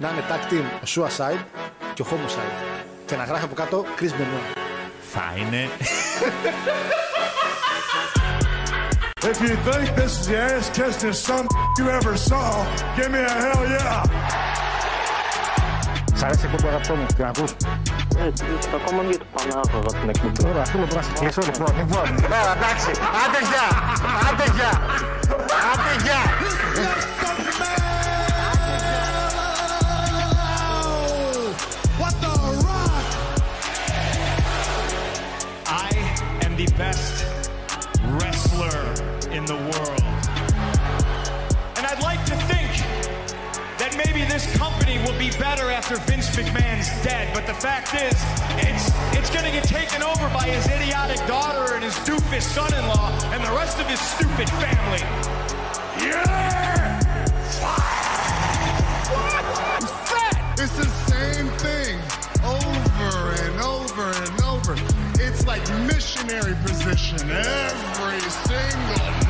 να είναι tag team ο Suicide και ο Homicide. Και να γράφει από κάτω Chris Benoit. Θα είναι. If you think this is the ass kissing son you ever saw, give me a hell yeah. Σ' αρέσει η εκπομπή αγαπητό μου, την ακούς. Ακόμα για το Πανάγωγα την εκπομπή. Τώρα, αυτό μπορώ να σε κλείσω λοιπόν. Λοιπόν, τώρα εντάξει, άντε γεια, άντε γεια, άντε γεια. The world. And I'd like to think that maybe this company will be better after Vince McMahon's dead, but the fact is, it's it's gonna get taken over by his idiotic daughter and his doofus son-in-law and the rest of his stupid family. It's the same thing over and over and over. It's like missionary position every single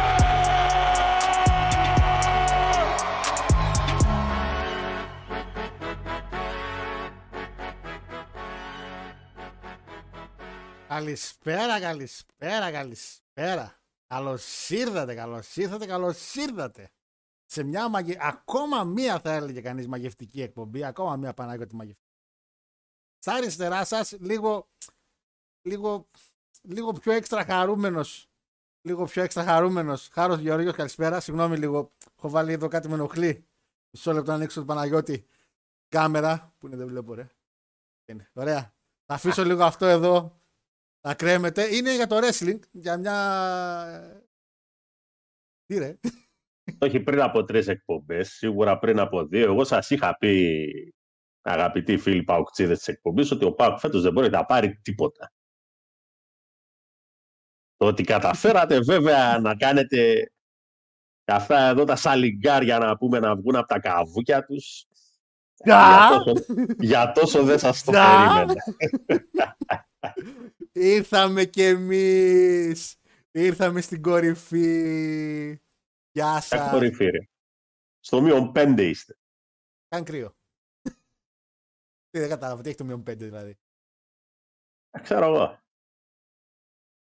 Καλησπέρα, καλησπέρα, καλησπέρα. Καλώς ήρθατε, καλώς ήρθατε, καλώς ήρθατε. Σε μια μαγε... ακόμα μία θα έλεγε κανείς μαγευτική εκπομπή, ακόμα μία Παναγιώτη μαγευτική. Στα αριστερά σας, λίγο, λίγο, λίγο πιο έξτρα χαρούμενος. Λίγο πιο έξτρα χαρούμενος. Χάρος Γεωργίος, καλησπέρα. Συγγνώμη λίγο. Έχω βάλει εδώ κάτι με ενοχλεί. Μισό λεπτό να ανοίξω τον Παναγιώτη. Κάμερα. Που είναι, δεν βλέπω, ρε. Είναι. Ωραία. Θα αφήσω λίγο αυτό εδώ να κρέμεται. Είναι για το wrestling. Για μια. Τι ρε. Όχι πριν από τρεις εκπομπές, σίγουρα πριν από δύο. Εγώ σας είχα πει, αγαπητοί φίλοι Παουκτσίδες της εκπομπής, ότι ο Πάουκ φέτος δεν μπορεί να πάρει τίποτα. Το ότι καταφέρατε βέβαια να κάνετε αυτά εδώ τα σαλιγκάρια να πούμε να βγουν από τα καβούκια τους. Για τόσο, για τόσο δεν σας το Τσα. περίμενα. Ήρθαμε κι εμείς. Ήρθαμε στην κορυφή. Γεια Ποια σας. κορυφή ρε. Στο μείον πέντε είστε. Καν κρύο. Τι δεν κατάλαβα, τι έχει το μείον 5 δηλαδή; Δεν Ξέρω εγώ.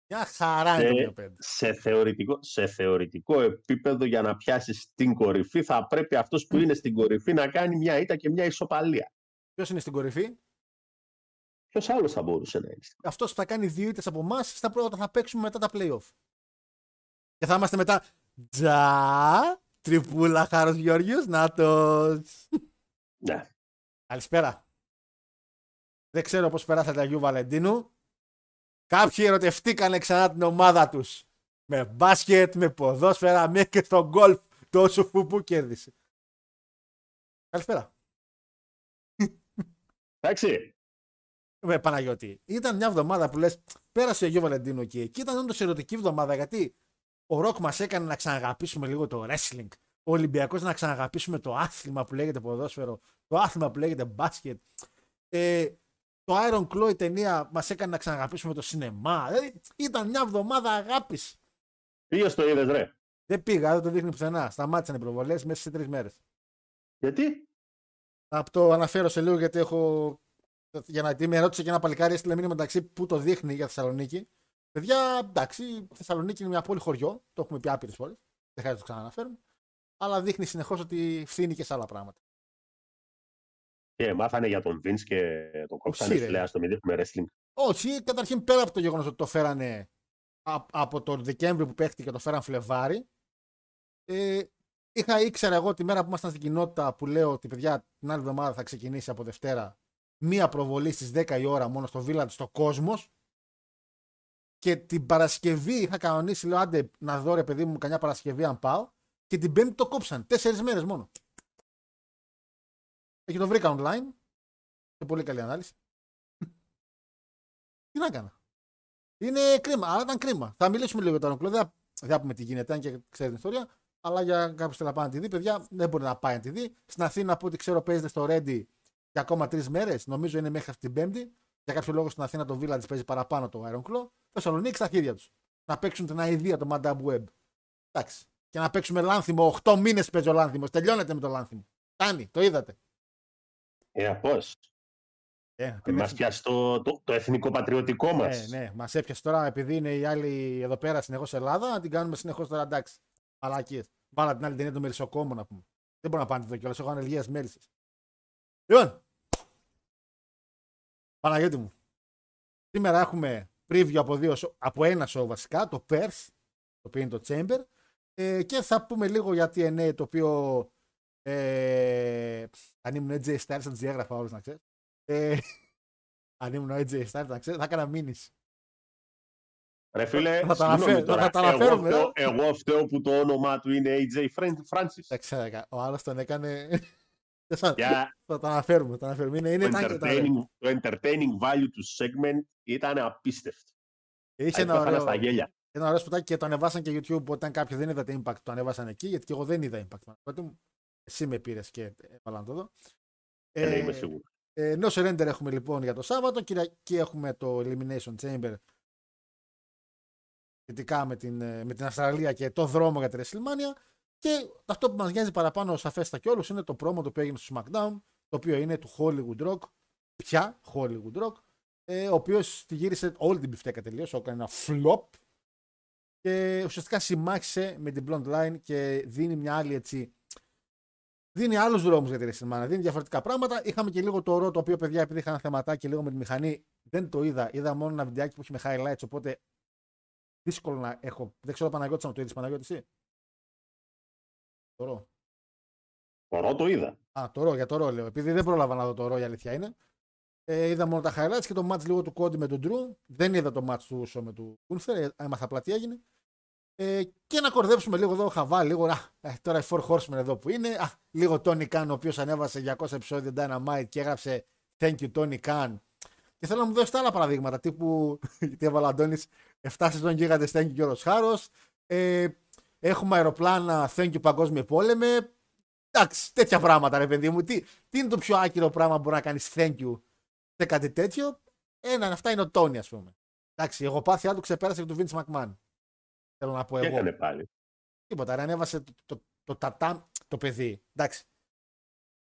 Μια χαρά είναι το Ε, μείον 5. σε, θεωρητικό, σε θεωρητικό επίπεδο για να πιάσεις την κορυφή θα πρέπει αυτός που είναι στην κορυφή να κάνει μια ήττα και μια ισοπαλία. Ποιος είναι στην κορυφή, Ποιος άλλος θα μπορούσε να είναι; στην αυτός που θα κάνει δύο ήττες από εμάς στα πρώτα θα παίξουμε μετά τα playoff. Και θα είμαστε μετά. Τζα! Τριπούλα χάρος Γιώργιο, Νάτος. Ναι. Καλησπέρα. Δεν ξέρω πώς περάσατε Αγίου Βαλεντίνου. Κάποιοι ερωτευτήκανε ξανά την ομάδα τους. Με μπάσκετ, με ποδόσφαιρα, μέχρι και στο γκολφ. Τόσο φουπού κέρδισε. Καλησπέρα. Εντάξει. Με Παναγιώτη. Ήταν μια εβδομάδα που λες, πέρασε ο Αγίου Βαλεντίνου εκεί. Και ήταν όντως ερωτική εβδομάδα γιατί ο Ροκ μας έκανε να ξαναγαπήσουμε λίγο το wrestling. Ο Ολυμπιακός να ξαναγαπήσουμε το άθλημα που λέγεται ποδόσφαιρο. Το άθλημα που λέγεται μπάσκετ. Ε, το Iron Claw η ταινία μας έκανε να ξαναγαπήσουμε το σινεμά. Δηλαδή, ήταν μια εβδομάδα αγάπης. Πήγε το είδες, ρε; Δεν πήγα, δεν το δείχνει πουθενά. Σταμάτησαν οι προβολές μέσα σε τρεις μέρες. Γιατί; Θα το αναφέρω σε λίγο γιατί έχω. Για να τι με ρώτησε και ένα παλικάρι έστειλε μήνυμα μεταξύ που το δείχνει για Θεσσαλονίκη. Παιδιά, εντάξει, η Θεσσαλονίκη είναι μια πόλη χωριό. Το έχουμε πει άπειρες φορές. Δεν χρειάζεται να το ξαναναφέρουμε. Αλλά δείχνει συνεχώς ότι φθήνει και σε άλλα πράγματα. Και μάθανε για τον Vince και τον κόψανε ρε. στη στο μην δείχνουμε wrestling. Όχι, καταρχήν πέρα από το γεγονός ότι το φέρανε α- από τον Δεκέμβριο που παίχτηκε και το φέραν Φλεβάρι. Ε, είχα ήξερα εγώ τη μέρα που ήμασταν στην κοινότητα που λέω ότι παιδιά την άλλη εβδομάδα θα ξεκινήσει από Δευτέρα μία προβολή στις 10 η ώρα μόνο στο Village στο Κόσμος και την Παρασκευή είχα κανονίσει λέω άντε να δω ρε παιδί μου κανιά Παρασκευή αν πάω και την Πέμπτη το κόψαν. Τέσσερις μέρες μόνο. Και το βρήκα online. Σε πολύ καλή ανάλυση. Τι να έκανα. Είναι κρίμα, αλλά ήταν κρίμα. Θα μιλήσουμε λίγο για τον Οκλό. Δεν θα- θα πούμε τι γίνεται, αν και ξέρει την ιστορία. Αλλά για κάποιο θέλει να πάει να τη δει, παιδιά, δεν μπορεί να πάει να τη δει. Στην Αθήνα, από ό,τι ξέρω, παίζεται στο Ρέντι για ακόμα τρεις μέρες. Νομίζω είναι μέχρι αυτή την Πέμπτη. Για κάποιο λόγο στην Αθήνα το Village παίζει παραπάνω το Iron Claw. Θεσσαλονίκη στα χέρια τους. Να παίξουν την αηδία το Madame Web. Εντάξει. Και να παίξουμε λάνθιμο. 8 μήνες παίζει ο λάνθιμος. Τελειώνεται με το λάνθιμο. Κάνει, το είδατε. Ε, πώς; Ε, Μας πιάσει το, το, το εθνικό πατριωτικό μας. Ναι, ναι. Μας έπιασε τώρα επειδή είναι οι άλλοι εδώ πέρα συνεχώς Ελλάδα, να την κάνουμε συνεχώς τώρα εντάξει. Μαλακίες. Βάλα την άλλη ταινία του Μερισοκόμου να πούμε. Δεν μπορώ να πάνε εδώ κιόλας. Έχω ανεργίας μέλισσες. Λοιπόν. Παναγιώτη μου. Σήμερα έχουμε preview από, δύο, show- από ένα show βασικά, το Perth, το οποίο είναι το Chamber. Ε, και θα πούμε λίγο για TNA, το οποίο ε, αν ήμουν AJ Styles θα τις διέγραφα όλους να ξέρεις. Ε, αν ήμουν ο AJ Styles να ξέρεις, θα έκανα μήνυση. Ρε φίλε, Θα τα συγγνώμη αναφέρουμε, τώρα, θα τα εγώ, αναφέρουμε, φταίω, ε. εγώ φταίω που το όνομά του είναι AJ Fran- Francis. Δεν ξέρω, ο άλλος τον έκανε... Δεν θα, Για θα τα αναφέρουμε, τα αναφέρουμε. Είναι, είναι το, τα- τα- entertaining, το entertaining value του segment ήταν απίστευτο. Είχε ένα Έφαγα ωραίο, στα γέλια. ένα ωραίο σποτάκι και το ανεβάσαν και YouTube. Όταν κάποιοι δεν είδατε Impact, το ανεβάσαν εκεί, γιατί και εγώ δεν είδα Impact. Παναγιώτη μου. Εσύ με πήρες και έβαλα να το δω. Ε, ναι, είμαι σίγουρος. Ε, no Surrender έχουμε λοιπόν για το Σάββατο. Κυριακή έχουμε το Elimination Chamber σχετικά με την, ε, με την Αυστραλία και το δρόμο για τη WrestleMania. Και αυτό που μας νοιάζει παραπάνω σαφέστα και όλους είναι το πρόμο το οποίο έγινε στο SmackDown, το οποίο είναι του Hollywood Rock. Πια Hollywood Rock, ε, ο οποίος τη γύρισε όλη την πιφτέκα τελείως, έκανε ένα flop και ουσιαστικά συμμάχισε με την Blonde Line και δίνει μια άλλη έτσι δίνει άλλους δρόμους για τη WrestleMania. Δίνει διαφορετικά πράγματα. Είχαμε και λίγο το ρο το οποίο παιδιά επειδή είχα ένα θεματάκι λίγο με τη μηχανή δεν το είδα. Είδα μόνο ένα βιντεάκι που έχει με highlights οπότε δύσκολο να έχω. Δεν ξέρω Παναγιώτης να το είδες Παναγιώτη εσύ; Το ρο. Το ρο το είδα. Α, το ρο, για το ρο λέω. Επειδή δεν πρόλαβα να δω το ρο, η αλήθεια είναι. Ε, είδα μόνο τα highlights και το match λίγο του Κόντι με τον Drew. Δεν είδα το match του Ούσο με του Κούνφερ. Έμαθα απλά τι έγινε. Ε, και να κορδέψουμε λίγο εδώ, χαβά, λίγο. Α, ε, τώρα οι Four Horsemen εδώ που είναι. Α, λίγο Tony Khan, ο οποίος ανέβασε 200 επεισόδια Dynamite και έγραψε Thank you Tony Khan. Και θέλω να μου δώσετε άλλα παραδείγματα. Τύπου, γιατί έβαλα Αντώνη, 7 σεζόν γίγαντες Thank you Γιώργο Χάρο. Ε, έχουμε αεροπλάνα Thank you Παγκόσμιο Πόλεμε. Εντάξει, τέτοια πράγματα, ρε παιδί μου. Τι, τι είναι το πιο άκυρο πράγμα που μπορεί να κάνεις thank you σε κάτι τέτοιο; Ένα, αυτά είναι ο Τόνι, ας πούμε. Εντάξει, εγώ πάθειά του ξεπέρασε και του Vince McMahon. Θέλω να πω Τι εγώ. έκανε πάλι. Τίποτα, ρε, ανέβασε το, το, το, τατάμ, το παιδί. Εντάξει.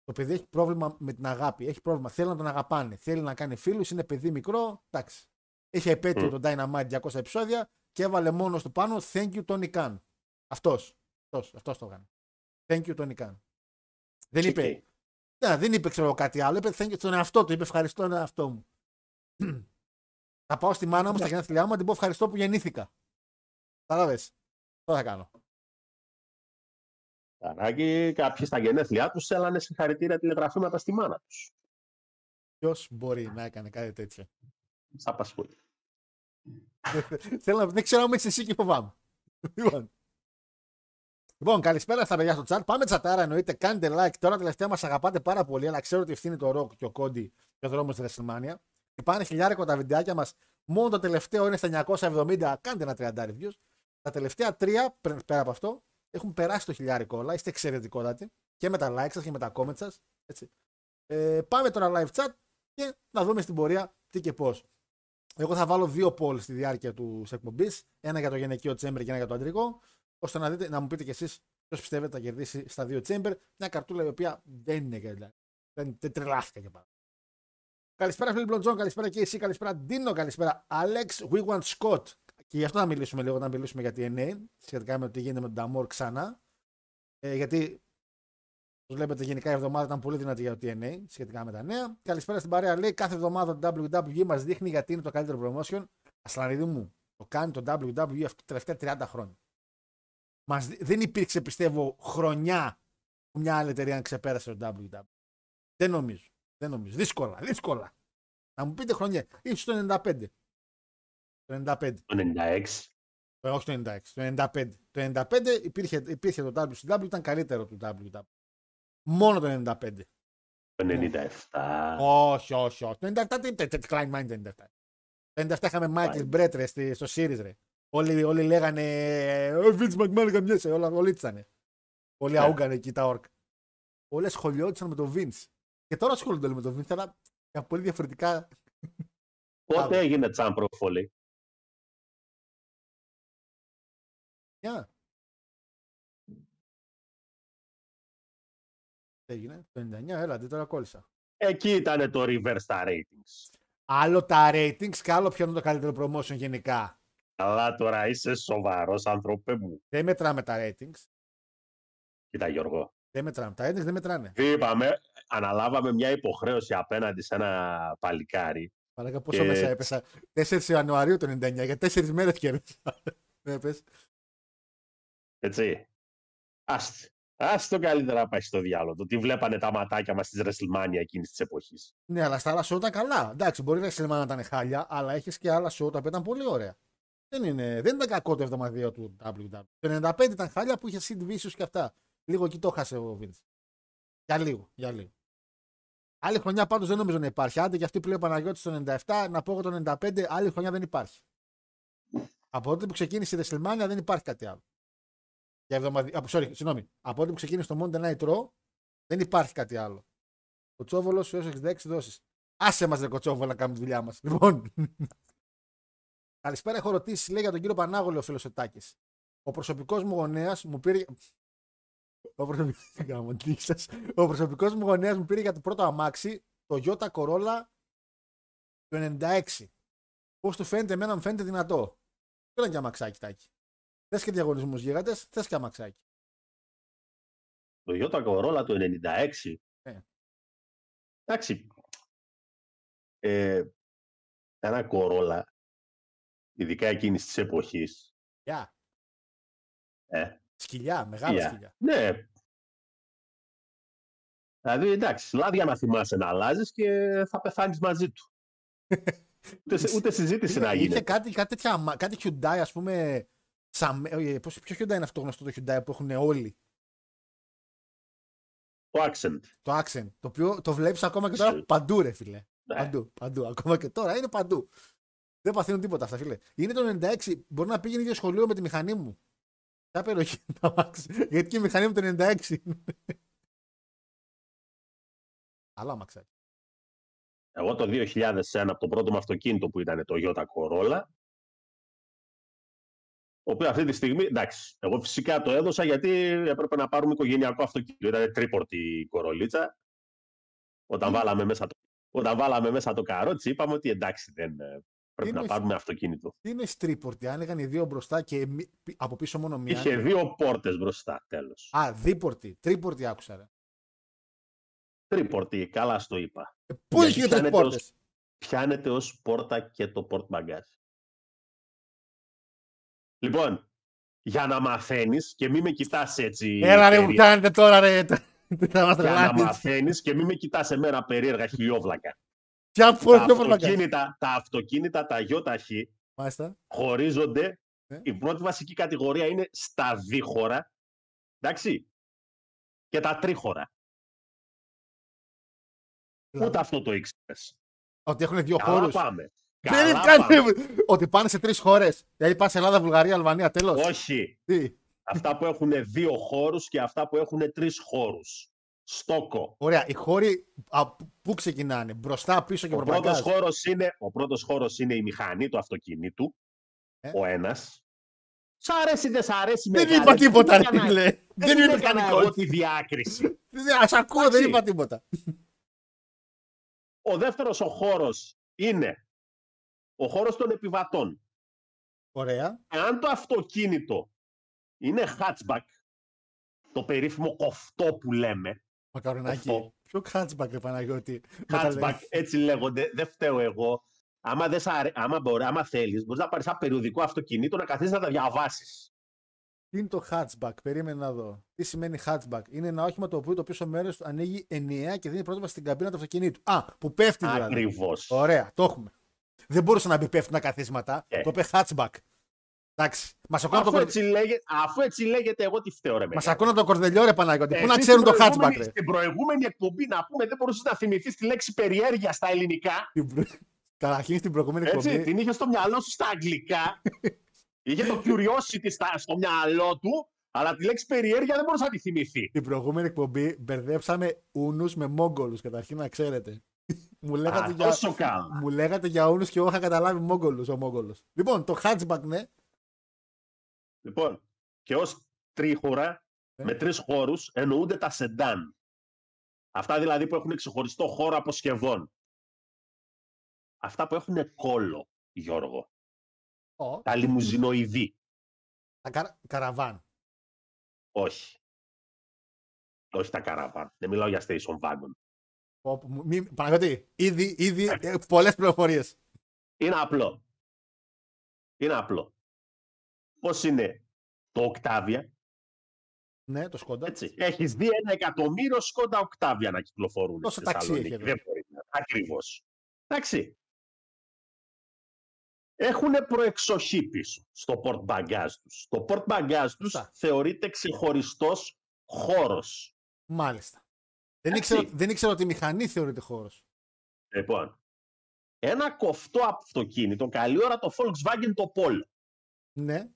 Το παιδί έχει πρόβλημα με την αγάπη. Έχει πρόβλημα. Θέλει να τον αγαπάνε. Θέλει να κάνει φίλους. Είναι παιδί μικρό. Εντάξει. Έχει επέτειο Μμ. το Dynamite 200 επεισόδια και έβαλε μόνος του πάνω Thank you Tony Khan. Αυτός. Αυτός, αυτός το έκανε. Thank you Tony Khan. Δεν είπε, Τσίκι. ναι, δεν είπε ξέρω, κάτι άλλο. Είπε thank you στον εαυτό του. Είπε ευχαριστώ τον εαυτό μου. θα πάω στη μάνα μου στα γενέθλιά μου να την πω ευχαριστώ που γεννήθηκα. Κατάλαβες. Αυτό θα κάνω. Καράκι, κάποιοι στα γενέθλιά τους έλανε συγχαρητήρια τηλεγραφήματα στη μάνα τους. Ποιος μπορεί να έκανε κάτι τέτοιο; Σ' απασχολεί. Θέλω να δεν ξέρω αν είσαι εσύ και φοβάμαι. Λοιπόν. Λοιπόν, καλησπέρα στα παιδιά στο chat. Πάμε τσατάρα εννοείται. Κάντε like. Τώρα τελευταία μας αγαπάτε πάρα πολύ, αλλά ξέρω ότι ευθύνει το ροκ και ο κόντι και ο δρόμος στη WrestleMania. Πάνε χιλιάρικο τα βιντεάκια μας. Μόνο το τελευταίο είναι στα 970. Κάντε ένα 30 reviews. Τα τελευταία τρία, πρε- πέρα από αυτό, έχουν περάσει το χιλιάρικο όλα. Είστε εξαιρετικότατοι. Και με τα likes σας και με τα comments σας. Ε, πάμε τώρα live chat και να δούμε στην πορεία τι και πώς. Εγώ θα βάλω δύο polls στη διάρκεια της εκπομπής. Ένα για το γυναικείο chamber και ένα για το αντρικό. Ώστε να, δείτε, να μου πείτε κι εσείς ποιος πιστεύετε θα κερδίσει στα δύο chamber. Μια καρτούλα η οποία δεν είναι δηλαδή. Δεν, δεν τρελάθηκα και πάρα. Καλησπέρα Φίλιπ Τζον, καλησπέρα και εσύ, καλησπέρα Ντίνο, καλησπέρα Alex We Want Scott. Και γι' αυτό θα μιλήσουμε λίγο όταν μιλήσουμε για TNA, σχετικά με το τι γίνεται με τον D'Amore ξανά. Ε, γιατί Όπως βλέπετε, γενικά η εβδομάδα ήταν πολύ δυνατή για το TNA σχετικά με τα νέα. Καλησπέρα στην παρέα. Λέει κάθε εβδομάδα το WWE μας δείχνει γιατί είναι το καλύτερο promotion. Ασλανίδη μου, το κάνει το WWE αυτά τα τελευταία 30 χρόνια. Μας, δι- δεν υπήρξε, πιστεύω, χρονιά που μια άλλη εταιρεία να ξεπέρασε το WWE. Δεν νομίζω. Δεν νομίζω. Δύσκολα, δύσκολα. Να μου πείτε χρονιά. ίσως το 95. Το 95. Το 96. Ε, όχι το 96, το 95. Το 95 υπήρχε, υπήρχε το WCW, ήταν καλύτερο του WCW. Μόνο το 95. Το 97. Όχι, όχι, όχι. Το 97 τι είπε, Klein Mind το 97. Το 97 είχαμε Michael Brett ρε, στη- στο Series ρε. Όλοι, όλοι λέγανε «Ε, Vince McMahon καμιέσαι, όλα όλοι ήτανε. Όλοι Ναι. αούγκανε εκεί τα όρκ. Όλοι ασχολιόντουσαν με τον Vince. Και τώρα ασχολούνται όλοι με τον Vince, αλλά για πολύ διαφορετικά. Πότε έγινε τσάμπρο φωλή. Yeah. Έγινε το 99, έλα, αντί τώρα κόλλησα. Εκεί ήταν το reverse τα ratings. Άλλο τα ratings και άλλο ποιο είναι το καλύτερο promotion γενικά. Αλλά τώρα είσαι σοβαρός άνθρωπε μου. Δεν μετράμε τα ratings. Κοίτα Γιώργο. Δεν μετράμε. Τα ratings δεν μετράνε. Τι είπαμε, αναλάβαμε μια υποχρέωση απέναντι σε ένα παλικάρι. Παράκα πόσο Και- μέσα έπεσα; 4 Ιανουαρίου το 99, για 4 μέρες και έπεσα. Ναι, πες. Έτσι. Άστε. Άστε το καλύτερα να πάει στο διάλογο. Το τι βλέπανε τα ματάκια μας στις WrestleMania εκείνης της εποχής. Ναι, αλλά στα άλλα show ήταν καλά. Εντάξει, μπορεί να Σιλμάν να ήταν χάλια, αλλά έχεις και άλλα show τα οποία ήταν πολύ ωραία. Δεν, είναι, δεν ήταν κακό το 72 του WW. Το 95 ήταν χάλια που είχε Sid Vicious και αυτά. Λίγο εκεί το χάσε ο Vince. Για λίγο, για λίγο. Άλλη χρονιά πάντως δεν νομίζω να υπάρχει. Άντε και αυτή που λέει ο Παναγιώτης το 97, να πω εγώ το 95, άλλη χρονιά δεν υπάρχει. Από τότε που ξεκίνησε η WrestleMania δεν υπάρχει κάτι άλλο. Για εβδομαδι... Α, sorry, συγγνώμη. Από τότε που ξεκίνησε το Monday Night Raw δεν υπάρχει κάτι άλλο. Ο Τσόβολος έως 66 δόσεις. Άσε μας, ρε Κοτσόβολο, να κάνουμε τη δουλειά μας. Λοιπόν. Καλησπέρα, έχω ρωτήσει, λέει για τον κύριο Πανάγολο ο φίλο Ετάκη. Ο προσωπικός μου γονέας μου πήρε. Ο προσωπικός, ο προσωπικός μου γονέας μου πήρε για το πρώτο αμάξι το Toyota Corolla το 96. Πώς του φαίνεται, εμένα μου φαίνεται δυνατό. Δεν ήταν και αμαξάκι τάκι. Θες και διαγωνισμούς γίγαντες, θες και αμαξάκι. Το Ιώτα Κορόλα του 96. Ε. Εντάξει. Ε, ένα Κορόλα, ειδικά εκείνης της εποχής. Σκυλιά, Ε, σκυλιά, μεγάλα σκυλιά. σκυλιά. Ναι. Δηλαδή, εντάξει, λάδια να θυμάσαι να αλλάζεις και θα πεθάνεις μαζί του. ούτε, σε- ούτε συζήτηση να Είχε γίνει. κάτι, κάτι, τέτοια, αμα- κάτι Hyundai, ας πούμε, σαν, ε, πώς, ποιο Hyundai είναι αυτό γνωστό το Hyundai που έχουν όλοι; Το accent. Το Accent, το οποίο το βλέπεις ακόμα και τώρα Σε- παντού ρε φίλε. Ναι. Παντού, παντού. Ακόμα και τώρα είναι παντού. Δεν παθαίνουν τίποτα αυτά, φίλε. Είναι το 96. Μπορεί να πήγαινε ίδιο σχολείο με τη μηχανή μου. Ποια περιοχή είναι το αμάξι. Γιατί και η μηχανή μου το 96. Αλλά αμαξάκι. Εγώ το 2001 από το πρώτο μου αυτοκίνητο που ήταν το Toyota Corolla, το οποίο αυτή τη στιγμή, εντάξει, εγώ φυσικά το έδωσα γιατί έπρεπε να πάρουμε οικογενειακό αυτοκίνητο. Ήταν τρίπορτη η κορολίτσα. Όταν βάλαμε μέσα το, όταν βάλαμε μέσα το καρότσι, είπαμε ότι εντάξει, δεν, ε, πρέπει Είναι να η- πάρουμε αυτοκίνητο. Τι είναι στρίπορτι, άνοιγαν οι δύο μπροστά και μη- πι- από πίσω μόνο μία. Είχε δύο πόρτες μπροστά, τέλος. Α, δίπορτι. Τρίπορτι άκουσα. Ρε. Τρίπορτη, καλά στο είπα. Ε, Πού Γιατί είχε τρει πιάνεται πόρτες; ως- Πιάνεται ως πόρτα και το πορτμπαγκάζ. Λοιπόν, για να μαθαίνεις και μην με κοιτάς έτσι... Έλα ρε, μου περίεργα. κάνετε τώρα ρε. Τι θα μας Για να τρελάνεις. μαθαίνεις και μην με κοιτάς εμένα περίεργα χιλιόβλακα. Ποια τα, πόρτα πιο φορμακά. αυτοκίνητα, τα αυτοκίνητα, τα ΙΧ, Μάλιστα. χωρίζονται. Ναι. Η πρώτη βασική κατηγορία είναι στα δίχωρα. Εντάξει. Και τα τρίχωρα. Δηλαδή, Ούτε αυτό το ήξερες. Ότι έχουν δύο Καλά χώρους. πάμε. Δεν είναι Καλά πάμε. καν- Ότι πάνε σε τρεις χώρες. Δηλαδή πάνε σε Ελλάδα, Βουλγαρία, Αλβανία, τέλος. Όχι. Τι; Αυτά που έχουν δύο χώρους και αυτά που έχουν τρεις χώρους. Στόκο. Ωραία. Οι χώροι α, πού ξεκινάνε, μπροστά, πίσω και Ο πρώτος, προπαγκάζ. χώρος είναι, ο πρώτος χώρος είναι η μηχανή του αυτοκινήτου. Ε. Ο ένας. Σ' αρέσει, δεν σ' αρέσει. Δεν μεγάλε. είπα τίποτα, ρε έκανα- φίλε. Δεν Δεν είμαι έκανα μηχανικό. εγώ τη διάκριση. Α ακούω, δεν Εντάξει. είπα τίποτα. Ο δεύτερος ο χώρος είναι ο χώρος των επιβατών. Ωραία. Αν το αυτοκίνητο είναι hatchback, το περίφημο κοφτό που λέμε, Μακαρονάκι. Αυτό. Ποιο κάτσμπακ, ρε Παναγιώτη. Μου τα λέει. hatchback, έτσι λέγονται, δεν φταίω εγώ. Άμα, δεν σ' αρέ... άμα, μπορεί, άμα θέλεις, μπορείς να πάρεις ένα περιοδικό αυτοκίνητο να καθίσεις να τα διαβάσεις. Τι είναι το hatchback, περίμενε να δω. Τι σημαίνει hatchback; Είναι ένα όχημα το οποίο το πίσω μέρος του ανοίγει ενιαία και δίνει πρόσβαση στην καμπίνα του αυτοκινήτου. Α, που πέφτει δηλαδή. Ακριβώς. Ωραία, το έχουμε. Δεν μπορούσε να μπει πέφτουν καθίσματα. Ε. Το είπε hatchback. Εντάξει. Μα ακούνε από Αφού το, έτσι, λέγεται, αφού έτσι λέγεται, εγώ τι φταίω, ρε μας μεγάλε. ακούνε από το κορδελιό, ρε Παναγιώτη. Πού να Εσύ ξέρουν το στην προηγούμενη- hatchback, ρε. Στην προηγούμενη εκπομπή, να πούμε, δεν μπορούσες να θυμηθείς τη λέξη περιέργεια στα ελληνικά. Την προ- Καταρχήν στην προηγούμενη Έτσι, εκπομπή. την είχες στο μυαλό σου στα αγγλικά. είχε το curiosity στα, στο μυαλό του, αλλά τη λέξη περιέργεια δεν μπορούσε να τη θυμηθεί. Την προηγούμενη εκπομπή μπερδέψαμε ούνους με Μόγκολους. Καταρχήν να ξέρετε. μου, λέγατε Α, για, τόσο καλά. μου λέγατε για ούνους και εγώ είχα καταλάβει Μόγκολους ο Μόγκολος. Λοιπόν, το hatchback, ναι. Λοιπόν, και ως τρίχωρα Ε. με τρεις χώρους εννοούνται τα σεντάν. Αυτά δηλαδή που έχουν ξεχωριστό χώρο αποσκευών. Αυτά που έχουν κόλλο, Γιώργο. Ω, Τα λιμουζινοειδή. τα καρα- καραβάν. Όχι. Όχι τα καραβάν. Δεν μιλάω για station wagon. Όπου μου- μη- Παναγιώτη, ήδη, ήδη ε, πολλές πληροφορίες. Είναι απλό. Είναι απλό. Πώς είναι το Octavia, Ναι, το σκόντα. έτσι. Έχεις δει ένα εκατομμύριο σκόντα Octavia να κυκλοφορούν Τόσα στη ταξί Θεσσαλονίκη. έχει εδώ; Δεν μπορεί να. Ακριβώς. Εντάξει. Έχουν προεξοχή πίσω στο port bagage τους. Το port bagage τους Σωστά. θεωρείται ξεχωριστός χώρος. Μάλιστα. Δεν Εντάξει. ήξερα, δεν ήξερα ότι η μηχανή θεωρείται χώρος. Λοιπόν, ένα κοφτό αυτοκίνητο, καλή ώρα το Volkswagen το Polo. Ναι.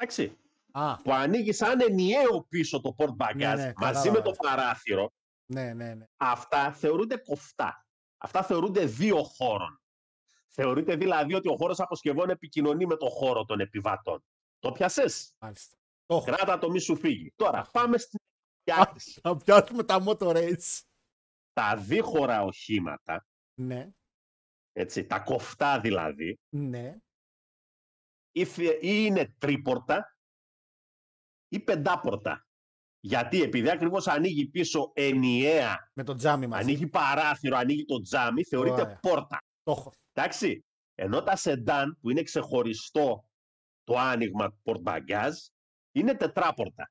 Εντάξει. Α, που ανοίγει σαν ενιαίο πίσω το port bagage Ναι, ναι, μαζί κατάλαβα. με το παράθυρο, ναι, ναι, ναι. αυτά θεωρούνται κοφτά. Αυτά θεωρούνται δύο χώρων. Θεωρείται δηλαδή ότι ο χώρος αποσκευών επικοινωνεί με το χώρο των επιβατών. Το πιασέ. Μάλιστα. Το έχω. Κράτα το μη σου φύγει. Τώρα πάμε στην διάρκεια. Θα πιάσουμε τα motor race. τα δίχωρα οχήματα, Ναι, έτσι, τα κοφτά δηλαδή, ναι. Ή, θε- ή είναι τρίπορτα ή πεντάπορτα. Γιατί επειδή ακριβώς ανοίγει πίσω ενιαία Με το τζάμι μαζί. ανοίγει παράθυρο, ανοίγει το τζάμι, θεωρείται Ωραία. πόρτα. Το έχω. Εντάξει. Ενώ τα σεντάν που είναι ξεχωριστό το άνοιγμα του πορτμπαγκάζ είναι τετράπορτα.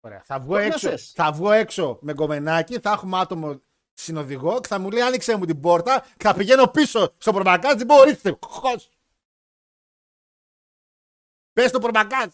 Ωραία. Θα βγω, Το έξω, πιάσες. θα βγω έξω με γκομενάκι, θα έχουμε άτομο συνοδηγό και θα μου λέει άνοιξε μου την πόρτα και θα πηγαίνω πίσω στο προμακάζ. Δεν μπορώ, ορίστε. Χως. Πες το προμακάζ.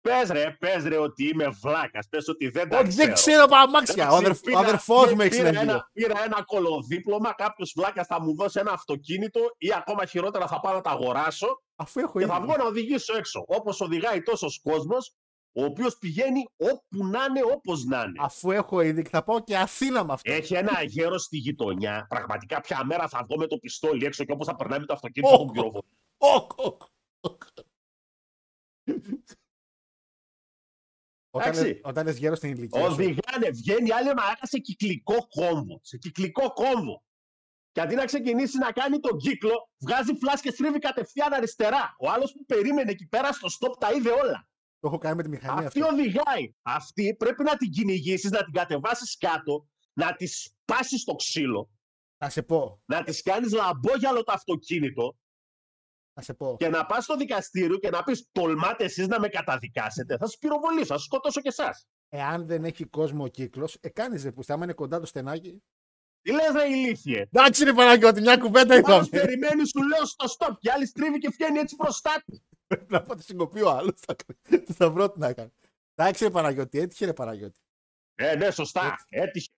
Πες ρε, πες ρε ότι είμαι βλάκας, πες ότι δεν τα Όχι, ξέρω. δεν ξέρω από αμάξια. Ο, Εντάξει, αδερφ, ο πήρα- αδερφός μου έχει πήρα συνεργείο. ένα, πήρα ένα κολοδίπλωμα, κάποιος βλάκας θα μου δώσει ένα αυτοκίνητο ή ακόμα χειρότερα θα πάω να τα αγοράσω Αφού έχω και θα ήδη. βγω να οδηγήσω έξω. Όπως οδηγάει τόσος κόσμος, ο οποίος πηγαίνει όπου να 'ναι, όπως να 'ναι. Αφού έχω ήδη και θα πάω και Αθήνα με αυτό. Έχει ένα γέρο στη γειτονιά. Πραγματικά, ποια μέρα θα βγω με το πιστόλι έξω και όπως θα περνάει με το αυτοκίνητο, Ω, θα τον πυροβολήσω. OK, OK, OK. Όταν, Εντάξει. λες- όταν λες γέρο στην ηλικία σου. Οδηγάνε, βγαίνει άλλη μαλάκα σε κυκλικό κόμβο. Σε κυκλικό κόμβο. Και αντί να ξεκινήσει να κάνει τον κύκλο, βγάζει φλας και στρίβει κατευθείαν αριστερά. Ο άλλος που περίμενε εκεί πέρα στο stop τα είδε όλα. Το έχω κάνει με τη μηχανή Αυτή αυτό. οδηγάει. Αυτή πρέπει να την κυνηγήσεις, να την κατεβάσεις κάτω, να τη σπάσεις το ξύλο, Θα σε πω. να της κάνεις λαμπόγιαλο το αυτοκίνητο Θα σε πω. και να πας στο δικαστήριο και να πεις: Τολμάτε εσείς να με καταδικάσετε. Θα σας πυροβολήσω, θα σας σκοτώσω και εσάς. Εάν δεν έχει κόσμο ο κύκλος, ε, κάνεις ρε που άμα είναι κοντά το στενάκι. Τι λες, ρε ηλίθιε; Εντάξει, ρε Παναγιώτη, μια κουβέντα Άλλο είπαμε. περιμένεις, σου λέω στο stop και άλλη στρίβει και βγαίνει έτσι μπροστά του. Πρέπει να πάω τη συγκοπή ο άλλος. Τι θα βρω τι να κάνω. Εντάξει, ρε Παναγιώτη, έτυχε ρε Παναγιώτη. Ε, ναι, σωστά. Έτυχε.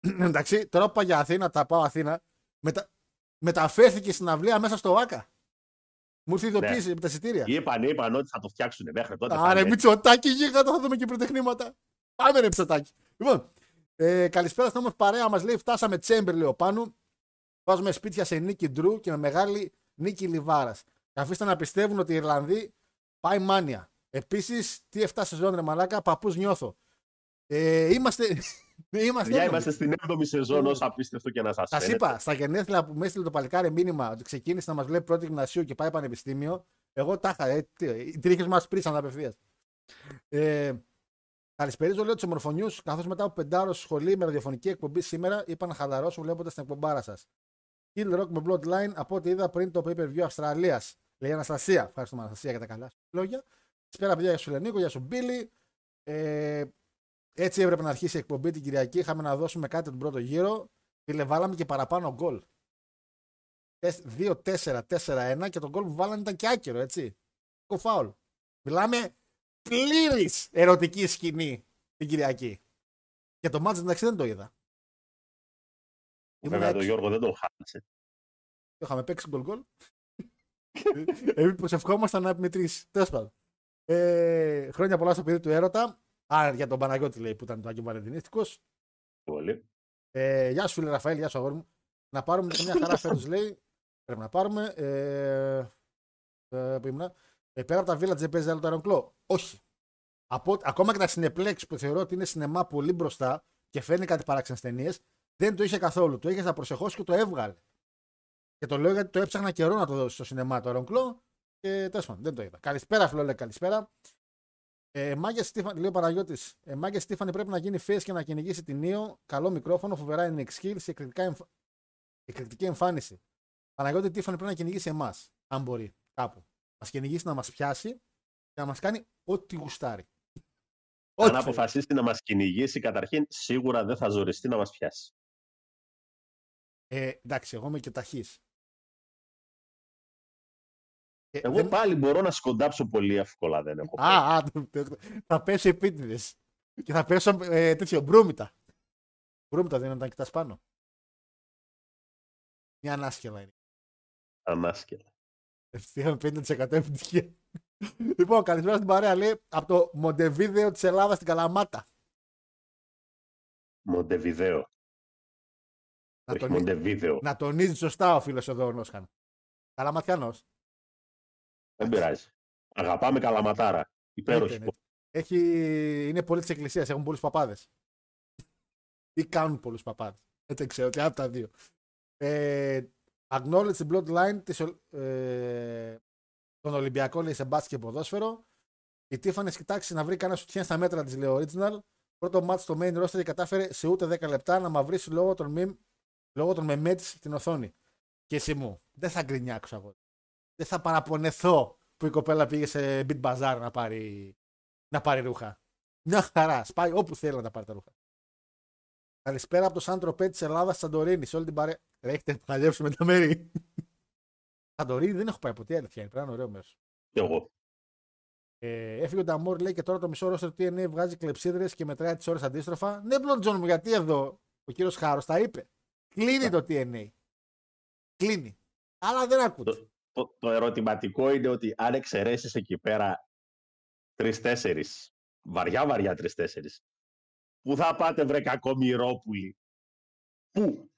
Εντάξει, τώρα που πάω για Αθήνα, τα πάω Αθήνα. Μετα... Μεταφέρθηκε στην αυλία μέσα στο ΆΚΑ. Μου ήρθε η ειδοποίηση με τα εισιτήρια. Είπαν, είπαν ότι θα το φτιάξουν μέχρι τότε. θα Άρε, είναι. Μητσοτάκη, γίγαντα, θα δούμε και πρωτεχνήματα. Πάμε, ρε Μητσοτάκη. Λοιπόν, ε, καλησπέρα στην όμορφη παρέα μας λέει: Φτάσαμε τσέμπερ, λέει ο Πάνου. Βάζουμε σπίτια σε νίκη Ντρου και με μεγάλη νίκη Λιβάρας. Αφήστε να πιστεύουν ότι οι Ιρλανδοί πάει μάνια. Επίσης, τι 7 σεζόν ρε μαλάκα, παππούς νιώθω. Ε, είμαστε. Είμαστε, Παιδιά, έτοιμοι. είμαστε στην 7η σεζόν, όσο απίστευτο και να σας Σας είπα, στα γενέθλια που με έστειλε το παλικάρι μήνυμα ότι ξεκίνησε να μας βλέπει πρώτη γυμνασίου και πάει πανεπιστήμιο, εγώ τα είχα. Ε, τι, οι τρίχες μας πρίσαν απευθείας. Ε, καλησπέριζω, λέω τους ομορφωνιού, καθώς μετά από πεντάρο σχολή με ραδιοφωνική εκπομπή σήμερα είπα να χαλαρώσω βλέποντας την εκπομπάρα σας. Kill Rock με Bloodline από ό,τι είδα πριν το pay per view Αυστραλίας. Λέει η Αναστασία. Ευχαριστούμε Αναστασία για τα καλά σου λόγια. Σπέρα παιδιά για σου Λενίκο, για σου Μπίλι. Ε, έτσι έπρεπε να αρχίσει η εκπομπή την Κυριακή. Είχαμε να δώσουμε κάτι τον πρώτο γύρο. Φίλε, βάλαμε και παραπάνω γκολ. 2-4-4-1 και το γκολ που βάλανε ήταν και άκυρο, έτσι. ερωτικό φάουλ. Μιλάμε πλήρης ερωτική σκηνή την Κυριακή. Και το μάτς εντάξει δεν το είδα. Ήμουν Βέβαια, τον έξω. Γιώργο δεν τον χάλασε. Το είχαμε παίξει γκολ γκολ. Εμεί προσευχόμασταν να επιμετρήσεις. Τέλος πάντων. Ε, χρόνια πολλά στο παιδί του έρωτα. Α, για τον Παναγιώτη λέει που ήταν το Άγιο Βαλεντινίστικος. Πολύ. Ε, γεια σου, φίλε Ραφαήλ, γεια σου, αγόρι μου. Να πάρουμε και μια χαρά φέτος, λέει. Πρέπει να πάρουμε. Ε, ε, που ήμουνα. Ε, πέρα από τα Village δεν παίζει άλλο το Iron Όχι. Από, ακόμα και τα Cineplex που θεωρώ ότι είναι σινεμά πολύ μπροστά και φέρνει κάτι παράξενες ταινίες, δεν το είχε καθόλου. Το είχες στα προσεχώ και το έβγαλε. Και το λέω γιατί το έψαχνα καιρό να το δώσεις στο σινεμά το Iron Claw και τέλος πάντων δεν το είδα. Καλησπέρα, φιλόλε, καλησπέρα. Ε, Μάγκε Στίφαν, λέει ο Παναγιώτης. Ε, Μάγκε Στίφανη πρέπει να γίνει face και να κυνηγήσει την Νίο. Καλό μικρόφωνο, φοβερά είναι skills, εκρηκτικά εμφ... εκρηκτική εμφάνιση. Παναγιώτη Τίφανη πρέπει να κυνηγήσει εμάς, αν μπορεί, κάπου. Μας κυνηγήσει να μας πιάσει και να μας κάνει ό,τι γουστάρει. Αν Ό,τι αποφασίσει να μας κυνηγήσει, καταρχήν σίγουρα δεν θα ζοριστεί να μας πιάσει. Ε, εντάξει, εγώ είμαι και ταχύς. Ε, Εγώ δεν- πάλι μπορώ να σκοντάψω πολύ εύκολα, δεν έχω Α, α, το- το- θα πέσω επίτηδες. Και θα πέσω ε, τέτοιο μπρούμητα. Μπρούμητα δεν είναι όταν κοιτάς πάνω. Μια ανάσκελα είναι. ανάσκελα. Ευτυχία 50% επιτυχία. λοιπόν, καλησπέρα στην παρέα. Λέει από το Μοντεβίδεο της Ελλάδας στην Καλαμάτα. Μοντεβιδέο. Να, Όχι τονί- Μοντεβίδεο. να τονίζει σωστά ο φίλος εδώ ο Νόσχαν. Καλαματιανός. Δεν πειράζει. Αγαπάμε καλαματάρα. Υπέροχη. Έχει... Είναι πολύ της Εκκλησίας. Έχουν πολλούς παπάδες. Ή κάνουν πολλούς παπάδες. Δεν ξέρω τι από τα δύο. Ε, acknowledge the bloodline της, Ολ- ε, των Ολυμπιακών λέει σε μπάσκετ και ποδόσφαιρο. Η Τίφανη κοιτάξει να βρει κανένα σουτιέν στα μέτρα της, λέει ο Original. Πρώτο μάτι στο main roster και κατάφερε σε ούτε 10 λεπτά να μαυρίσει λόγω των, meme, λόγω των μεμέ της στην οθόνη. Και εσύ μου, δεν θα γκρινιάξω εγώ. Δεν θα παραπονεθώ που η κοπέλα πήγε σε beat bazaar να πάρει, να πάρει ρούχα. Μια χαρά. Σπάει όπου θέλει να τα πάρει τα ρούχα. Καλησπέρα από το Σάντρο Πέ της Ελλάδας Σαντορίνης. Σε όλη την παρέα. Ρε, έχετε παλιέψει με τα μέρη. Σαντορίνη δεν έχω πάει ποτέ αλήθεια. είναι. Πρέπει να είναι ωραίο μέρος. Και εγώ. Ε, έφυγε ο Νταμόρ, λέει και τώρα το μισό ρόστερ του TNA βγάζει κλεψίδρες και μετράει τις ώρες αντίστροφα. Ναι, Μπλοντζόν μου, γιατί εδώ ο κύριος Χάρος τα είπε. Κλείνει το TNA. Κλείνει. Αλλά δεν ακούτε. Το, το, το ερωτηματικό είναι ότι αν εξαιρέσεις εκεί πέρα τρει-τέσσερι, βαριά-βαριά τρει-τέσσερι, πού θα πάτε βρε κακομοιρόπουλοι; Πού;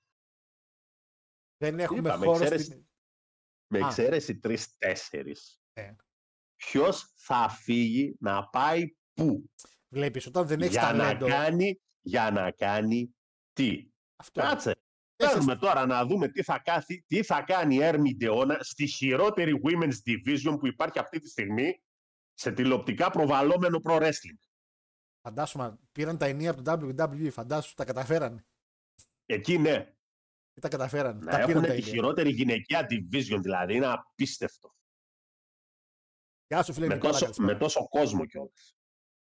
Δεν έχουμε Είπαμε, χώρο εξαίρεση. στην. Με Α. εξαίρεση τρει-τέσσερι. Ε. Ποιος θα φύγει να πάει πού; Βλέπεις, όταν δεν έχεις για να ταλέντο. κάνει, για να κάνει τι; Αυτό. Κάτσε. Έχεις- Θέλουμε τώρα να δούμε τι θα, κάθει, τι θα κάνει η Έρμη Ντεώνα στη χειρότερη Women's Division που υπάρχει αυτή τη στιγμή σε τηλεοπτικά προβαλλόμενο pro wrestling. Φαντάσου, πήραν τα ενία από το WWE. Φαντάσου, τα καταφέρανε. Εκεί ναι, Τι τα καταφέρανε. να τα έχουν πήραν τα τη ενία. χειρότερη γυναικεία division, δηλαδή είναι απίστευτο. Γεια σου, φίλε Με Νικόλα, τόσο, καλησπέρα. με τόσο κόσμο κιόλας.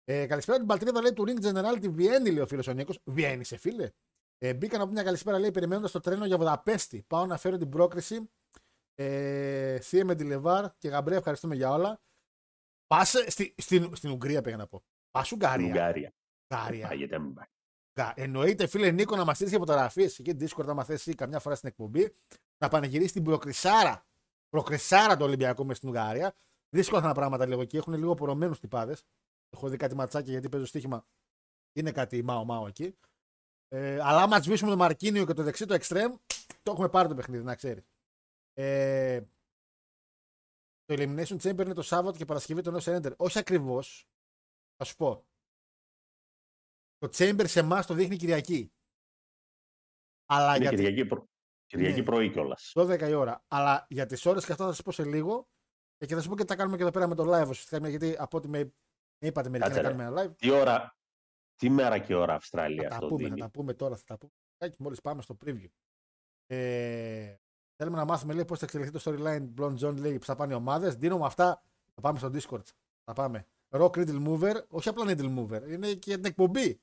Ε, καλησπέρα την Παλτρίδα λέει του Ring General τη Βιέννη, λέει ο φίλος ο Νίκος. Βιέννη, σε φίλε. Ε, μπήκα να πω μια καλησπέρα, λέει, περιμένοντας το τρένο για Βουδαπέστη. Πάω να φέρω την πρόκριση. Ε, Θεία με τη Λεβάρ και Γαμπρέ, ευχαριστούμε για όλα. Πα στη, στην, στην Ουγγρία, πήγα να πω. Πα Στην Ουγγαρία. Ουγγαρία. Ουγγαρία. Πάγεται, μην πάει. Γα- Εννοείται, φίλε Νίκο, να μα στείλει και φωτογραφίες εκεί Discord, άμα θέσει καμιά φορά στην εκπομπή, να πανηγυρίσεις την προκρισάρα. Προκρισάρα του Ολυμπιακού μες στην Ουγγαρία. Δύσκολα θα είναι πράγματα λίγο εκεί. Έχουν λίγο πορωμένους τυπάδες. Έχω δει κάτι ματσάκια γιατί παίζω στοίχημα. Είναι κάτι μάο-μάο εκεί. Ε, αλλά άμα σβήσουμε το Μαρκίνιο και το δεξί το εξτρέμ, το έχουμε πάρει το παιχνίδι, να ξέρεις. Ε, το Elimination Chamber είναι το Σάββατο και Παρασκευή το νέο Surrender. Όχι ακριβώς. Θα σου πω. Το Chamber σε εμάς το δείχνει Κυριακή. Αλλά Είναι για Κυριακή, προ... Κυριακή Ναι. πρωί κιόλας. 12 η ώρα. Αλλά για τις ώρες και αυτά θα σα πω σε λίγο. Ε, Και θα σα πω και τι θα κάνουμε και εδώ πέρα με το live ουσιαστικά. Γιατί από ό,τι με, με είπατε μερικοί να Κάτσε, ρε. κάνουμε ένα live. Τι ώρα, τι μέρα και ώρα Θα Αυστραλία τα αυτό πούμε, θα δίνει; τα πούμε τώρα. Θα τα πούμε. Μόλις πάμε στο preview. Ε, θέλουμε να μάθουμε λέει, πώς θα εξελιχθεί το storyline Blonde John λέει που θα πάνε οι ομάδες. Δίνω με αυτά. Θα πάμε στο Discord. Θα πάμε. Rock Needle Mover, όχι απλά Needle Mover, είναι και για την εκπομπή.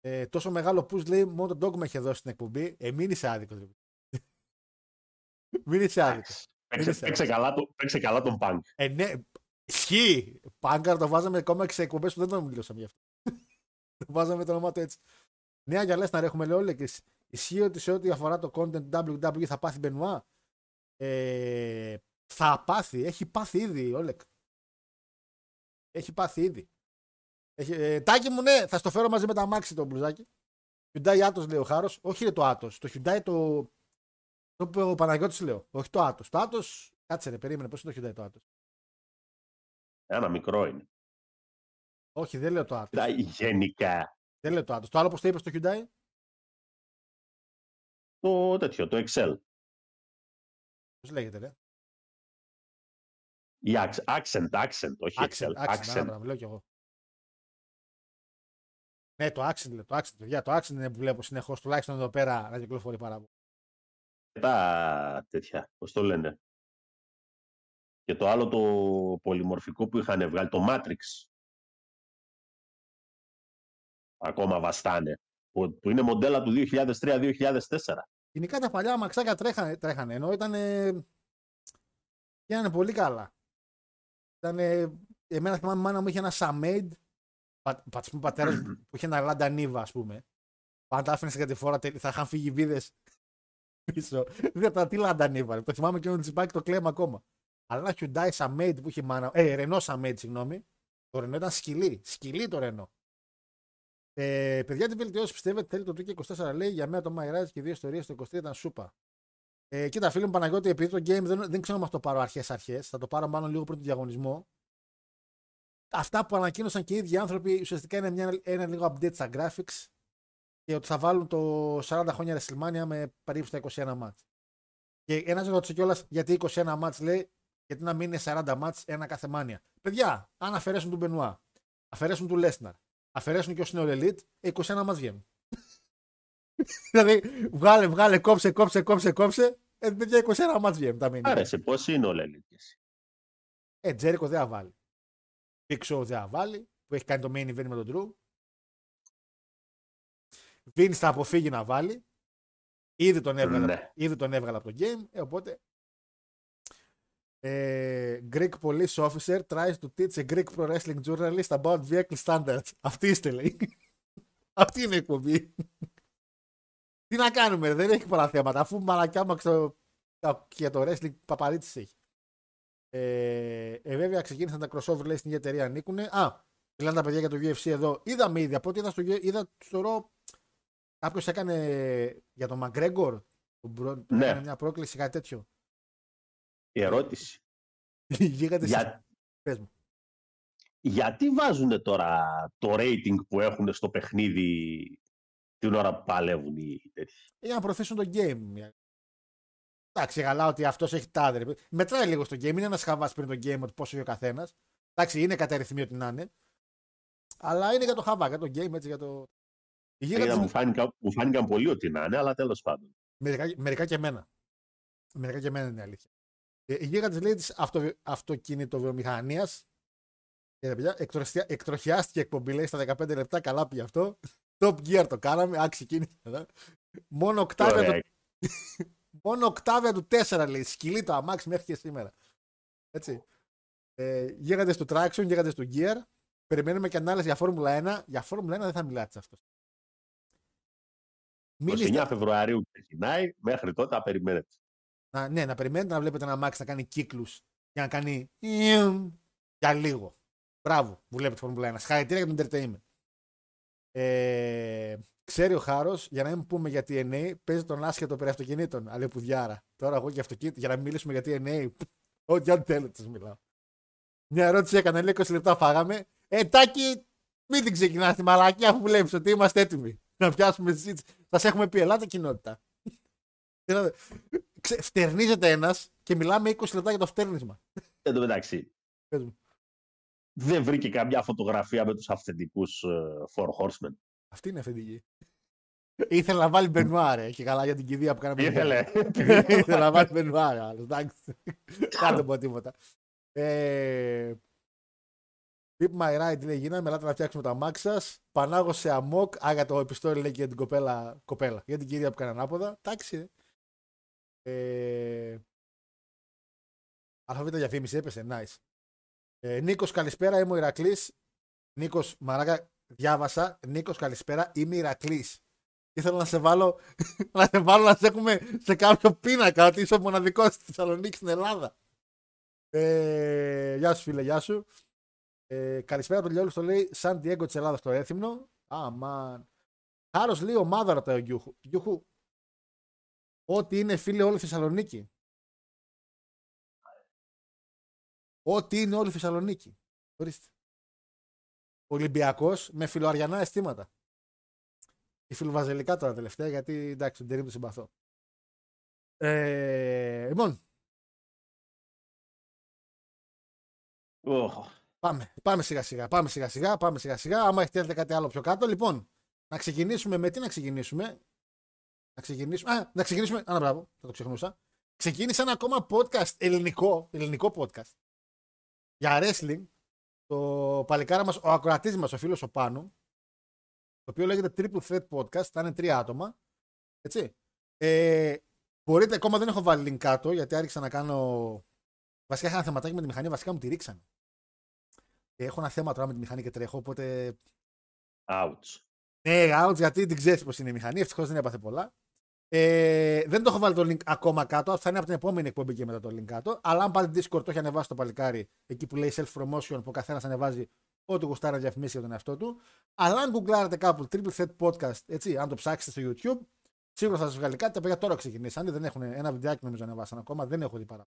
Ε, τόσο μεγάλο push λέει μόνο το Dogma είχε δώσει στην εκπομπή. Ε, μην είσαι άδικος. μην είσαι άδικος. Παίξε, Είναι παίξε καλά, το, παίξε καλά τον Punk. Ε, ναι, Ισχύει. Πάγκαρ το βάζαμε ακόμα και σε εκπομπές που δεν τον μιλούσαμε γι' αυτό. Το βάζαμε το όνομα του έτσι. Νέα για να έχουμε λέει όλοι και ισχύει ότι σε ό,τι αφορά το content WWE θα πάθει Μπενουά. Ε, θα πάθει, έχει πάθει ήδη Όλεκ. Έχει πάθει ήδη. Έχει, ε, τάκι μου, ναι, θα στο φέρω μαζί με τα μάξι το μπλουζάκι. Hyundai Atos λέει ο Χάρος. Όχι είναι το Atos. Το Hyundai το. Το που ο Παναγιώτης λέω. Όχι το Atos. Το Atos. Κάτσε ρε, περίμενε. Πώς είναι το Hyundai το Atos; Ένα μικρό είναι. Όχι, δεν λέω το Atos. Τα γενικά. Δεν λέω το Atos. Το άλλο πώ το είπες στο Hyundai; Το τέτοιο, το Excel. Πώς λέγεται, ρε; Η accent, accent, accent όχι Accent, Excel. accent, άρα, λέω κι εγώ. Ναι, το accent, λέω, το accent, παιδιά, το accent είναι που βλέπω συνεχώς τουλάχιστον εδώ πέρα να κυκλοφορεί πάρα πολύ. Τα τέτοια, πώς το λένε. Και το άλλο το πολυμορφικό που είχαν βγάλει, το Matrix. Ακόμα βαστάνε. Που, που είναι μοντέλα του 2003-2004. Γενικά τα παλιά μαξάκια τρέχανε, τρέχανε ενώ ήταν. Γίνανε πολύ καλά. Ήταν. Εμένα θυμάμαι η μάνα μου είχε ένα Σαμέιντ. Πα, πα, πα, πατέρας μου που είχε ένα Λάντα Νίβα, ας πούμε. Πάντα άφηνες την κατηφόρα, τε- θα είχαν φύγει βίδες πίσω. Δεν ήταν τι Λάντα Νίβα. ρε. Το θυμάμαι και με τον τσιπάκι το κλαίμα ακόμα. Αλλά ένα Hyundai Σαμέιντ που είχε η μάνα. Ε, Ρενό Σαμέιντ, συγγνώμη. Το Ρενό ήταν σκυλί. Σκυλί το Ρενό. Ε, παιδιά, τι βελτιώσει πιστεύετε θέλει το Twitter 24 λέει για μένα το My Rise και οι δύο ιστορίες το 23 ήταν σούπα. Ε, κοίτα, φίλε μου Παναγιώτη, επειδή το game δεν, δεν ξέρω αν αυτό το πάρω αρχέ-αρχέ, θα το πάρω μάλλον λίγο πριν τον διαγωνισμό. Αυτά που ανακοίνωσαν και οι ίδιοι άνθρωποι ουσιαστικά είναι μια, ένα λίγο update στα graphics και ότι θα βάλουν το 40 χρόνια WrestleMania με περίπου στα 21 μάτς. Και ένας ρώτησε κιόλας γιατί 21 μάτς λέει, γιατί να μην είναι 40 μάτς ένα κάθε μάνια. Παιδιά, αν αφαιρέσουν τον Μπενουά, αφαιρέσουν του Λέσναρ, αφαιρέσουν και ο Σινόλ Elite, ε, 21 μάτς βγαίνουν. δηλαδή, βγάλε, βγάλε, κόψε, κόψε, κόψε, κόψε. Ε, παιδιά, 21 μάτς βγαίνουν τα μήνυμα. Άρεσε, πώς είναι όλα ελίτες. Ε, Τζέρικο δεν θα βάλει. Big Show δεν θα βάλει, που έχει κάνει το main event με τον Drew. Vince θα αποφύγει να βάλει. Ήδη τον έβγαλε, Ναι. ήδη τον έβγαλε από το game, ε, οπότε... Ε, Greek police officer tries to teach a Greek pro wrestling journalist about vehicle standards. Αυτή είστε, λέει. Αυτή είναι η εκπομπή. Τι να κάνουμε, ρε, δεν έχει πολλά θέματα. Αφού μαλακιά μου στο... για το wrestling παπαρίτσις έχει. Ε, ε, βέβαια ξεκίνησαν τα crossover λέει στην ίδια εταιρεία ανήκουν. Α, μιλάνε τα παιδιά για το UFC εδώ. Είδαμε ήδη από ό,τι είδα στο, είδα στο Raw, κάποιος έκανε για τον McGregor. Τον προ... Ναι. Έκανε μια πρόκληση, κάτι τέτοιο. Η ερώτηση. Οι γίγαντες Για... Πες μου. Γιατί βάζουν τώρα το rating που έχουν στο παιχνίδι την ώρα που παλεύουν οι τέτοιοι; Για να προωθήσουν το game. Εντάξει, καλά ότι αυτός έχει τάδε. Μετράει λίγο στο game. Είναι ένας χαβάς πριν το game ότι πόσο έχει ο καθένας. Εντάξει, είναι κατά ρυθμή ότι να είναι. Αλλά είναι για το χαβά, για το game, έτσι για το. Οι Είδα, γίγαντες- μου, φάνηκαν, μου φάνηκαν πολύ ότι να είναι, αλλά τέλος πάντων. Μερικά, μερικά και εμένα. Μερικά και εμένα είναι η αλήθεια. Ε, η γίγαντες λέει τη αυτο, αυτοκινητοβιομηχανίας. Ε, παιδιά, εκτροχιά- εκτροχιάστηκε η εκπομπή, λέει στα 15 λεπτά. Καλά πήγε αυτό. Top Gear το κάναμε. Α, ξεκίνησε. εδώ. Μόνο οκτάβια, Ωραία. του, μόνο οκτάβια του 4 λέει. Σκυλί το αμάξι μέχρι και σήμερα. Έτσι. Ε, γίγαντες του Traction, γίγαντες του Gear. Περιμένουμε και ανάλυση για Φόρμουλα 1. Για Φόρμουλα 1 δεν θα μιλάτε αυτός. 29 Φεβρουαρίου ξεκινάει, μέχρι τότε θα περιμένετε. Να, ναι, να περιμένετε να βλέπετε ένα Max να κάνει κύκλους για να κάνει. ιουμ Για λίγο. Μπράβο που βλέπετε Φόρμουλα 1. Συγχαρητήρια για το entertainment. Ε, ξέρει ο Χάρος, για να μην πούμε για TNA, παίζει τον άσχετο περί αυτοκινήτων. Αλλά πουδιάρα. Τώρα εγώ για αυτοκίνητο, για να μιλήσουμε για TNA, ό,τι αν θέλετε, σας μιλάω. Μια ερώτηση έκανα, λέει 20 λεπτά φάγαμε. Ε, τάκι, μην την ξεκινάς τη μαλακιά αφού βλέπεις ότι είμαστε έτοιμοι να πιάσουμε συζήτηση. Σας έχουμε πει, ελάτε κοινότητα. Δηλαδή, ξε- Φτερνίζεται ένας και μιλάμε 20 λεπτά για το φτερνίσμα. Εν τω μεταξύ, Πες μου. δεν βρήκε καμιά φωτογραφία με τους αυθεντικούς ε, Four Horsemen. Αυτή είναι αφεντική. Ήθελε να βάλει Μπενουάρε και καλά για την κηδεία που κάναμε. Ήθελε. Ήθελε να βάλει Μπενουάρε. άλλος, Εντάξει. Δεν το πω τίποτα. Ε, Pip my ride λέει γίναμε, ελάτε να φτιάξουμε τα μάξ σας. Πανάγω σε αμόκ. Α, για το επιστόλι λέει και για την κοπέλα, κοπέλα. Για την κυρία που κάνει ανάποδα. Εντάξει. Ε, αλφαβήτα διαφήμιση έπεσε. Nice. Ε, Νίκος, καλησπέρα, είμαι ο Ηρακλής. Νίκος, μαράκα, διάβασα. Νίκος, καλησπέρα, είμαι Ηρακλής. Ήθελα να σε βάλω να σε βάλω να σε έχουμε σε κάποιο πίνακα ότι είσαι ο μοναδικός στη Θεσσαλονίκης στην Ελλάδα. Ε, γεια σου, φίλε, γεια σου. Ε, καλησπέρα τον Λιόλου, το λέει Σαν Diego της Ελλάδας στο έθιμνο. Αμάν. Χάρος λέει ομάδα ρωτάει ο Γιούχου. Γιούχου, ό,τι είναι φίλε όλη η Θεσσαλονίκη. Ό,τι είναι όλη η Θεσσαλονίκη. Ορίστε. Ολυμπιακός με φιλοαριανά αισθήματα. Και φιλοβαζελικά τώρα τελευταία, γιατί εντάξει, τον Τερήμ του συμπαθώ. Ε, λοιπόν, Οχ. πάμε, πάμε σιγά σιγά, πάμε σιγά σιγά, πάμε σιγά σιγά. Άμα έχετε κάτι άλλο πιο κάτω, λοιπόν, να ξεκινήσουμε με τι να ξεκινήσουμε. Να ξεκινήσουμε, α, να ξεκινήσουμε, α, μπράβο, θα το ξεχνούσα. Ξεκίνησε ένα ακόμα podcast, ελληνικό, ελληνικό podcast, για wrestling, το παλικάρα μας, ο ακροατής μας, ο φίλος ο Πάνου, το οποίο λέγεται Triple Threat Podcast, θα είναι τρία άτομα, έτσι. Ε, μπορείτε, ακόμα δεν έχω βάλει link κάτω, γιατί άρχισα να κάνω, βασικά είχα ένα θεματάκι με τη μηχανή, βασικά μου τη ρίξανε. Και έχω ένα θέμα τώρα με τη μηχανή και τρέχω, οπότε Ouch. ναι, out, γιατί την ξέρεις πώς είναι η μηχανή. Ευτυχώς δεν έπαθε πολλά. Ε, δεν το έχω βάλει το link ακόμα κάτω. Θα είναι από την επόμενη εκπομπή και μετά το link κάτω. Αλλά αν πάτε Discord, το έχει ανεβάσει το παλικάρι εκεί που λέει self-promotion που ο καθένας ανεβάζει ό,τι γουστάρει να διαφημίσει για τον εαυτό του. Αλλά αν γκουγκλάρετε κάπου Triple Threat Podcast, έτσι, αν το ψάξετε στο YouTube, σίγουρα θα σας βγάλει κάτι. Τα παιδιά τώρα ξεκινήσαν. Δεν έχουν ένα βιντεάκι νομίζω ανεβάσαν ακόμα. Δεν έχω δει παρά.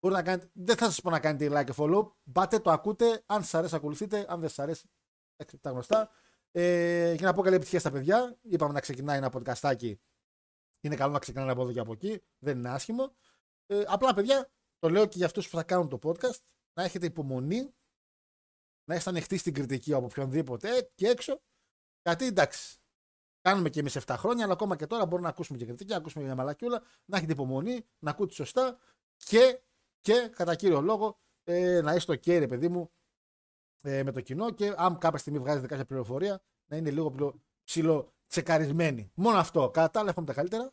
Μπορείτε να κάνετε, δεν θα σας πω να κάνετε like και follow. Μπάτε, το ακούτε. Αν σας αρέσει, ακολουθείτε. Αν δεν σας αρέσει, εντάξει, τα γνωστά. Ε, και να πω καλή επιτυχία στα παιδιά. Είπαμε να ξεκινάει ένα podcastάκι. Είναι καλό να ξεκινάει από εδώ και από εκεί. Δεν είναι άσχημο. Ε, απλά, παιδιά, το λέω και για αυτούς που θα κάνουν το podcast. Να έχετε υπομονή. Να είστε ανοιχτοί στην κριτική από οποιονδήποτε ε, και έξω. Γιατί εντάξει, κάνουμε και εμείς 7 χρόνια, αλλά ακόμα και τώρα μπορούμε να ακούσουμε και κριτική, να ακούσουμε μια μαλακιούλα. Να έχετε υπομονή, να ακούτε σωστά και, και κατά κύριο λόγο ε, να είστε ok, ρε παιδί μου, ε, με το κοινό και αν κάποια στιγμή βγάζετε κάποια πληροφορία να είναι λίγο πιο ψηλό τσεκαρισμένη. Μόνο αυτό. Κατά τα άλλα έχουμε τα καλύτερα.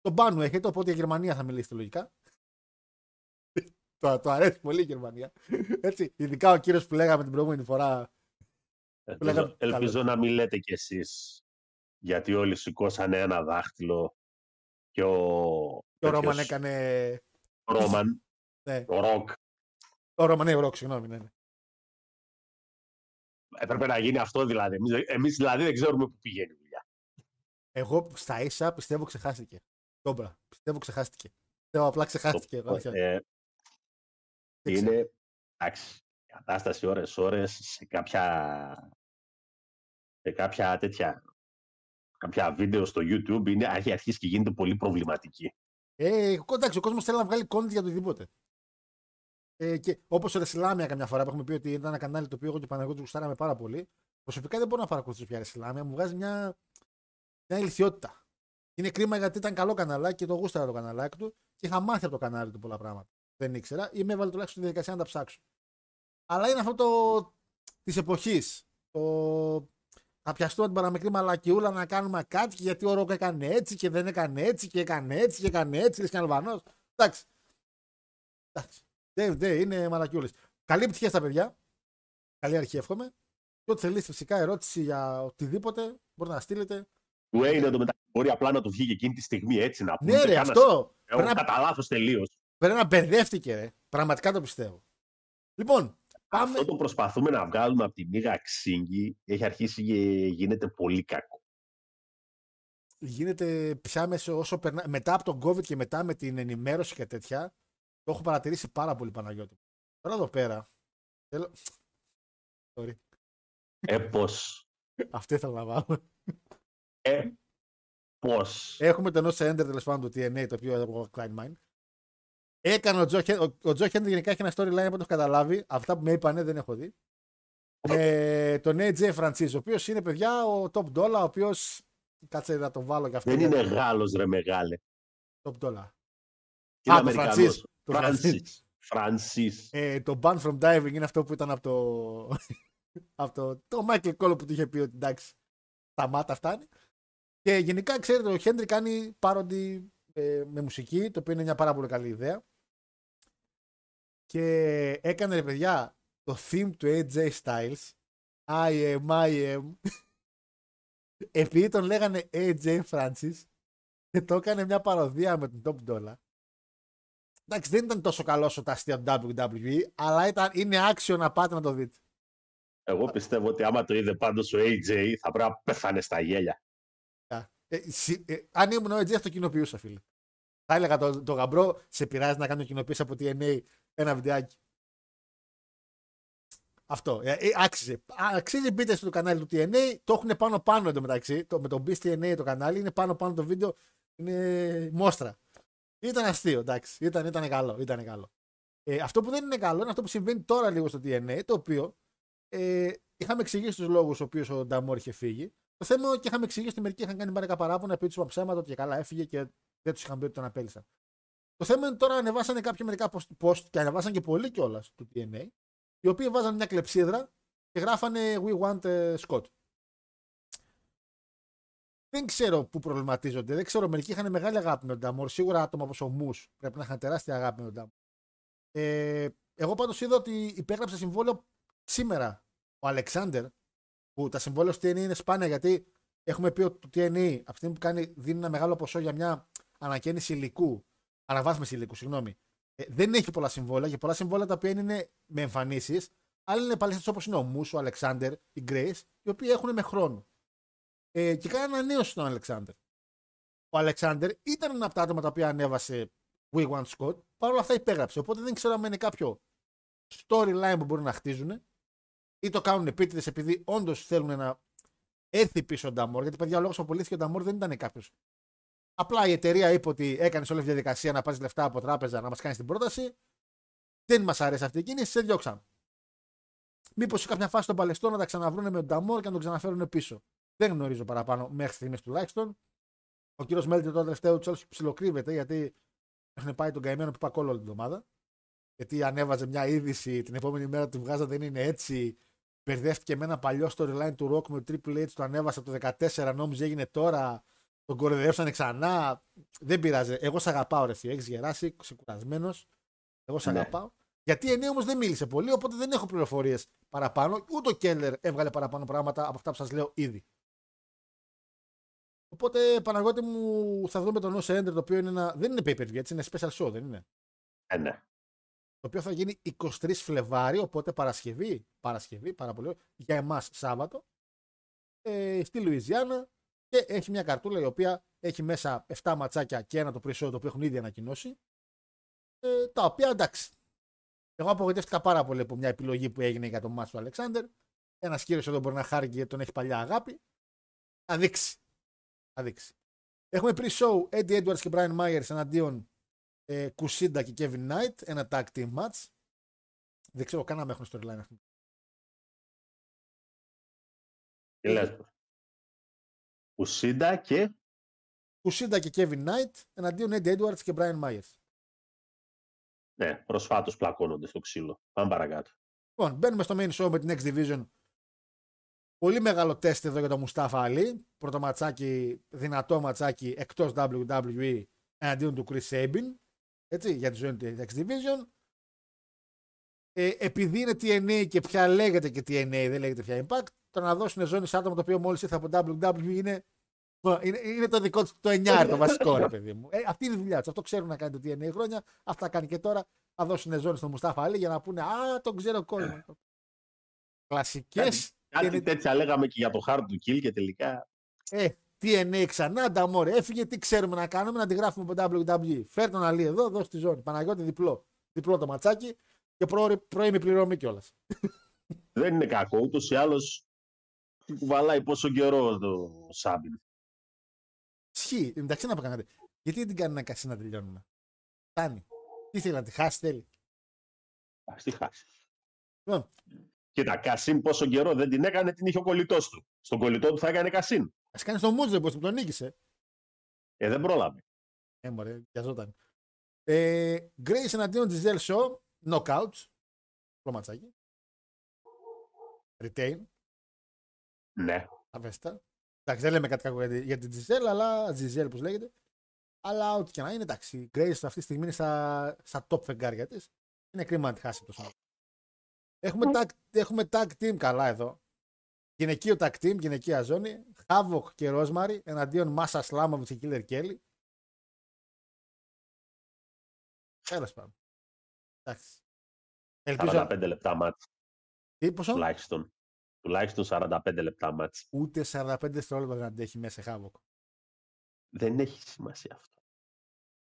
Το μπάνου έχετε, οπότε η Γερμανία θα μιλήσετε λογικά. το, το αρέσει πολύ η Γερμανία. Έτσι, ειδικά ο κύριος που λέγαμε την προηγούμενη φορά. Ελπίζω, Λέγαμε- ελπίζω να μην λέτε κι εσείς γιατί όλοι σηκώσανε ένα δάχτυλο και ο, Και ο Ρόμαν τέτοιος έκανε. Ρόμαν, Ναι, ο Ροκ, ο Ρόμαν είναι ρόκ, συγγνώμη. Ναι, ναι. Έπρεπε να γίνει αυτό δηλαδή. Εμείς, εμείς δηλαδή δεν ξέρουμε πού πηγαίνει η δουλειά. Εγώ στα ίσα πιστεύω ξεχάστηκε. Τόμπρα. Πιστεύω ξεχάστηκε. Πιστεύω απλά ξεχάστηκε. αλήθεια. Ε, Δεν ξέρω. είναι, εντάξει, η κατάσταση ώρες-ώρες σε κάποια, σε κάποια τέτοια, κάποια βίντεο στο YouTube είναι, έχει αρχίσει και γίνεται πολύ προβληματική. Ε, εντάξει, ο κόσμος θέλει να βγάλει content για οτιδήποτε. Ε, και όπως ο Ρεσιλάμια καμιά φορά που έχουμε πει ότι ήταν ένα κανάλι το οποίο εγώ και ο Παναγιώτης γουστάραμε πάρα πολύ. Προσωπικά δεν μπορώ να παρακολουθήσω πια Ρεσιλάμια, μου βγάζει μια, μια ηλικιότητα. Είναι κρίμα γιατί ήταν καλό καναλάκι και το γούσταρα το καναλάκι του και είχα μάθει από το κανάλι του πολλά πράγματα. Δεν ήξερα ή με έβαλε τουλάχιστον στη διαδικασία να τα ψάξω. Αλλά είναι αυτό το της εποχής. Το θα πιαστούμε την παραμικρή μαλακιούλα να κάνουμε κάτι και γιατί ο Ρόκο έκανε έτσι και δεν έκανε έτσι και έκανε έτσι και έκανε έτσι. Λες και Αλβανός. Εντάξει. Εντάξει. Δεν, δεν, είναι μαλακιούλε. Καλή επιτυχία στα παιδιά. Καλή αρχή εύχομαι. Και ό,τι θελήσετε φυσικά ερώτηση για οτιδήποτε μπορείτε να στείλετε. Του Έιν εντωμεταξύ μπορεί απλά να του βγει και εκείνη τη στιγμή έτσι να πούμε. Ναι, ρε, αυτό. Εγώ Πρέπει να, κατά λάθος τελείως. πρέπει να μπερδεύτηκε, ρε. Πραγματικά το πιστεύω. Λοιπόν, πάμε. Αυτό το προσπαθούμε να βγάλουμε από τη μίγα ξύγκη έχει αρχίσει και γίνεται πολύ κακό. γίνεται πια μέσω όσο περνά... μετά από τον COVID και μετά με την ενημέρωση και τέτοια, το έχω παρατηρήσει πάρα πολύ Παναγιώτη. Τώρα εδώ πέρα. Θέλω... Sorry. Ε, πώς. Αυτό ήθελα να βάλω. Ε, πώς. Έχουμε το ενός Ender τέλος πάντων του TNA, το οποίο έχω Klein Mine. Έκανε ο Τζο Χεν- ο- ο Τζο Χέντρι γενικά έχει ένα storyline που το έχω καταλάβει. Αυτά που με είπανε δεν έχω δει. Με τον AJ Francis, ο οποίος είναι παιδιά ο Top Dollar, ο οποίο. Κάτσε να το βάλω και αυτό. Δεν γιατί- είναι Γάλλος ρε μεγάλε. Top Dollar. Είναι Α, το Αμερικανός. Francis. Το Francis. Francis. Francis. Ε, το ban from diving είναι αυτό που ήταν από το. από το, το Michael Cole που του είχε πει ότι εντάξει, σταμάτα φτάνει. Και γενικά ξέρετε, ο Χέντρι κάνει πάροντι ε, με μουσική, το οποίο είναι μια πάρα πολύ καλή ιδέα. και έκανε ρε παιδιά το theme του AJ Styles I am, I am επειδή τον λέγανε AJ Francis και το έκανε μια παροδία με τον Top Dollar εντάξει δεν ήταν τόσο καλό στο τα αστεία του WWE αλλά ήταν, είναι άξιο να πάτε να το δείτε Εγώ πιστεύω ότι άμα το είδε πάντως ο AJ θα πρέπει να πέθανε στα γέλια. ε, συ- ε, αν ήμουν ο AJ θα το κοινοποιούσα φίλε θα έλεγα το, το γαμπρό σε πειράζει να κάνω κοινοποίηση από TNA ένα βιντεάκι αυτό. Ε, ε, άξιζε. Α, Αξίζει μπείτε στο κανάλι του TNA. Το έχουν πάνω πάνω εντωμεταξύ. Το, με τον Beast TNA το κανάλι είναι πάνω πάνω το βίντεο. Είναι μόστρα. Ήταν αστείο, εντάξει. Ήταν, ήταν καλό. Ήταν καλό. Ε, αυτό που δεν είναι καλό είναι αυτό που συμβαίνει τώρα λίγο στο TNA, το οποίο ε, είχαμε εξηγήσει τους λόγους ο οποίο ο Νταμόρ είχε φύγει. Το θέμα είναι και είχαμε εξηγήσει ότι μερικοί είχαν κάνει μπαρικά παράπονα, πει του ψέματα ότι και καλά έφυγε και δεν τους είχαν πει ότι τον απέλησαν. Το θέμα είναι τώρα ανεβάσανε κάποια μερικά post- post και ανεβάσαν και πολλοί κιόλας του TNA, οι οποίοι βάζαν μια κλεψίδρα και γράφανε We want ε, Scott. Δεν ξέρω πού προβληματίζονται. Δεν ξέρω. Μερικοί είχαν μεγάλη αγάπη με τον Νταμόρ. Σίγουρα άτομα όπως ο Μους πρέπει να είχαν τεράστια αγάπη με τον Νταμόρ. Ε, εγώ πάντως είδα ότι υπέγραψε συμβόλαιο σήμερα ο Αλεξάνδρ, που τα συμβόλαια στο TNA είναι σπάνια γιατί έχουμε πει ότι το TNA από τη στιγμή που κάνει, δίνει ένα μεγάλο ποσό για μια ανακαίνιση υλικού, αναβάθμιση υλικού, συγγνώμη. Ε, δεν έχει πολλά συμβόλαια και πολλά συμβόλαια τα οποία είναι με εμφανίσεις. Άλλοι είναι παλαιστέ όπως είναι ο Μους, ο Αλεξάνδρ, η Grace, οι οποίοι έχουν με χρόνο. Ε, και κάνει ανανέωση στον Αλεξάνδρ. Ο Αλεξάνδρ ήταν ένα από τα άτομα τα οποία ανέβασε We Want Scott, παρ' όλα αυτά υπέγραψε. Οπότε δεν ξέρω αν είναι κάποιο storyline που μπορούν να χτίζουν ή το κάνουν επίτηδες επειδή όντως θέλουν να έρθει πίσω ο Νταμόρ. Γιατί παιδιά, ο λόγος που απολύθηκε ο Νταμόρ δεν ήταν κάποιος. Απλά η εταιρεία είπε ότι έκανε όλη αυτή τη διαδικασία να πάρεις λεφτά από τράπεζα να μας κάνεις την πρόταση. Δεν μας αρέσει αυτή η κίνηση, σε διώξαν. Μήπως σε κάποια φάση τον Παλαιστό να τα ξαναβρούν με τον Νταμόρ και να τον ξαναφέρουν πίσω. Δεν γνωρίζω παραπάνω μέχρι στιγμής τουλάχιστον. Ο κύριος Μέλτερ το τελευταίο του ψιλοκρύβεται γιατί έχουν πάει τον καημένο που είπα όλη την εβδομάδα. Γιατί ανέβαζε μια είδηση την επόμενη μέρα του βγάζα δεν είναι έτσι. Μπερδεύτηκε με ένα παλιό storyline του Rock με το Triple H, το ανέβασε από το 14, νόμιζε έγινε τώρα. Τον κοροϊδεύσανε ξανά. Δεν πειράζει. Εγώ σε αγαπάω, ρε Έχεις γεράσει, είσαι κουρασμένο. Εγώ σε Ναι. αγαπάω. Γιατί η Ενέ όμως δεν μίλησε πολύ, οπότε δεν έχω πληροφορίες παραπάνω. Ούτε ο Κέλλερ έβγαλε παραπάνω πράγματα από αυτά που σας λέω ήδη. Οπότε, Παναγώτη μου, θα δούμε τον Ose Ender, το οποίο είναι ένα, δεν είναι pay per view, έτσι είναι special show, δεν είναι; Ε, ναι. Το οποίο θα γίνει 23 Φλεβάρι, οπότε Παρασκευή, Παρασκευή, πάρα πολύ, ωραία, για εμάς Σάββατο, ε, στη Λουιζιάννα και έχει μια καρτούλα η οποία έχει μέσα 7 ματσάκια και ένα το pre-show το οποίο έχουν ήδη ανακοινώσει, ε, τα οποία εντάξει. Εγώ απογοητεύτηκα πάρα πολύ από μια επιλογή που έγινε για το μάτς του Αλεξάνδρ. Ένας κύριος εδώ μπορεί να χάρηκε γιατί τον έχει παλιά αγάπη. Θα δείξει. Θα δείξει. Έχουμε pre-show Eddie Edwards και Brian Myers εναντίον ε, Κουσίντα και Kevin Knight. Ένα tag team match. Δεν ξέρω καν αν έχουν storyline αυτό. Τι λες. Ουσίντα και; Κουσίντα και Kevin Knight εναντίον Eddie Edwards και Brian Myers. ναι, προσφάτως πλακώνονται στο ξύλο. Πάμε παρακάτω. Λοιπόν, μπαίνουμε στο main show με την X Division. Πολύ μεγάλο τεστ εδώ για τον Μουστάφα Αλή. Πρώτο ματσάκι, δυνατό ματσάκι εκτός WWE εναντίον του Chris Sabin. Έτσι, για τη ζωή του X Division. Ε, επειδή είναι TNA και πια λέγεται και TNA, δεν λέγεται πια Impact, το να δώσουν ζώνη σε άτομο το οποίο μόλις ήρθε από WWE είναι, είναι, είναι το δικό τους το 9 το βασικό, ρε παιδί μου. Ε, αυτή είναι η δουλειά τους. Αυτό ξέρουν να κάνει το TNA χρόνια. Αυτά κάνει και τώρα. Θα δώσουν ζώνη στον Μουστάφα Αλή για να πούνε Α, τον ξέρω κόσμο. Κλασικές. Κάτι τέτοια λέγαμε και για το hard to kill και τελικά Ε, TNA ξανά, Νταμόρ έφυγε, τι ξέρουμε να κάνουμε, να τη γράφουμε από WWE. Φέρ τον Αλή εδώ, δώσει τη ζώνη. Παναγιώτη διπλό. Διπλό το ματσάκι και προ, πρώιμη πληρωμή κιόλας. δεν είναι κακό. Ούτως ή άλλως κουβαλάει πόσο καιρό το Σάμπιν. Ισχύει. Εντάξει, να πω κάνατε. Γιατί δεν την κάνει να κασί να τελειώνουμε; Φτάνει. Τι θέλει να τη χάσει, θέλει; Ας τη χάσει. Λοιπόν, Κοίτα, Κασίν πόσο καιρό δεν την έκανε, την είχε ο κολλητός του. Στον κολλητό του θα έκανε Κασίν. ας κάνει το Μούτζε που τον νίκησε. Ε, δεν πρόλαβε. Ε, μωρέ, πιαζόταν. Ε, Grace εναντίον της Zell Show, knockouts. Το ματσάκι. Retain. Ναι. Αβέστα. Εντάξει, δεν λέμε κάτι κακό για τη- για την Giselle, αλλά Giselle που λέγεται. Αλλά ό,τι και να είναι, εντάξει. Η Grace αυτή τη στιγμή είναι στα, στα top φεγγάρια της. Είναι κρίμα να τη χάσει τόσο. Έχουμε, tag, έχουμε tag team καλά εδώ. Γυναικείο tag team, γυναικεία ζώνη. Χάβοκ και Ρόσμαρι εναντίον Μάσα Σλάμοβιτς και Κίλερ Κέλλη. Τέλο πάντων. Εντάξει. Ελπίζω. 45 λεπτά μάτς. Τι, πόσο; Τουλάχιστον. Τουλάχιστον 45 λεπτά μάτς. Ούτε 45 δευτερόλεπτα δεν αντέχει μέσα Χάβοκ. Δεν έχει σημασία αυτό.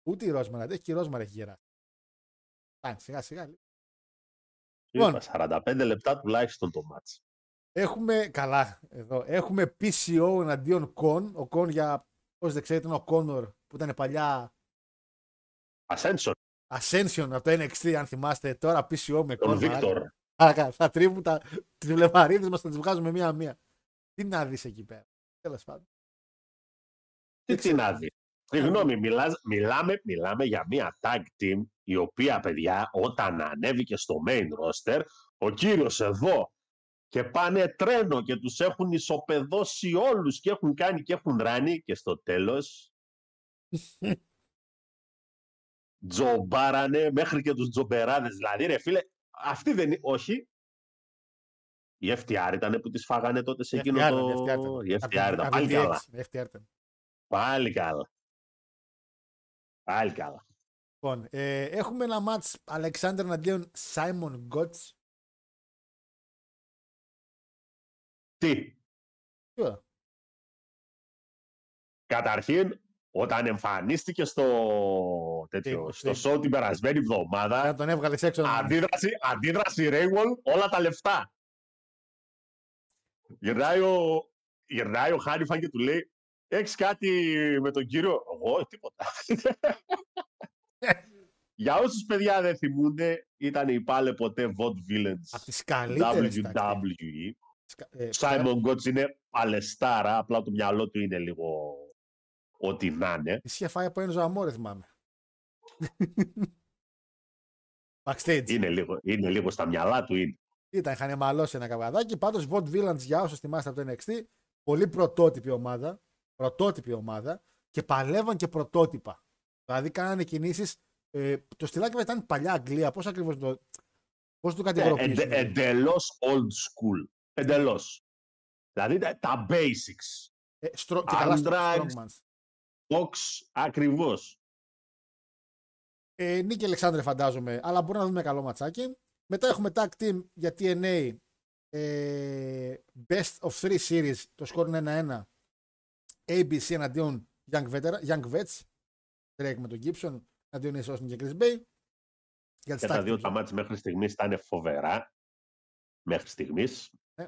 Ούτε η Ρόσμαρι αντέχει και η Ρόσμαρι έχει γεράσει. Εντάξει, σιγά σιγά. Είπα, Λοιπόν. 45 λεπτά τουλάχιστον το μάτς. Έχουμε, καλά εδώ, έχουμε PCO εναντίον Con. Ο Con για, όσοι δεν ξέρετε, είναι ο Connor που ήταν παλιά Ascension, Ascension από το NXT, αν θυμάστε. Τώρα PCO με τον Con. Βίκτορ. Άρα, θα τρίβουν τα, τις βλεμαρίδες μας, θα τις βγάζουμε μία-μία. Τι να δεις εκεί πέρα. Τέλος πάντων. Τι, Δεν τι ξέρω. να δεις. Συγγνώμη, μιλάς, μιλάμε, μιλάμε για μια tag team η οποία, παιδιά, όταν ανέβηκε στο main roster, ο κύριος εδώ και πάνε τρένο και τους έχουν ισοπεδώσει όλους και έχουν κάνει και έχουν ράνει και στο τέλος τζομπάρανε μέχρι και τους τζομπεράδες. Δηλαδή, ρε φίλε, αυτή δεν είναι, όχι, η FTR ήταν που τις φάγανε τότε σε Η εκείνο FTR, το... η FTR ήταν. Η Από FTR την- ήταν, από πάλι την καλά. DX, η FTR ήταν. Πάλι καλά. Πάλι καλά. Λοιπόν, ε, έχουμε ένα μάτς Αλεξάνδρ εναντίον Simon Gotts. Τι, Τι ωραία. καταρχήν, όταν εμφανίστηκε στο, τέτοιο, Τι, στο τι. show την περασμένη Να εβδομάδα, τον έβγαλες έξω. να- αντίδραση, αντίδραση Raywall, όλα τα λεφτά. Γυρνάει ο, γυρνάει ο Χάνιφαν και του λέει, έχεις κάτι με τον κύριο; Εγώ, τίποτα. Για όσους παιδιά δεν θυμούνται, ήταν η πάλε ποτέ Vod Από Villains τις καλύτερες tag team. WWE. Σκα- ε, Σάιμον Γκότς είναι παλαιστάρα, απλά το μυαλό του είναι λίγο ό,τι να είναι. Της είχε φάει από ένα ζωαμόρε, θυμάμαι. Backstage. Είναι λίγο, είναι λίγο στα μυαλά του. Είναι. Ήταν, είχαν μαλώσει ένα καβγαδάκι. Πάντως, Vod Villains για όσους θυμάστε από το NXT, πολύ πρωτότυπη ομάδα. Πρωτότυπη ομάδα και παλεύαν και πρωτότυπα. Δηλαδή, κάνανε κινήσεις. Ε, το στυλάκι μας ήταν παλιά Αγγλία. Πώς ακριβώς το. Πώς το Ε, εντε, κατηγοροποιήσουμε. εντελώς old school. Εντελώς. Δηλαδή τα, τα basics. Ε, στρο, και καλά στο Andrade. Strongmans. Box ακριβώς. Ε, Νίκη Αλεξάνδρε φαντάζομαι, αλλά μπορούμε να δούμε καλό ματσάκι. Μετά έχουμε tag team για TNA. Ε, best of three series. Το σκορ είναι 1-1. ABC εναντίον Young, Veteran, Young Vets. Drake με τον Gibson. Εναντίον Ace Austin και Chris Bay. Για τις Και τα tag δύο teams. τα μάτια μέχρι στιγμής ήταν φοβερά. Μέχρι στιγμής. Ναι.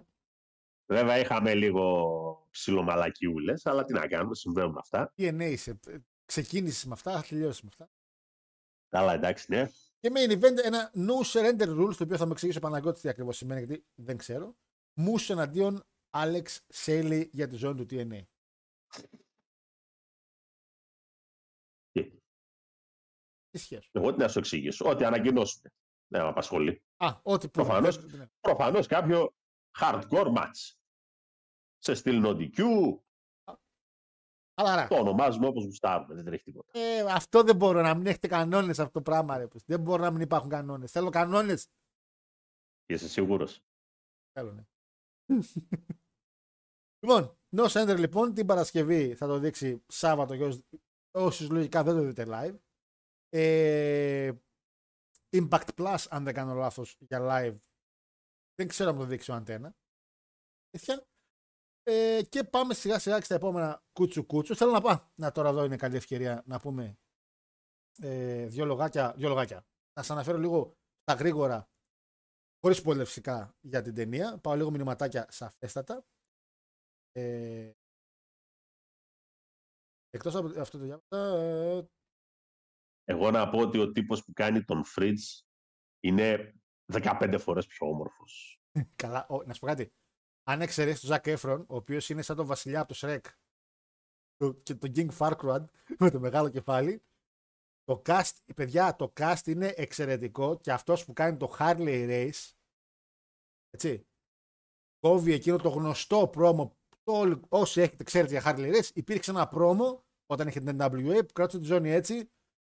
Βέβαια είχαμε λίγο ψιλομαλακιούλες, αλλά τι να κάνουμε, συμβαίνουν αυτά. TNA σε, ε, ξεκίνησες με αυτά, θα τελειώσει με αυτά. Αλλά εντάξει, ναι. Και main event ένα no surrender rules, το οποίο θα μου εξηγήσει ο Παναγιώτης τι ακριβώς σημαίνει, γιατί δεν ξέρω. Moose εναντίον Alex Shelley για τη ζώνη του TNA. Τι; Τι σχέση. Εγώ τι να σου εξηγήσω. Ό,τι ανακοινώσουν. Δεν με απασχολεί. Α, ό,τι πούμε. Προφανώς. Ναι. Προφανώς κάποιο hardcore match. Σε στυλ NoDQ, Χαλαρά. το ονομάζουμε όπως γουστάρουμε. Δεν τρέχει τίποτα. Ε, αυτό δεν μπορώ να μην έχετε κανόνες αυτό το πράγμα. Ρε. πως. Δεν μπορώ να μην υπάρχουν κανόνες. Θέλω κανόνες. Είσαι σίγουρος; Θέλω, ναι. λοιπόν, No Center λοιπόν την Παρασκευή θα το δείξει Σάββατο για όσους- όσους λογικά δεν το δείτε live. Ε, Impact Plus, αν δεν κάνω λάθος, για live. Δεν ξέρω αν το δείξει ο Αντένα. Αλήθεια. Ε, και πάμε σιγά σιγά και στα επόμενα κούτσου κούτσου. Θέλω να πάω. Να τώρα εδώ είναι καλή ευκαιρία να πούμε ε, δύο, λογάκια, δύο λογάκια. Να σας αναφέρω λίγο τα γρήγορα χωρίς spoiler φυσικά για την ταινία. Πάω λίγο μηνυματάκια σαφέστατα. Ε, εκτός από αυτό το διάβασα, ε, Εγώ να πω ότι ο τύπος που κάνει τον Fritz είναι 15 φορές πιο όμορφος. καλά, ο, να σου πω κάτι. Αν εξαιρέσεις τον Ζακ Έφρον, ο οποίος είναι σαν τον βασιλιά από το Shrek το- και τον King Farquaad με το μεγάλο κεφάλι, το cast, παιδιά, το cast είναι εξαιρετικό και αυτός που κάνει το Harley Race, έτσι, κόβει εκείνο το γνωστό πρόμο, το, όλοι- όσοι έχετε ξέρετε για Harley Race, υπήρξε ένα πρόμο όταν είχε την NWA που κράτησε τη ζώνη έτσι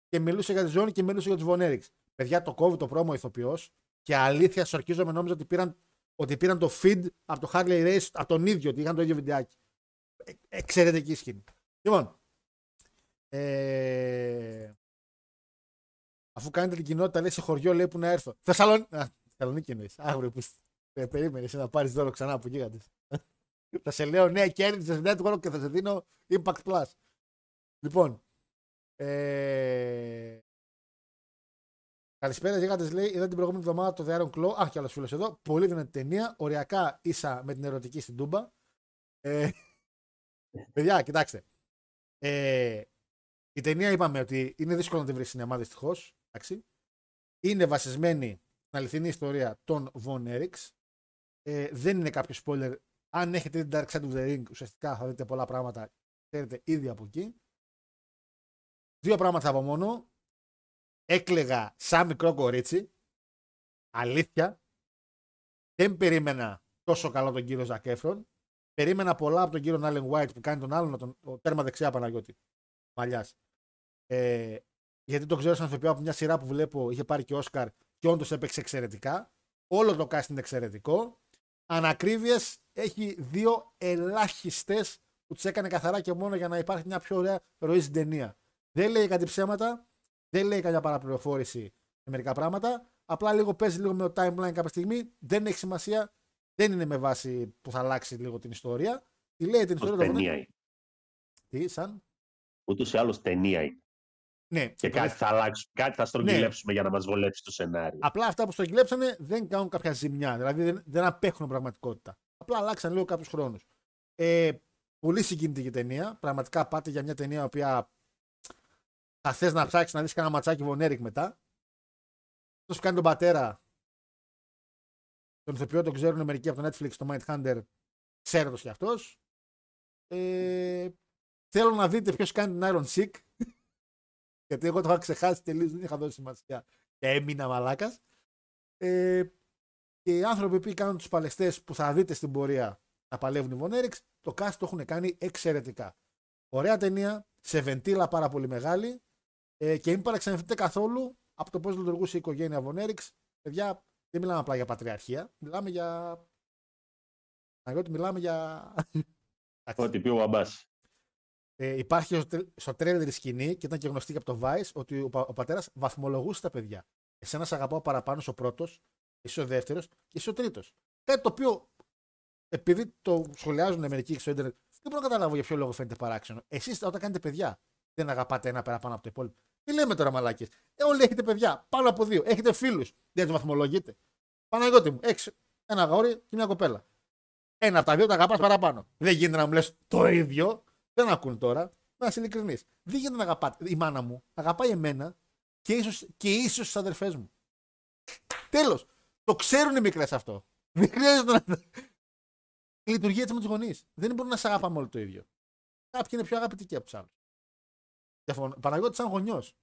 και μιλούσε για τη ζώνη και μιλούσε για τους Von Erichs. Παιδιά, το κόβει το πρόμο ηθοποιός και αλήθεια σορκίζομαι νόμιζα ότι πήραν, ότι πήραν το feed από το Harley Race από τον ίδιο, ότι είχαν το ίδιο βιντεάκι. Ε, εξαιρετική σκηνή. Λοιπόν, ε, αφού κάνετε την κοινότητα, λέει σε χωριό, λέει που να έρθω. Θεσσαλονίκη. Α, Θεσσαλονίκη εννοείς. Αύριο που ε, περίμενε να πάρεις δώρο ξανά από γίγαντε. Θα σε λέω ναι, κέρδισε network και θα σε δίνω Impact Plus. Λοιπόν. Ε... Καλησπέρα, γίγαντε λέει. Είδα την προηγούμενη εβδομάδα το The Iron Claw. Αχ, κι άλλος φίλος εδώ. Πολύ δυνατή ταινία. Οριακά ίσα με την ερωτική στην Τούμπα. Ε... Παιδιά, κοιτάξτε. Ε... Η ταινία είπαμε ότι είναι δύσκολο να την βρεις σινεμά δυστυχώς. Είναι βασισμένη στην αληθινή ιστορία των Von Eriks. Ε, δεν είναι κάποιο spoiler. Αν έχετε την Dark Side of the Ring, ουσιαστικά θα δείτε πολλά πράγματα. Ξέρετε ήδη από εκεί. Δύο πράγματα από μόνο. Έκλεγα σαν μικρό κορίτσι. Αλήθεια. Δεν περίμενα τόσο καλό τον κύριο Ζακέφρον. Περίμενα πολλά από τον κύριο Νάλεν White που κάνει τον άλλον τον, ο τέρμα δεξιά Παναγιώτη. Μαλλιάς. Ε, γιατί το ξέρω σαν ηθοποιό από μια σειρά που βλέπω, είχε πάρει και Όσκαρ και όντως έπαιξε εξαιρετικά. Όλο το cast είναι εξαιρετικό. Ανακρίβειες έχει δύο ελάχιστες που τις έκανε καθαρά και μόνο για να υπάρχει μια πιο ωραία ροή στην ταινία. Δεν λέει κάτι ψέματα, δεν λέει κάποια παραπληροφόρηση σε μερικά πράγματα. Απλά λίγο παίζει λίγο με το timeline κάποια στιγμή. Δεν έχει σημασία. Δεν είναι με βάση που θα αλλάξει λίγο την ιστορία. Τι λέει την ιστορία. Ταινία είναι. Τι, σαν; Ούτως ή άλλως ταινία είναι. Ναι, και κάτι θα αλλάξουμε, κάτι θα στρογγυλέψουμε ναι. για να μας βολέψει το σενάριο. Απλά αυτά που στρογγυλέψανε δεν κάνουν κάποια ζημιά. Δηλαδή δεν, δεν απέχουν πραγματικότητα. Απλά αλλάξαν λίγο κάποιους χρόνους. Ε, πολύ συγκινητική ταινία. Πραγματικά πάτε για μια ταινία η οποία θα θες να ψάξεις να δεις κανένα ματσάκι Βονέρικ μετά. Αυτός που κάνει τον πατέρα. Τον ηθοποιό τον ξέρουν μερικοί από το Netflix, το Mindhunter. Ξέρω το κι αυτό. Ε, θέλω να δείτε ποιος κάνει την Iron Sick. Γιατί εγώ το είχα ξεχάσει τελείως, δεν είχα δώσει σημασία. Και έμεινα μαλάκας. Ε, και οι άνθρωποι που κάνουν τους παλαιστές που θα δείτε στην πορεία να παλεύουν οι Βονέριξ, το cast το έχουν κάνει εξαιρετικά. Ωραία ταινία, σε βεντίλα πάρα πολύ μεγάλη ε, και μην παραξενευτείτε καθόλου από το πώς λειτουργούσε η οικογένεια Βονέριξ. Παιδιά, δεν μιλάμε απλά για πατριαρχία, μιλάμε για. Να μιλάμε για. Ό,τι πει ο Αμπάς. Ε, υπάρχει στο τρέλερ σκηνή και ήταν και γνωστή και από το Vice ότι ο, ο πατέρας βαθμολογούσε τα παιδιά. Εσένα σε αγαπάω παραπάνω ο πρώτος, είσαι ο δεύτερος και είσαι ο τρίτος. Κάτι το οποίο επειδή το σχολιάζουν μερικοί στο Ιντερνετ, δεν μπορώ να καταλάβω για ποιο λόγο φαίνεται παράξενο. Εσείς όταν κάνετε παιδιά, δεν αγαπάτε ένα παραπάνω από το υπόλοιπο. Τι λέμε τώρα, μαλάκες; Ε, όλοι έχετε παιδιά, πάνω από δύο. Έχετε φίλους. Δεν τους βαθμολογείτε. Παναγιώτη μου, έξι. Ένα αγόρι και μια κοπέλα. Ένα από τα δύο τα αγαπάς παραπάνω. Δεν γίνεται να μου λες το ίδιο. Δεν ακούν τώρα. Να είσαι ειλικρινής. Δεν γίνεται να αγαπάτε. Η μάνα μου αγαπάει εμένα και ίσως και ίσως τις αδερφές μου. Τέλος. Το ξέρουν οι μικρές αυτό. Δεν χρειάζεται να. Λειτουργεί έτσι με τους γονείς. Δεν μπορούν να σε αγαπάμε όλοι το ίδιο. Κάποιοι είναι πιο αγαπητικοί από τους άλλους. Παναγιώτη, σαν γονιός.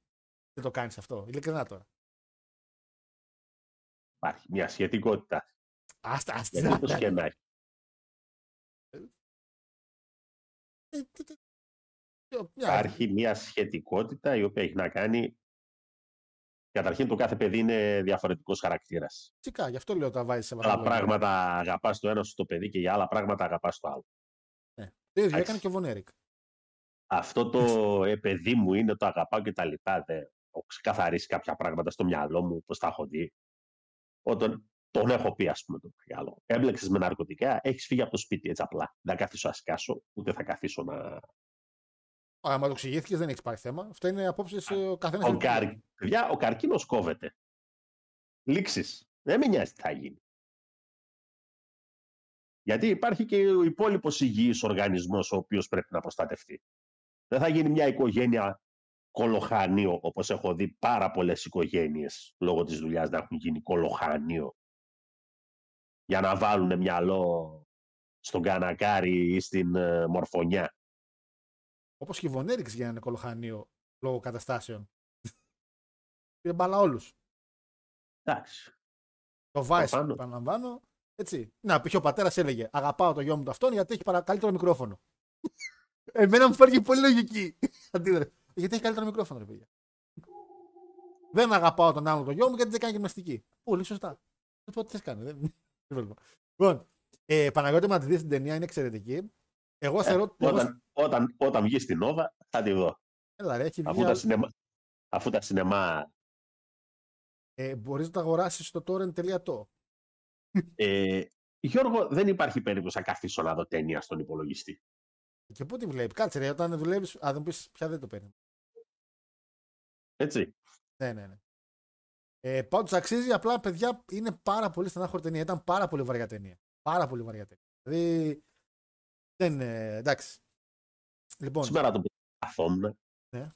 Δεν το κάνεις αυτό. Ειλικρινά τώρα. Υπάρχει μια σχετικότητα. Άστα, άστα. Γιατί το σκενάκι. Υπάρχει μια σχετικότητα η οποία έχει να κάνει. Καταρχήν, το κάθε παιδί είναι διαφορετικός χαρακτήρας. Φυσικά, γι' αυτό λέω τα βάζεις σε Άλλα πράγματα αγαπάς το ένας στο παιδί και για άλλα πράγματα αγαπάς το άλλο. Ναι. Το ίδιο έκανε και ο Βονέρικ. Αυτό το ε, παιδί μου είναι το αγαπάω και τα λοιπά. Δεν έχω ξεκαθαρίσει κάποια πράγματα στο μυαλό μου, πώς τα έχω δει. Όταν τον έχω πει, ας πούμε, τον μεγάλο. Έμπλεξες με ναρκωτικά, έχεις φύγει από το σπίτι έτσι απλά. Δεν θα καθίσω να σκάσω, ούτε θα καθίσω να. Άμα το εξηγήθηκες, δεν έχεις πάρει θέμα. Αυτό είναι απόψεις ο καθένας. Ο, καρ... ο καρκίνος κόβεται. Λήξεις. Δεν με νοιάζει τι θα γίνει. Γιατί υπάρχει και ο υπόλοιπος υγιής οργανισμός ο οποίος πρέπει να προστατευτεί. Δεν θα γίνει μια οικογένεια κολοχάνιο, όπως έχω δει πάρα πολλές οικογένειες λόγω της δουλειάς να έχουν γίνει κολοχάνιο για να βάλουν μυαλό στον κανακάρι ή στην uh, μορφωνιά. Όπως και η Βονέριξ για ένα κολοχανίο λόγω καταστάσεων. Πήρε μπάλα όλους. Εντάξει. Το Vice, επαναλαμβάνω, έτσι. Να, πει ο πατέρας έλεγε Αγαπάω το γιο μου το αυτόν γιατί έχει καλύτερο μικρόφωνο. Εμένα μου φέρνει πολύ λογική. Γιατί έχει καλύτερο μικρόφωνο, ρε παιδιά. Δεν αγαπάω τον άλλον τον γιο μου γιατί δεν κάνει γυμναστική. Πολύ σωστά. Δεν τι κάνει. Δεν... δεν βλέπω. λοιπόν, ε, Παναγιώτη, να τη δεις την ταινία είναι εξαιρετική. Εγώ Ε, θεωρώ. εγώ- όταν, όταν, όταν βγεις στην Νόβα, θα τη δω. Έλα, ρε, έχει βγει. Αφού τα, σινεμά, αφού τα σινεμά Ε, Μπορείς να το αγοράσεις στο torrent.to. Ε, Γιώργο, δεν υπάρχει περίπτωση να καθίσω να δω ταινία στον υπολογιστή. Και πού τη βλέπει. Κάτσε, ρε, όταν δουλεύεις. Α, δεν πεις πια δεν το παίρνει. Έτσι. Ναι, ναι, ναι. Ε, Πάντως αξίζει, απλά παιδιά είναι πάρα πολύ στενάχωρη ταινία. Ήταν πάρα πολύ βαριά ταινία. Πάρα πολύ βαριά ταινία. Δηλαδή. Δεν. ε, εντάξει. Λοιπόν, Σήμερα το που καθόμουν. Ναι.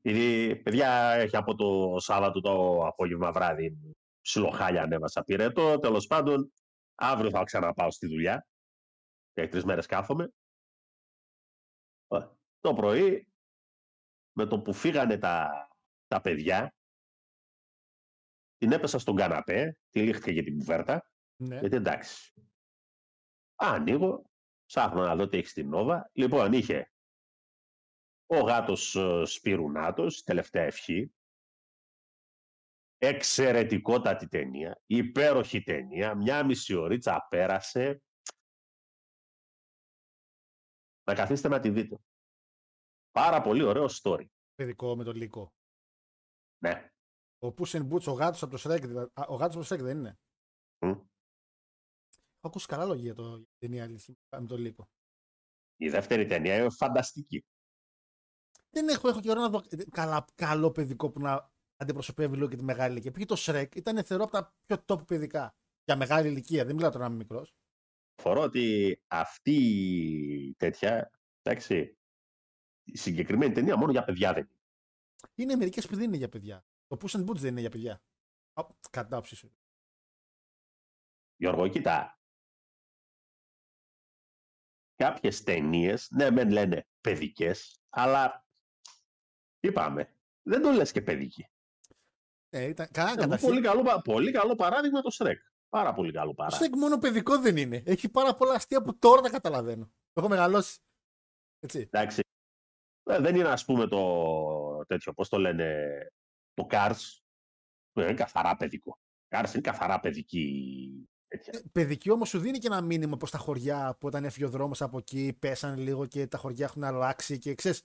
Γιατί, παιδιά, έχει από το Σάββατο το απόγευμα βράδυ ψιλοχάλια ανέβασα πυρετό. Τέλος πάντων, αύριο θα ξαναπάω στη δουλειά. Για τρεις μέρες κάθομαι. Ε, Το πρωί, με το που φύγανε τα, τα παιδιά, την έπεσα στον καναπέ, τη λήχτηκε για την κουβέρτα. ναι. Γιατί εντάξει. Ανοίγω, ψάχνω να δω τι έχει στην Νόβα. Λοιπόν, είχε ο γάτος ε, Σπυρουνάτος, τελευταία ευχή. Εξαιρετικότατη ταινία, υπέροχη ταινία, μια μισή ωρίτσα πέρασε. Να καθίσετε να τη δείτε. Πάρα πολύ ωραίο story. Παιδικό με το λύκο. Ναι. Ο Puss in Boots, ο γάτος από το Shrek. δηλαδή- Α, ο γάτος από το Shrek δεν είναι. Μμ. Έχω ακούσει καλά λόγια για, το, για την ταινία αλήθεια, με το λύκο. Η δεύτερη ταινία είναι φανταστική. Δεν έχω, έχω καιρό να δω ε, καλά, καλό παιδικό που να αντιπροσωπεύει λίγο και τη μεγάλη ηλικία. Πήγε το Shrek, ήταν θεωρώ από τα πιο top παιδικά. Για μεγάλη ηλικία, δεν μιλάω τώρα να είμαι μικρός. Φορώ ότι αυτή η τέτοια, εντάξει, η συγκεκριμένη ταινία μόνο για παιδιά δεν είναι. Είναι μερικές που δεν είναι για παιδιά. Το Puss in Boots δεν είναι για παιδιά. Α, Κατά την άποψή σου. Γιώργο, κοίτα. Κάποιες ταινίες, ναι, μεν λένε παιδικές, αλλά είπαμε, δεν το λες και παιδική. Ε, ήταν, καλά, Εγώ καταρχήν, πολύ, καλό, πα- πολύ καλό παράδειγμα το Shrek. Πάρα πολύ καλό Το παράδειγμα. Shrek μόνο παιδικό δεν είναι. Έχει πάρα πολλά αστεία που τώρα τα καταλαβαίνω. Που έχω μεγαλώσει. Έτσι. Εντάξει. Ε, δεν είναι ας πούμε το τέτοιο, πώς το λένε, το Cars, που είναι καθαρά παιδικό. Cars είναι καθαρά παιδική τέτοια. Ε, Παιδική όμως σου δίνει και ένα μήνυμα προς τα χωριά που όταν έφυγε ο δρόμος από εκεί, πέσανε λίγο και τα χωριά έχουν αλλάξει και ξέρεις.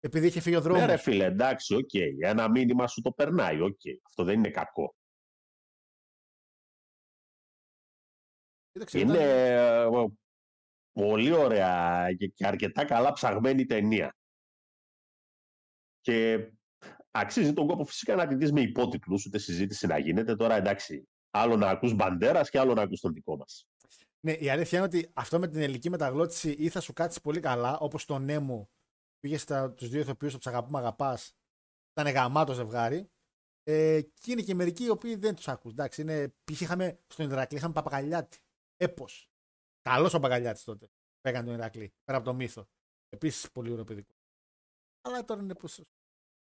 Επειδή είχε φύγει ο δρόμος. Ναι ρε φίλε, εντάξει, οκ. Ένα μήνυμα σου το περνάει, οκ. Αυτό δεν είναι κακό. Είναι ε, πολύ ωραία και, και αρκετά καλά ψαγμένη ταινία. Και αξίζει τον κόπο φυσικά να τη δεις με υπότιτλους, ούτε συζήτηση να γίνεται. Τώρα εντάξει, άλλο να ακούς Μπαντέρας και άλλο να ακούς τον δικό μας. Ναι, η αλήθεια είναι ότι αυτό με την ελληνική μεταγλώτηση ή θα σου κάτσει πολύ καλά, όπως το Νέμου πήγε τους δύο ηθοποιούς του Αγαπούμε Αγαπάς. Ήταν γαμάτο ζευγάρι. Ε, και είναι και μερικοί οι οποίοι δεν τους ακούς. Εντάξει, είναι, π.χ. είχαμε στον Ηρακλή είχαμε Παπαγαλιάτη. Έπω. Καλός ο Παπαγαλιάτη τότε. Που έκανε τον Ηρακλή. Πέρα από το μύθο. Επίσης πολύ ωραίο παιδικό. Αλλά τώρα είναι πως...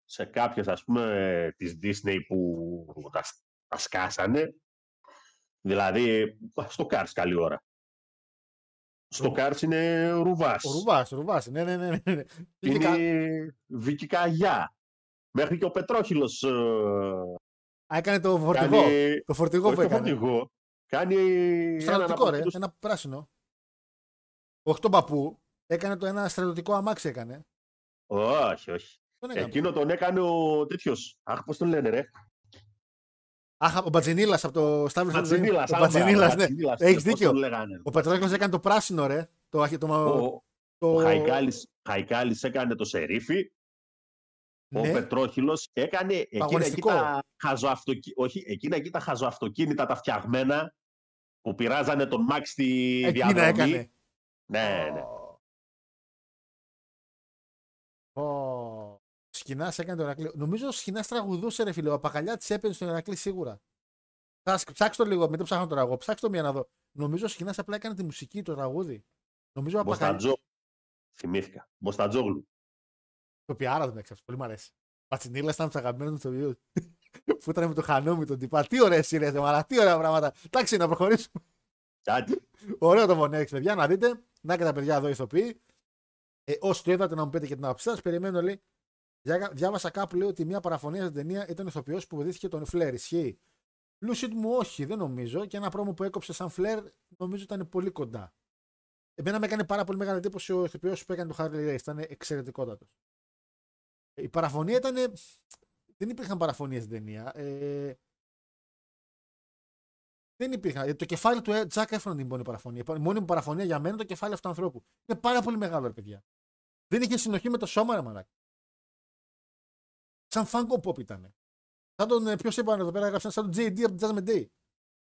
Σε κάποιες ας πούμε της Disney που τα, τα σκάσανε, δηλαδή στο Cars καλή ώρα. Στο Cars είναι Ρουβάς. Ο Ρουβάς, ο Ρουβάς. Ναι, ναι, ναι. ναι. Είχε είναι κα- Βίκυ Καγιά. Μέχρι και ο Πετρόχυλος ε, Α, έκανε το φορτηγό. κάνει... Το φορτηγό όχι που το έκανε. φορτηγό. Κάνει έναν Στρατιωτικό, από ρε. αυτούς- Ένα πράσινο. Όχι τον παππού. Έκανε το ένα στρατιωτικό αμάξι έκανε. Όχι, όχι. Τον έκανε. Εκείνο τον έκανε ο τέτοιος. Αχ, πώς τον λένε, ρε. Αχ, ο Μπατζινίλας από το Σταύρος Μπατζινίλας. Ο α, Μπατζινίλας, μπράβο, ναι. Μπατζινίλας, Έχεις πώς δίκιο. τον λέγανε. Ο Πετρόκλος έκανε το πράσινο, ρε. Το, αχ- το, Ο, το... ο Χαϊκάλης, Χαϊκάλης έκανε το σερίφι. Ο ναι. Πετρόχυλος έκανε εκείνα εκεί Αγωνιστικό. τα, χαζοαυτοκι... Όχι, εκείνα εκεί τα χαζοαυτοκίνητα τα φτιαγμένα που πειράζανε τον Μαξ στη Εκείνα διαδρομή. έκανε. Ναι, ναι. Ο Σκινά έκανε το Ερακλή. Νομίζω ο Σκινά τραγουδούσε, ρε φίλε. Ο Παπαγαλιά τη έπαιρνε στον Ερακλή σίγουρα. Θα σκ- ψάξω το λίγο, μην το ψάχνω τώρα εγώ. Ψάξω το μία να δω. Νομίζω ο Σκινά απλά έκανε τη μουσική, το τραγούδι. Νομίζω ο Παπαγαλιά. Μποστατζό. Θυμήθηκα. Μποστατζόγλου. Το πιάρα δεν έξαψε. Πολύ μ' αρέσει. Πατσινίλα ήταν από του αγαπημένου μου ηθοποιού. Που ήταν με το χανόμι τον τυπά. Τι ωραίε είναι, μαλά, τι ωραία πράγματα. Εντάξει, να προχωρήσουμε. Κάτι. Ωραίο το Βονέξ, παιδιά, να δείτε. Να και τα παιδιά εδώ ηθοποιοί. Ε, όσοι το είδατε να μου πείτε και την άποψή σας, περιμένω λέει Διά- Διάβασα κάπου λέει ότι μια παραφωνία στην ταινία ήταν ηθοποιός που βοηθήθηκε τον Φλερ. Ισχύει; Λούσιτ μου, όχι, δεν νομίζω. Και ένα πρόμο που έκοψε σαν Φλερ νομίζω ήταν πολύ κοντά. Εμένα με έκανε πάρα πολύ μεγάλη εντύπωση ο ηθοποιός που έκανε το Χάρλι Ρέι. Ήταν εξαιρετικότατος. Η παραφωνία ήταν. Δεν υπήρχαν παραφωνίες στην ταινία. Ε, δεν υπήρχαν. Ε, Το κεφάλι του Τζακ Έφρον είναι η μόνη παραφωνία. Η μόνη μου παραφωνία για μένα είναι το κεφάλι αυτού του ανθρώπου. Είναι πάρα πολύ μεγάλο, ρε παιδιά. Δεν είχε συνοχή με το σώμα, ρε μαλάκα. Σαν φάγκο pop ήταν. Σαν τον. Ποιος είπαν εδώ πέρα, έγραψαν σαν τον JD από την Judgment Day.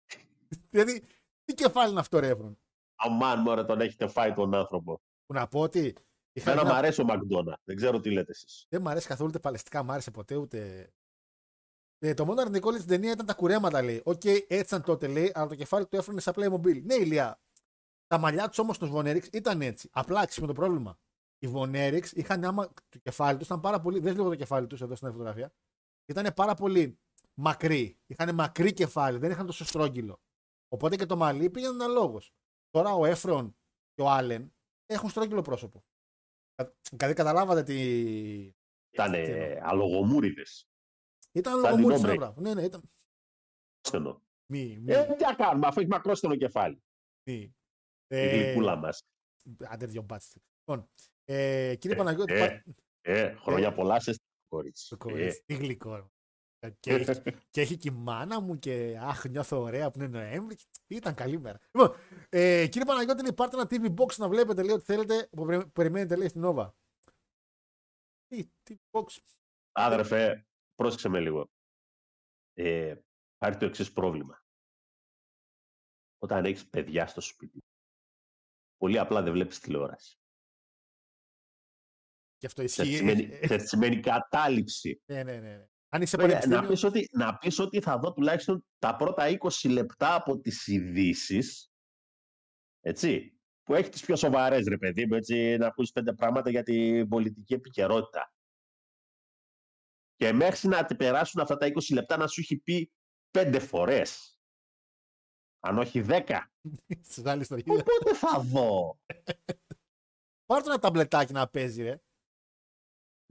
δηλαδή, τι κεφάλι είναι αυτό, ρε Έφρον. Αμάν, μωρέ, τον έχετε φάει τον άνθρωπο. Που να πω ότι. Είχα Εμένα μια- μου αρέσει ο Μακδόνα. Δεν ξέρω τι λέτε εσείς. Δεν μου αρέσει καθόλου ούτε παλαιστικά, μου άρεσε ποτέ ούτε. Ε, το μόνο αρνητικό λέει στην ταινία ήταν τα κουρέματα, λέει. Οκ, έτσι ήταν τότε, λέει, αλλά το κεφάλι του έφερνε σαν Playmobil. Ναι, ηλία. Τα μαλλιά τους όμως του Βονέριξ ήταν έτσι. Απλά με το πρόβλημα. Οι Βονέριξ είχαν άμα το κεφάλι τους, ήταν πάρα πολύ. Δεν λίγο το κεφάλι τους εδώ στην φωτογραφία. Ήταν πάρα πολύ μακρύ. Είχαν μακρύ κεφάλι, δεν είχαν τόσο στρόγγυλο. Οπότε και το μαλλί πήγαινε αναλόγως. Τώρα ο Έφρον και ο Άλεν έχουν στρόγγυλο πρόσωπο. Κα- Δηλαδή καταλάβατε τι. Ήταν Τι εννοώ. αλογομούριδες. Ήταν Σαν λογομούρι την ένα Όμπρεκ. πράγμα. Ναι, ναι, ήταν. Στενό. Μη, μη, Ε, τι να κάνουμε, αφού έχει μακρόστενο κεφάλι. μη. Η Ε, γλυκούλα μας. Άντε δυο μπάτς. Λοιπόν, ε, κύριε Ε, Παναγιώτη, ε, πάρ- Ε, χρόνια πολλά σε κορίτσι. το Ε, κορίτσι, τι γλυκό. ρε. Και, έχει, και έχει και η μάνα μου και αχ, νιώθω ωραία που είναι Νοέμβρη. Ήταν καλή μέρα. Λοιπόν, ε, κύριε Παναγιώτη, λέει, πάρτε ένα TV box να βλέπετε, λέει, ότι θέλετε, που περι- περιμένετε, λέει, στην Nova. Τι, τι box; Άδερφε, πρόσεξε με λίγο. Ε, υπάρχει το εξής πρόβλημα. Όταν έχεις παιδιά στο σπίτι, πολύ απλά δεν βλέπεις τηλεόραση. Και αυτό Ξέρεις τι ισχύει. σημαίνει, ξέρεις τι σημαίνει κατάληψη. ναι, ναι, ναι. ναι. Αν είσαι Βέβαια, να, πανεπιστήμιος, πεις ότι, να πεις ότι θα δω τουλάχιστον τα πρώτα 20 λεπτά από τις ειδήσεις. έτσι, που έχεις τις πιο σοβαρές, ρε παιδί μου, έτσι, να ακούσεις πέντε πράγματα για την πολιτική επικαιρότητα. Και μέχρι να τη περάσουν αυτά τα 20 λεπτά να σου έχει πει πέντε φορές. Αν όχι δέκα. στις άλλες ιστορίες. Οπότε θα δω. Πάρτε ένα tablet-άκι να παίζει, ρε.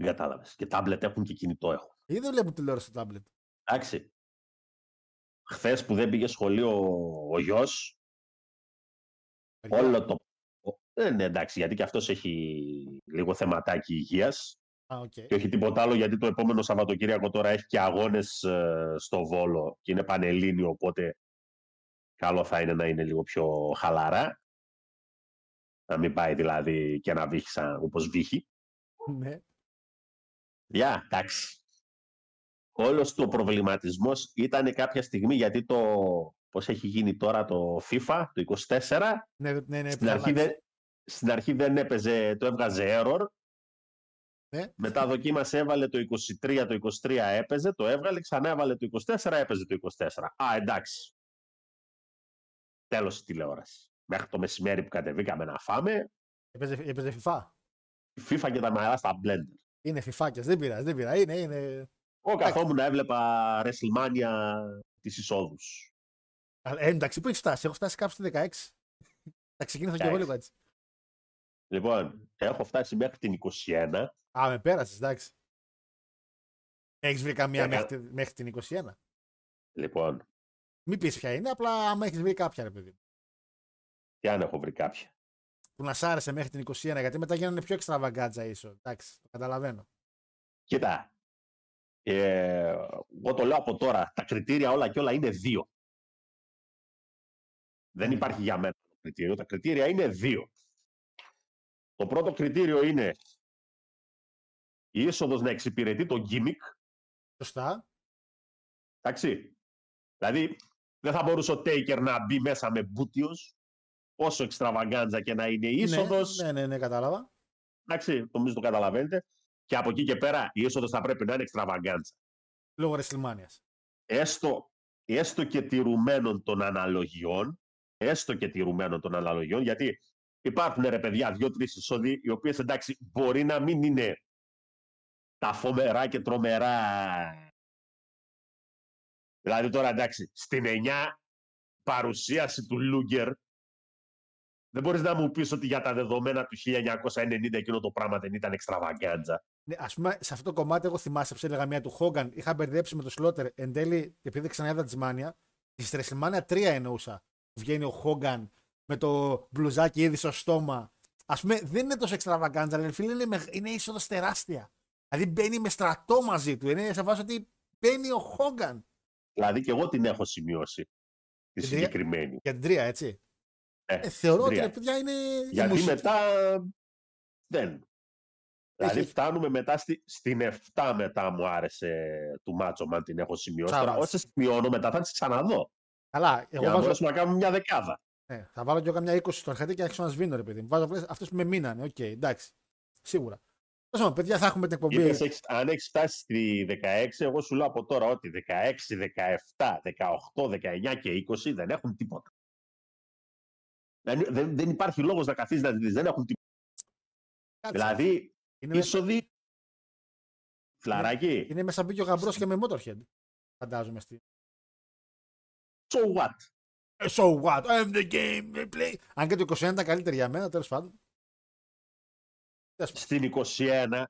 Δεν κατάλαβες. Και τάμπλετ έχουν και κινητό έχουν. Ή δεν βλέπουν τηλεόραση στο τάμπλετ. Εντάξει. Χθες που δεν πήγε σχολείο ο, ο γιος, όλο το... ο- Ε, ναι, εντάξει, γιατί και αυτός έχει λίγο θεματάκι υγείας Α, οκ. και όχι τίποτα άλλο, γιατί το επόμενο Σαββατοκύριακο τώρα έχει και αγώνες ε, στο Βόλο και είναι πανελλήνιο, οπότε καλό θα είναι να είναι λίγο πιο χαλαρά. Να μην πάει δηλαδή και να βύχει σαν, όπως βύχει. Ναι. Γεια, εντάξει. Όλος το προβληματισμός ήταν κάποια στιγμή γιατί το πώς έχει γίνει τώρα το FIFA, το 24, Ναι, ναι, ναι, στην, θα αρχή αλλάξει. δεν, στην αρχή δεν έπαιζε, το έβγαζε error. Ναι. Μετά δοκίμασε, έβαλε το 23, το 23 έπαιζε, το έβγαλε, ξανά έβαλε το 24, έπαιζε το 24. Α, εντάξει. Τέλος η τηλεόρασης. Μέχρι το μεσημέρι που κατεβήκαμε να φάμε, Έπαιζε, έπαιζε FIFA. η FIFA και τα μαλλιά στα blender. Είναι φιφάκια, δεν πειράζει, δεν πειράζει. Είναι, είναι. Εγώ καθόμουν να έβλεπα WrestleMania τις εισόδους. Αλλά, Ε, εντάξει, πού έχεις φτάσει, έχω φτάσει κάπου στη 16. Θα ξεκίνησα και εγώ 16. λίγο έτσι. Λοιπόν, έχω φτάσει μέχρι την 21. Α, με πέρασες, εντάξει. Έχεις βρει καμία Έκα- μέχρι, τη- μέχρι την 21. Λοιπόν, Μην πεις ποια είναι, απλά άμα έχεις βρει κάποια, ρε παιδί. μου, και αν έχω βρει κάποια. Που να σ' άρεσε μέχρι την 21, γιατί μετά γίνανε πιο εξτραβαγκάτζα ίσως. Εντάξει, το καταλαβαίνω. Κοίτα, ε, εγώ το λέω από τώρα, τα κριτήρια όλα και όλα είναι δύο. Δεν Ναι. υπάρχει για μένα το κριτήριο, τα κριτήρια είναι δύο. Το πρώτο κριτήριο είναι η είσοδος να εξυπηρετεί το gimmick, Σωστά. εντάξει. Δηλαδή, δεν θα μπορούσε ο Taker να μπει μέσα με μπούτιος, όσο εξτραβαγκάντζα και να είναι η είσοδος. Ναι, ναι, ναι, ναι, κατάλαβα. Εντάξει, νομίζω το καταλαβαίνετε. Και από εκεί και πέρα η είσοδος θα πρέπει να είναι εξτραβαγκάντσα. Λόγω WrestleMania. Έστω, έστω και τηρουμένων των αναλογιών, έστω και τηρουμένων των αναλογιών, γιατί υπάρχουν ρε παιδιά δύο-τρεις εισόδοι, οι οποίες εντάξει μπορεί να μην είναι τα φοβερά και τρομερά. Δηλαδή τώρα εντάξει, στην 9 παρουσίαση του Λούγκερ δεν μπορείς να μου πεις ότι για τα δεδομένα του 1990 εκείνο το πράγμα δεν ήταν εξτραβαγκάντζα. Ναι, ας πούμε, σε αυτό το κομμάτι, εγώ θυμάσαι που έλεγα μια του Χόγκαν, είχα μπερδέψει με το Σλότερ. Εν τέλει, επειδή ξαναείδα τη Μάνια, τη WrestleMania 3 εννοούσα. Που βγαίνει ο Χόγκαν με το μπλουζάκι ήδη στο στόμα. Α πούμε, δεν είναι τόσο εξτραβαγκάντζα, αλλά φίλε είναι, μεγ- είναι είσοδος τεράστια. Δηλαδή μπαίνει με στρατό μαζί του. Είναι σε βάση ότι μπαίνει ο Χόγκαν. Δηλαδή και εγώ την έχω σημειώσει. Τη Την τρία- συγκεκριμένη. Για την τρία, έτσι. Ε, Ε, θεωρώ ότι τρία. ρε παιδιά είναι. η Γιατί μουσική- μετά δεν. Δηλαδή Έχει- φτάνουμε μετά στη, στην 7 μετά μου άρεσε του Μάτσο Man την έχω σημειώσει. Τώρα Τσάβας. όσες σημειώνω μετά θα τις ξαναδώ. Καλά, εγώ για να βάζω, μπορέσουμε να κάνουμε μια δεκάδα. Ναι, θα βάλω και εγώ καμιά 20 στο αρχατή και άρχισα να σβήνω, ρε παιδί μου. Βάζω αυτέ που με μείνανε. Οκ, εντάξει. Σίγουρα. Τέλο πάντων, παιδιά, θα έχουμε την εκπομπή. Είπες, έχεις- αν έχεις φτάσει στη 16, εγώ σου λέω από τώρα ότι 16, 17, 18, 19 και 20 δεν έχουν τίποτα. Δεν, δεν, δεν υπάρχει λόγος να καθίσεις να δεις, δεν έχουν τίποτα. Κάτσε. Δηλαδή, είναι, μέσα, είσοδοι, φλαράκι, είναι μέσα μπήκε ο γαμπρός και με Motorhead. Φαντάζομαι. Στη... so what; Ε, So what? I'm the game we play. Αν και το 21 ήταν καλύτερη για μένα, τέλος πάντων. Τέλος πάντων. Στην 21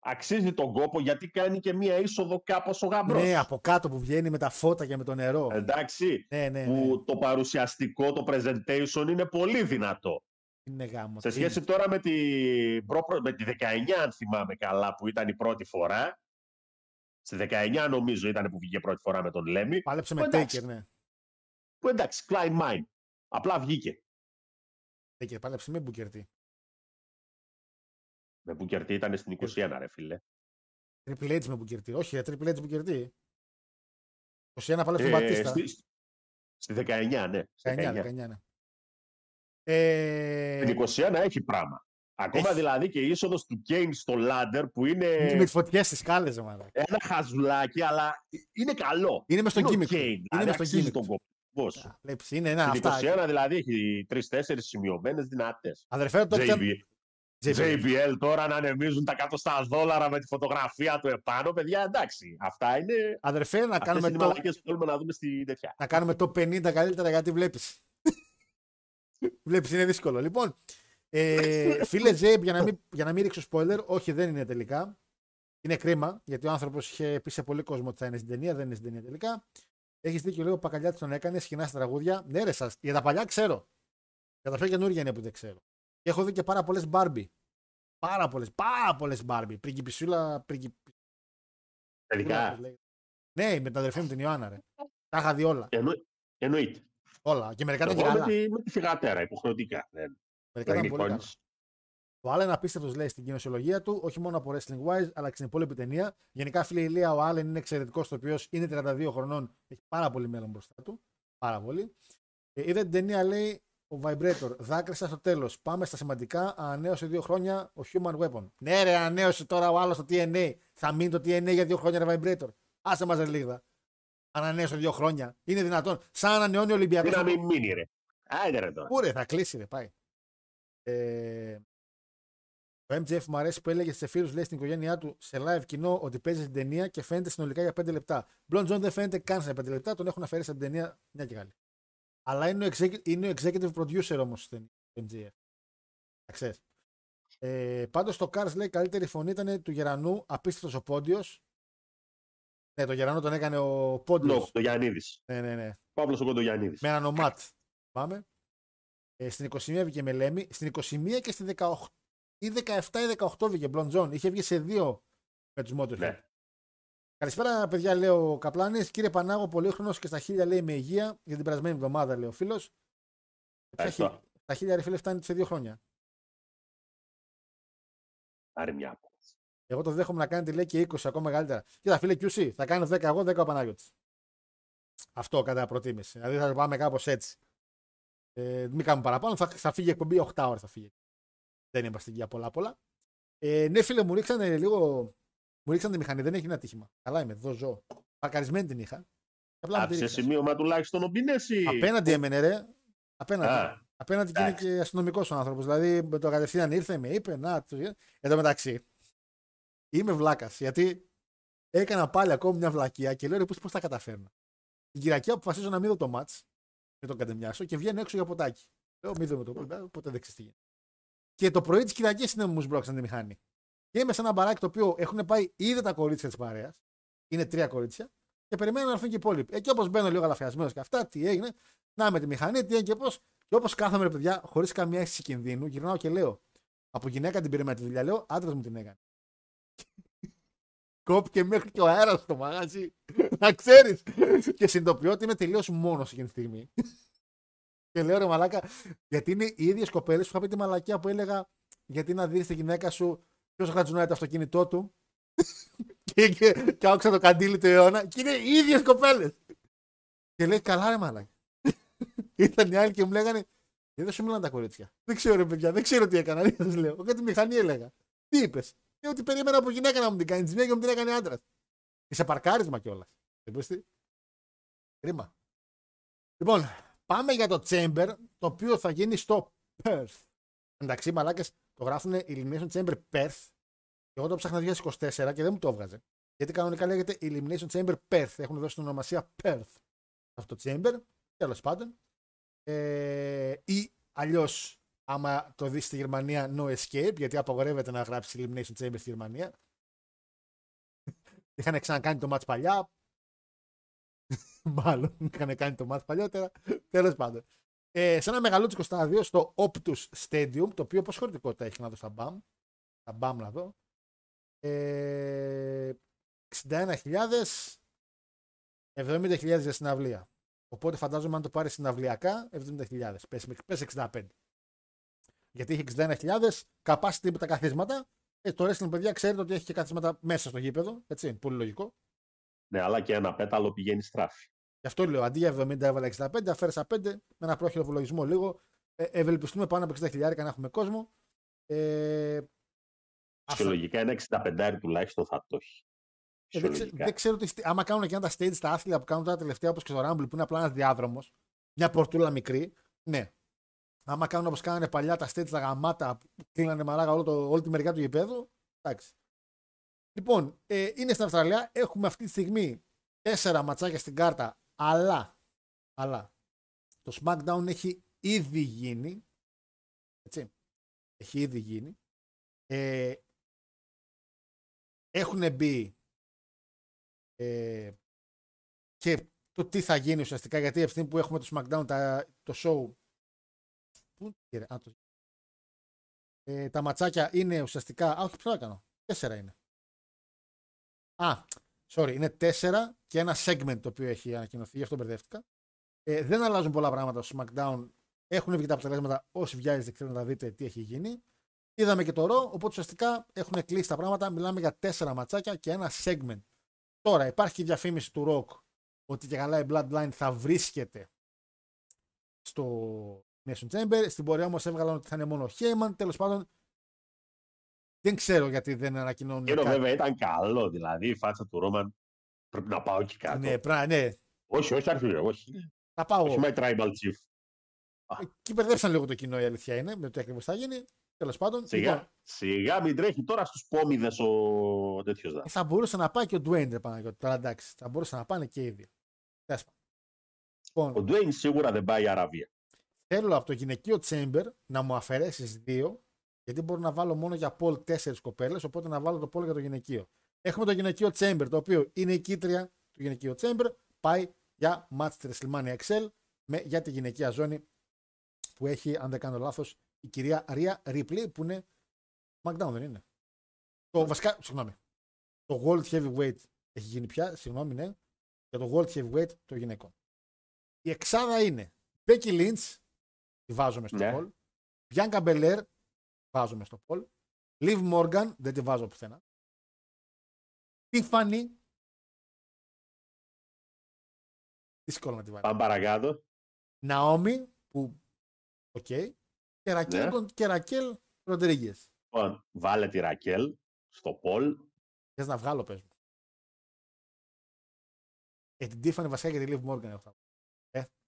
αξίζει τον κόπο γιατί κάνει και μία είσοδο κάπως ο γαμπρός. Ναι, από κάτω που βγαίνει με τα φώτα και με το νερό. Εντάξει, ναι, ναι, ναι. που το παρουσιαστικό, το presentation είναι πολύ δυνατό. Είναι γάμος. Σε σχέση τώρα με τη, προ- με τη 19, αν θυμάμαι καλά, που ήταν η πρώτη φορά. Στη 19 νομίζω ήταν που βγήκε πρώτη φορά με τον Λέμι. Πάλεψε με εντάξει. Taker, ναι. Που εντάξει, Klein Mine. Απλά βγήκε. Taker, πάλεψε με Booker T. Με Booker T ήταν στην 21, ρε φίλε. Triple H με Booker T. Όχι, ρε, Triple H Booker T. 21 πάλεψε τον Ε, Μπατίστα. στη, στη 19, ναι. Στη 19, 19. 19, ναι. Ε, Στην 21 έχει πράγμα. Ακόμα Έχει. δηλαδή και η είσοδος του Kane στο Ladder που είναι με τις φωτιές στι σκάλες, ρε μαλάκα. ένα χαζουλάκι, αλλά είναι καλό. Είναι μες στον ο gimmick του. Kane, Είναι δηλαδή μες στον αξίζει gimmick τον του. κόπο. Πώς. Α, Βλέπεις, είναι ένα Στην αυτά. 21 δηλαδή έχει τρει-τέσσερι σημειωμένες δυνατές. Αδερφέ, το top 10 JBL, JBL. JBL τώρα να ανεμίζουν τα εκατοστά δόλαρα με τη φωτογραφία του επάνω, παιδιά, εντάξει. Αυτά είναι. Αδερφέ, να Αυτές κάνουμε, είναι οι το, μαλακίες που θέλουμε να δούμε στη τέτοια. να κάνουμε το 50 καλύτερα γιατί βλέπεις. βλέπεις, είναι δύσκολο. Λοιπόν, ε, φίλε Τζέιμπ, για, να μην- για να μην ρίξω spoiler, όχι δεν είναι τελικά. Είναι κρίμα, γιατί ο άνθρωπος είχε πει σε πολύ κόσμο ότι θα είναι στην ταινία, δεν είναι στην ταινία τελικά. Έχεις δίκιο λίγο, ο Πακαλιάτης τον έκανε, σκηνά στα τραγούδια. Ναι ρε σας, για τα παλιά ξέρω. Για τα πιο καινούργια είναι που δεν ξέρω. Και έχω δει και πάρα πολλές Barbie. Πάρα πολλές, πάρα πολλές Barbie. Πριγκιπισούλα, πριγκιπισούλα. Τελικά. Ναι, με την αδερφή μου την Ιωάννα, ρε. Τα είχα δει όλα. Εννο- Εννοείται. Όλα. Και μερικά ήταν και Εγώ με καλά. τη, με τη θυγατέρα, υποχρεωτικά. Δεν, Μερικά δεν ήταν πολύ καλά. εικόνες. Ο Άλεν απίστευτος λέει στην κοινοσιολογία του, όχι μόνο από wrestling wise, αλλά και στην υπόλοιπη ταινία. Γενικά, φίλε Ηλία, ο Άλεν είναι εξαιρετικός το οποίος είναι 32 χρονών, έχει πάρα πολύ μέλλον μπροστά του. Πάρα πολύ. Ε, είδε την ταινία, λέει, ο Vibrator. Δάκρυσα στο τέλος. Πάμε στα σημαντικά. Ανανέωσε δύο χρόνια ο Human Weapon. Ναι, ρε, ανανέωσε τώρα ο άλλος το TNA. Θα μείνει το TNA για δύο χρόνια, ρε Vibrator. Άσε μας, ρε λίγα. Ανανέωσε δύο χρόνια. Είναι δυνατόν. Σαν ανανεώνει ο Ολυμπιακός. Τι να μην μείνει, ρε. Άιντε ρε τώρα. Πού ρε, θα κλείσει, ρε, πάει. Ε, ο MJF μου αρέσει που έλεγε σε φίλους, λέει στην οικογένειά του σε live κοινό ότι παίζει στην ταινία και φαίνεται συνολικά για 5 λεπτά. Blond John δεν φαίνεται καν σε 5 λεπτά, τον έχουν αφαιρέσει από την ταινία μια και καλή. Αλλά είναι ο, executive, είναι ο executive producer όμως στην MJF. Θα ξέρεις. Ε, Πάντως το Cars λέει καλύτερη φωνή ήταν του Γερανού, απίστευτος ο Πόντιος. Ναι, το Γερανό τον έκανε ο Πόντιος. Λόγω, το Γιάννηδη. Ναι, ναι, ναι. Παύλος ο Κοντογιαννίδη. Με έναν ομάτ. Πάμε. Ε, στην 21 βγήκε με Λέμι. Στην 21 και στην 18 ή 17 ή 18 βγήκε Blond John. Είχε βγει σε δύο με τους Motorhead. Ναι. Καλησπέρα, παιδιά, λέει ο Καπλάνης. Κύριε Πανάγο, πολύχρονος και στα χίλια λέει με υγεία για την περασμένη εβδομάδα, λέει ο φίλος. Ευχαριστώ. Τα χίλια ρε φίλε φτάνει σε δύο χρόνια. Άρε μια από. Εγώ το δέχομαι να κάνετε λέει και 20 ακόμα μεγαλύτερα. Κοίτα, φίλε QC, θα κάνω 10 εγώ, 10 ο Πανάγιωτης. Αυτό κατά προτίμηση. Δηλαδή θα το πάμε κάπως έτσι. Ε, μην κάνουμε παραπάνω, θα, θα φύγει η εκπομπή 8 ώρες. Θα φύγει. Δεν είμαστε για πολλά πολλά. Ε, ναι, φίλε, μου ρίξανε λίγο. Μου ρίξανε τη μηχανή, δεν έχει ένα ατύχημα. Καλά είμαι, εδώ ζω. Παρκαρισμένη την είχα. Απλά μου τη Άψε ρίξανε. σημείωμα τουλάχιστον ο Μπινέση. Απέναντι έμενε, ρε. Απέναντι. Α, Απέναντι και είναι εντάξει. και αστυνομικός ο άνθρωπος. Δηλαδή με το κατευθείαν ήρθε, με είπε, να. το- Εν τω μεταξύ, είμαι βλάκας γιατί έκανα πάλι ακόμη μια βλακεία και λέω ρε, πώς τα καταφέρνω. Την Κυριακή αποφασίζω να μην δω το match με τον κατεμιάσω και βγαίνω έξω για ποτάκι. Λέω, μην δούμε το ποτέ, ποτέ δεν ξέρεις τι γίνεται. Και το πρωί της Κυριακής είναι που μου σμπρώξαν τη μηχανή. Και είμαι σε ένα μπαράκι το οποίο έχουν πάει ήδη τα κορίτσια της παρέας. Είναι τρία κορίτσια. Και περιμένω να έρθουν και οι υπόλοιποι. Εκεί όπως μπαίνω λίγο αλαφιασμένο και αυτά, τι έγινε. Να με τη μηχανή, τι έγινε και πώς. Και όπως κάθομαι, ρε παιδιά, χωρίς καμία αίσθηση κινδύνου, γυρνάω και λέω. Από γυναίκα την πήρε με τη δουλειά, λέω άντρας μου την έκανε. Κόπηκε μέχρι και ο αέρας στο μαγαζί. να ξέρεις. και συνειδητοποιώ ότι είμαι τελείως μόνος εκείνη τη στιγμή. και λέω ρε μαλάκα, γιατί είναι οι ίδιες κοπέλες που είχα πει τη μαλακία που έλεγα γιατί να δεις τη γυναίκα σου ποιος χατζουνάει το αυτοκίνητό του; και, και, και άκουσα το καντήλι του αιώνα και είναι οι ίδιες κοπέλες. και λέει καλά ρε μαλάκα. Ήρθαν οι άλλοι και μου λέγανε «Ε, δεν σου μιλάνε τα κορίτσια. Δεν ξέρω, ρε παιδιά, δεν ξέρω τι έκανα. Δεν σας λέω. Κάτι μηχανή έλεγα. Τι είπες; Και ότι περίμενα από γυναίκα να μου την κάνει. Τη μία και μου την έκανε άντρας. Και σε παρκάρισμα κιόλας. Δεν πει τι; Κρίμα. Λοιπόν, πάμε για το Chamber, το οποίο θα γίνει στο Perth. Εντάξει, μαλάκες το γράφουν Elimination Chamber Perth. Και εγώ το ψάχνα 2024 και δεν μου το έβγαζε. Γιατί κανονικά λέγεται Elimination Chamber Perth. Έχουν δώσει την ονομασία Perth. Αυτό το Chamber. Τέλος πάντων. Ε, ή αλλιώς, άμα το δεις στη Γερμανία, no escape, γιατί απαγορεύεται να γράψεις Elimination Chamber στη Γερμανία. Είχαν ξανακάνει το match παλιά. Μάλλον είχαν κάνει το match παλιότερα. Τέλος πάντων. Ε, σε ένα μεγαλούτσικο στάδιο στο Optus Stadium, το οποίο πώ χωρητικότητα έχει να δω στα BAM. Τα BAM να δω. Ε, 61.000 70.000 για συναυλία. Οπότε φαντάζομαι αν το πάρει συναυλιακά 70.000. Πες, πες 65. Γιατί έχει 61.000 capacity με τα καθίσματα. Ε, το wrestling, παιδιά, ξέρετε ότι έχει και καθίσματα μέσα στο γήπεδο. Έτσι, πολύ λογικό. Ναι, αλλά και ένα πέταλο πηγαίνει στράφη. Γι' αυτό λέω αντί για 70 έβαλα 65, αφαίρεσα 5 με ένα πρόχειρο υπολογισμό λίγο. Ε, ευελπιστούμε πάνω από 60.000 να έχουμε κόσμο. Ε, Φυσιολογικά ένα 65 τουλάχιστον θα το έχει. Ε, δεν, ξε, δεν, ξέρω τι. Άμα κάνουν και ένα τα stage τα άθλια που κάνουν τα τελευταία όπως και στο Rumble που είναι απλά ένας διάδρομος, μια πορτούλα μικρή, ναι. Άμα κάνουν όπως κάνανε παλιά τα stage τα γαμάτα που κλείνανε μαράγα όλο το, όλη τη μεριά του γηπέδου, εντάξει. Λοιπόν, ε, είναι στην Αυστραλία. Έχουμε αυτή τη στιγμή τέσσερα ματσάκια στην κάρτα, αλλά, αλλά το SmackDown έχει ήδη γίνει. Έτσι. Έχει ήδη γίνει. Ε, έχουν μπει ε, και το τι θα γίνει ουσιαστικά γιατί αυτή που έχουμε το SmackDown τα, το show πού, α, το, ε, τα ματσάκια είναι ουσιαστικά α όχι ποιο έκανα τέσσερα είναι α sorry είναι τέσσερα και ένα segment το οποίο έχει ανακοινωθεί γι' αυτό μπερδεύτηκα ε, δεν αλλάζουν πολλά πράγματα στο SmackDown έχουν βγει τα αποτελέσματα όσοι βιάζετε θέλετε να δείτε τι έχει γίνει Είδαμε και το ρο, οπότε ουσιαστικά έχουν κλείσει τα πράγματα. Μιλάμε για τέσσερα ματσάκια και ένα segment. Τώρα υπάρχει η διαφήμιση του Rock ότι και καλά η Bloodline θα βρίσκεται στο Nation Chamber. Στην πορεία όμως έβγαλαν ότι θα είναι μόνο Heyman. Τέλος πάντων, δεν ξέρω γιατί δεν ανακοινώνουν. Και βέβαια ήταν καλό. Δηλαδή η φάτσα του Ρόμαν πρέπει να πάω εκεί κάτω. Ναι, πρά, ναι. Όχι, όχι, αρχή, όχι. Θα πάω. Όχι με Tribal Chief. Εκεί μπερδεύσαν λίγο το κοινό, η αλήθεια είναι, με το ακριβώς θα γίνει. Τέλος πάντων. Σιγά, λοιπόν, σιγά μην τρέχει τώρα στους πόμιδες ο τέτοιος. θα μπορούσε να πάει και ο Dwayne, Παναγιώτη. Τώρα εντάξει, θα μπορούσε να πάνε και οι δύο. Λοιπόν, ο Dwayne σίγουρα δεν πάει Αραβία. Θέλω από το γυναικείο Chamber να μου αφαιρέσεις δύο, γιατί μπορώ να βάλω μόνο για Paul τέσσερις κοπέλες, οπότε να βάλω το Paul για το γυναικείο. Έχουμε το γυναικείο Chamber, το οποίο είναι η κίτρια του γυναικείου Chamber, πάει για match στη WrestleMania XL με, για τη γυναικεία ζώνη που έχει, αν δεν κάνω λάθος, η κυρία Ρία Ripley που είναι SmackDown δεν είναι; Το βασικά, συγγνώμη. Το World Heavyweight έχει γίνει πια, συγγνώμη, ναι. Για το World Heavyweight των γυναικών. Η εξάδα είναι Becky Lynch, τη βάζουμε στο Ναι. Paul. Bianca Belair, βάζουμε στο poll. Liv Morgan, δεν τη βάζω πουθενά. Tiffany. Δύσκολο να τη βάλω. Πάμε παρακάτω. Naomi, που οκ. Και Raquel, Ναι. και Raquel Rodriguez. Λοιπόν, βάλε τη Raquel στο Πολ. Θες να βγάλω, πες μου. Ε, την Tiffany βασικά και τη Liv Morgan έχω.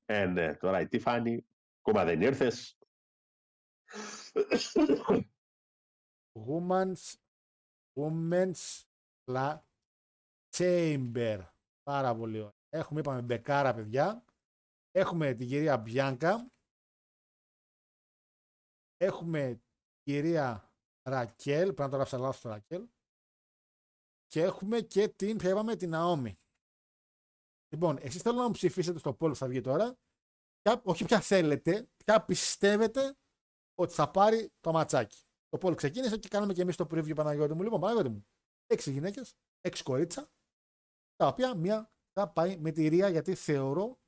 Ε, ναι, τώρα η Tiffany, ακόμα δεν ήρθες. Women's, women's La Chamber. Πάρα πολύ ωραία. Έχουμε, είπαμε, Μπεκάρα, παιδιά. Έχουμε την κυρία Μπιάνκα. Έχουμε την κυρία Ρακέλ, πρέπει να το γράψα λάθος το Ρακέλ. Και έχουμε και την, ποια είπαμε, την Ναόμη. Λοιπόν, εσείς θέλω να μου ψηφίσετε στο πόλο που θα βγει τώρα. Ποια, όχι ποια θέλετε, ποια πιστεύετε ότι θα πάρει το ματσάκι. Το πόλο ξεκίνησε και κάναμε και εμείς το preview Παναγιώτη μου. Λοιπόν, Παναγιώτη μου, έξι γυναίκες, έξι κορίτσα, τα οποία μία θα πάει με τη Ρία γιατί θεωρώ,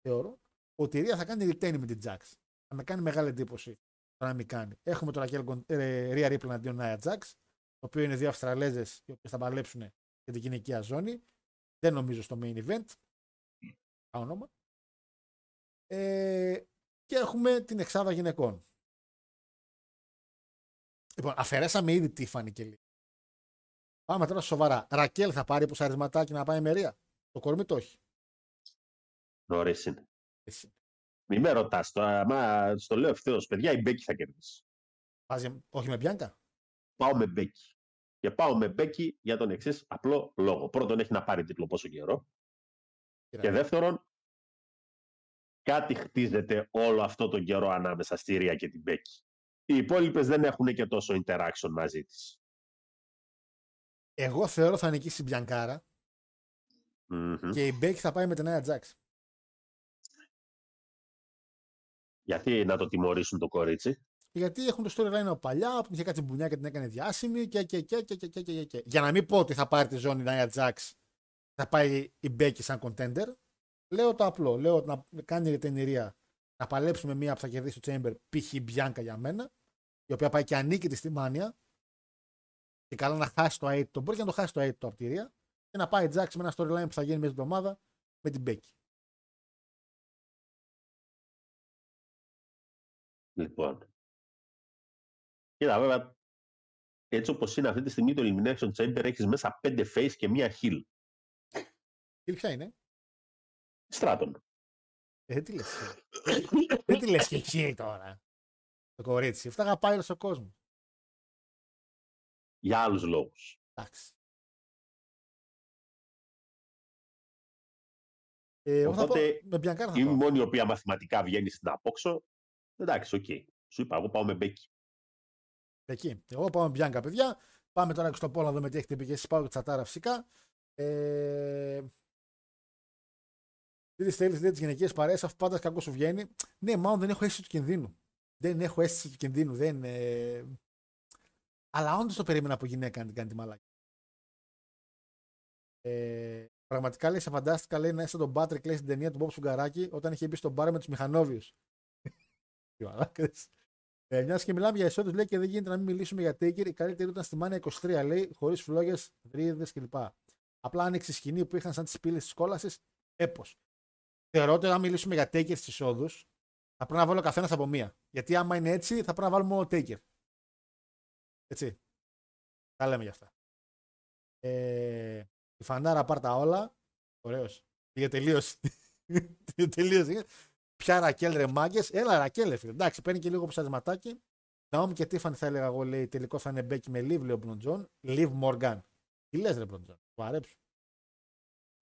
θεωρώ ότι η Ρία θα κάνει retain με την Jax. Θα με κάνει μεγάλη εντύπωση το να μην κάνει. Έχουμε τώρα και Ρία Ρίπλ αντίον Νάια Jax, το οποίο είναι δύο Αυστραλέζες οι οποίες θα παλέψουν για την γυναικεία ζώνη. Δεν νομίζω στο main event. Όνομα. Ε, και έχουμε την εξάδα γυναικών. Λοιπόν, αφαιρέσαμε ήδη τη Φάνη και λίγο. Πάμε τώρα σοβαρά. Ρακέλ θα πάρει ποσαρισματάκι να πάει μερία; Το κορμί το έχει. Νωρίς είναι. Εσύ. Μην με ρωτάς τώρα. Μα στο λέω ευθέως. Παιδιά, η Μπέκη θα κερδίσει. Βάζει, όχι με Μπιάνκα; Πάω με Μπέκη. Και πάω με Μπέκη για τον εξής απλό λόγο. Πρώτον, έχει να πάρει τίτλο πόσο καιρό. Και δεύτερον, κάτι χτίζεται όλο αυτό τον καιρό ανάμεσα στη Ρία και την Μπέκη. Οι υπόλοιπες δεν έχουν και τόσο interaction μαζί της. Εγώ θεωρώ θα νικήσει η μπιανκαρα και η Μπέκη θα πάει με την Νέα Τζάξ. Γιατί να το τιμωρήσουν το κορίτσι; Γιατί έχουν το storyline από παλιά που είχε κάτσει μπουνιά και την έκανε διάσημη και, και, και, και, και, και, και, και. Για να μην πω ότι θα πάρει τη ζώνη Νέα Τζάξ, θα πάει η Μπέκη σαν contender. Λέω το απλό. Λέω ότι να κάνει την εταιρεία να παλέψουμε μία που θα κερδίσει το Chamber, π.χ. Μπιάνκα για μένα, η οποία πάει και ανήκει της στη Μάνια. Και καλά να χάσει το AIDS, μπορεί και να το χάσει το AIDS το από τη Ρία, και να πάει Τζάξ με ένα storyline που θα γίνει μέσα στην εβδομάδα με την Μπέκη. Λοιπόν. Κοίτα, βέβαια, έτσι όπως είναι αυτή τη στιγμή το Elimination Chamber έχεις μέσα πέντε face και μία heal. Heal ποια είναι; Στράτον. Ε, τι λες. Δεν τι λες και heal τώρα. Το κορίτσι. Αυτά αγαπάει όλος ο κόσμος. Για άλλους λόγους. Εντάξει. Ε, εγώ θα πω, Οπότε με Μπιανκάρα θα είμαι η πάω. μόνη η οποία μαθηματικά βγαίνει στην απόξω. Εντάξει, οκ. Σου είπα, εγώ πάω με Μπέκη. Εκεί. Εγώ πάω με Μπιάνκα, παιδιά. Πάμε τώρα και στο πόλο να δούμε τι έχετε πει και εσείς. Πάω και τσατάρα φυσικά. Ε... Τι τη θέλει, λέει τις γυναικείες παρέες, αφού πάντα κακό σου βγαίνει. Ναι, μάλλον δεν έχω αίσθηση του κινδύνου. Δεν έχω αίσθηση του κινδύνου. Δεν, ε... Αλλά όντως το περίμενα από γυναίκα να την κάνει τη μαλάκια. Ε... Πραγματικά λέει, σε φαντάστηκα λέει να είσαι τον Μπάτρικ λέει στην ταινία του Μπόμπ Σουγκαράκη όταν είχε μπει στον μπαρ με τους μηχανόβιους. Τι μαλάκες. Ε, Μιας και μιλάμε για ισότητε, λέει και δεν γίνεται να μην μιλήσουμε για Taker. Η καλύτερη ήταν στη Μάνια 23, λέει, χωρίς φλόγες, δρίδε κλπ. Απλά άνοιξε η σκηνή που είχαν σαν τις πύλες της κόλασης, έπω. Θεωρώ ότι αν μιλήσουμε για Taker στις εισόδου, θα πρέπει να βάλω καθένας από μία. Γιατί άμα είναι έτσι, θα πρέπει να βάλουμε μόνο Taker. Έτσι. Τα λέμε γι' αυτά. Ε, η φανάρα πάρτα όλα. Ωραίος. Πήγε τελείως. τελείως. Πια Ρακέλ ρε μάγκες. Έλα Ρακέλ ρε φίλε. Εντάξει, παίρνει και λίγο ψαρισματάκι. Ναόμι και Τίφανη θα έλεγα εγώ λέει τελικό θα είναι Μπέκι με Λίβ, λέει ο Μπλοντζόν. Λίβ Μόργαν. Τι λες ρε Μπλοντζόν. Του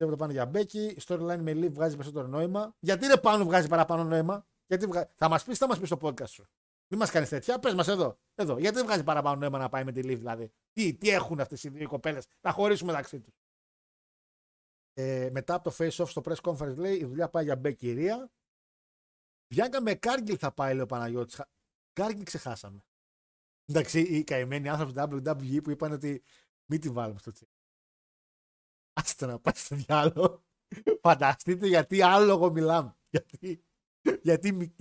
αρέψου. Πιστεύω το πάνε για Μπέκι. Η storyline με Λίβ βγάζει περισσότερο νόημα. Γιατί ρε πάνω βγάζει παραπάνω νόημα; Γιατί βγα... Θα μας πεις, θα μας πεις στο podcast σου. Μην μας κάνεις τέτοια. Πες μας εδώ. εδώ. Γιατί δεν βγάζει παραπάνω νόημα να πάει με τη Λίβ δηλαδή; Τι, τι έχουν αυτές οι δύο κοπέλες; Να χωρίσουν μεταξύ τους. Ε, μετά από το face off στο press conference λέει η δουλειά πάει για Μπέκι Ρία. Βιάνκα με Κάργκιλ θα πάει, λέει ο Παναγιώτης. Κάργκιλ ξεχάσαμε. Εντάξει, οι καημένοι άνθρωποι του WWE που είπαν ότι μην τη βάλουμε στο τσίπ. Άστε να πάει στο διάλογο. Φανταστείτε γιατί άλογο μιλάμε. Γιατί, γιατί μη...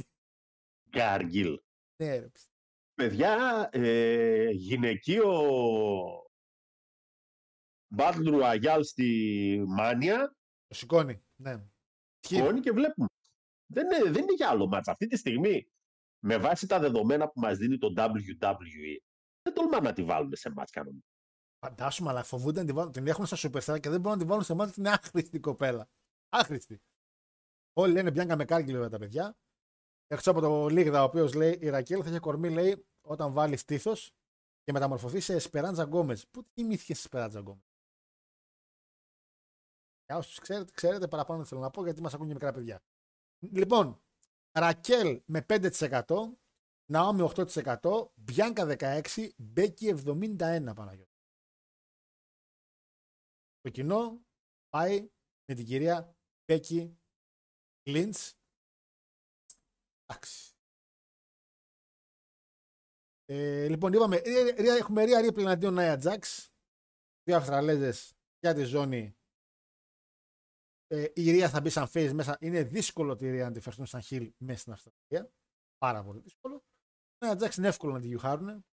Γκάργιλ. Ναι, ρε, ψ. Παιδιά, ε, γυναικείο Battle Royale στη Μάνια το σηκώνει. Ναι. σηκώνει και βλέπουμε. Δεν είναι, δεν είναι για άλλο μάτς. Αυτή τη στιγμή, με βάση τα δεδομένα που μας δίνει το WWE, δεν τολμά να τη βάλουμε σε μάτς κανονικά. Φαντάσου, αλλά φοβούνται να τη βάλουν. Την έχουν στα Superstar και δεν μπορούν να τη βάλουν σε μάτι. Είναι άχρηστη η κοπέλα. Άχρηστη. Όλοι λένε Bianca με Cargill βέβαια τα παιδιά. Εκτός από το Λίγδα, ο οποίος λέει η Raquel θα έχει κορμί, λέει, όταν βάλεις στήθος και μεταμορφωθείς σε Esperanza Gomez. Πού θυμήθηκες σε Esperanza Gomez; Για όσους ξέρετε, ξέρετε παραπάνω δεν θέλω να πω γιατί μας ακούν και μικρά παιδιά. Λοιπόν, Ρακέλ με 5%, Ναόμι 8%, Μπιάνκα 16%, Μπέκι 71% Παναγιώτη. Το κοινό πάει με την κυρία Μπέκι Λίντς. Εντάξει. Ε, λοιπόν, είπαμε, ε, ε, έχουμε Ρία Ρίπλ εναντίον Νάια Τζάξ. Δύο Αυστραλέζες για τη ζώνη. Ε, η Ρία θα μπει σαν face μέσα. Είναι δύσκολο τη Ρία να τη φερθούν σαν χιλ μέσα στην Αυστραλία. Πάρα πολύ δύσκολο. Νάια Τζάξ είναι εύκολο να τη γιουχάρουν.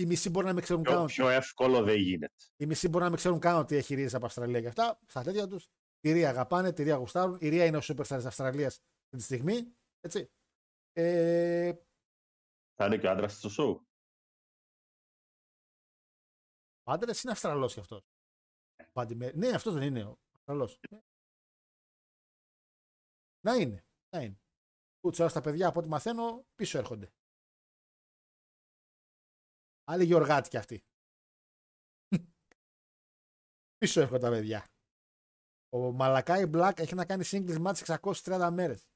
Οι μισοί μπορεί να μην ξέρουν καν. Πιο, ότι- πιο εύκολο δεν γίνεται. Οι μισοί μπορεί να μην ξέρουν καν ότι έχει ρίζες από Αυστραλία και αυτά. Στα τέτοια τους. Τη Ρία αγαπάνε, τη Ρία γουστάρουν. Η Ρία είναι ο superstar της Αυστραλίας αυτή τη στιγμή. Έτσι. Ε, Θα είναι και ο άντρας στο σοου. ο άντρας είναι Αυστραλός κι αυτός. Ναι, αυτός δεν είναι ο Αυστραλός. Να είναι. Να είναι. Ούτω στα παιδιά από ό,τι μαθαίνω πίσω έρχονται. Άλλοι Γιωργάτοι κι αυτοί. πίσω έρχονται τα παιδιά. Ο Μαλακάι Μπλακ έχει να κάνει singles match 630 μέρες.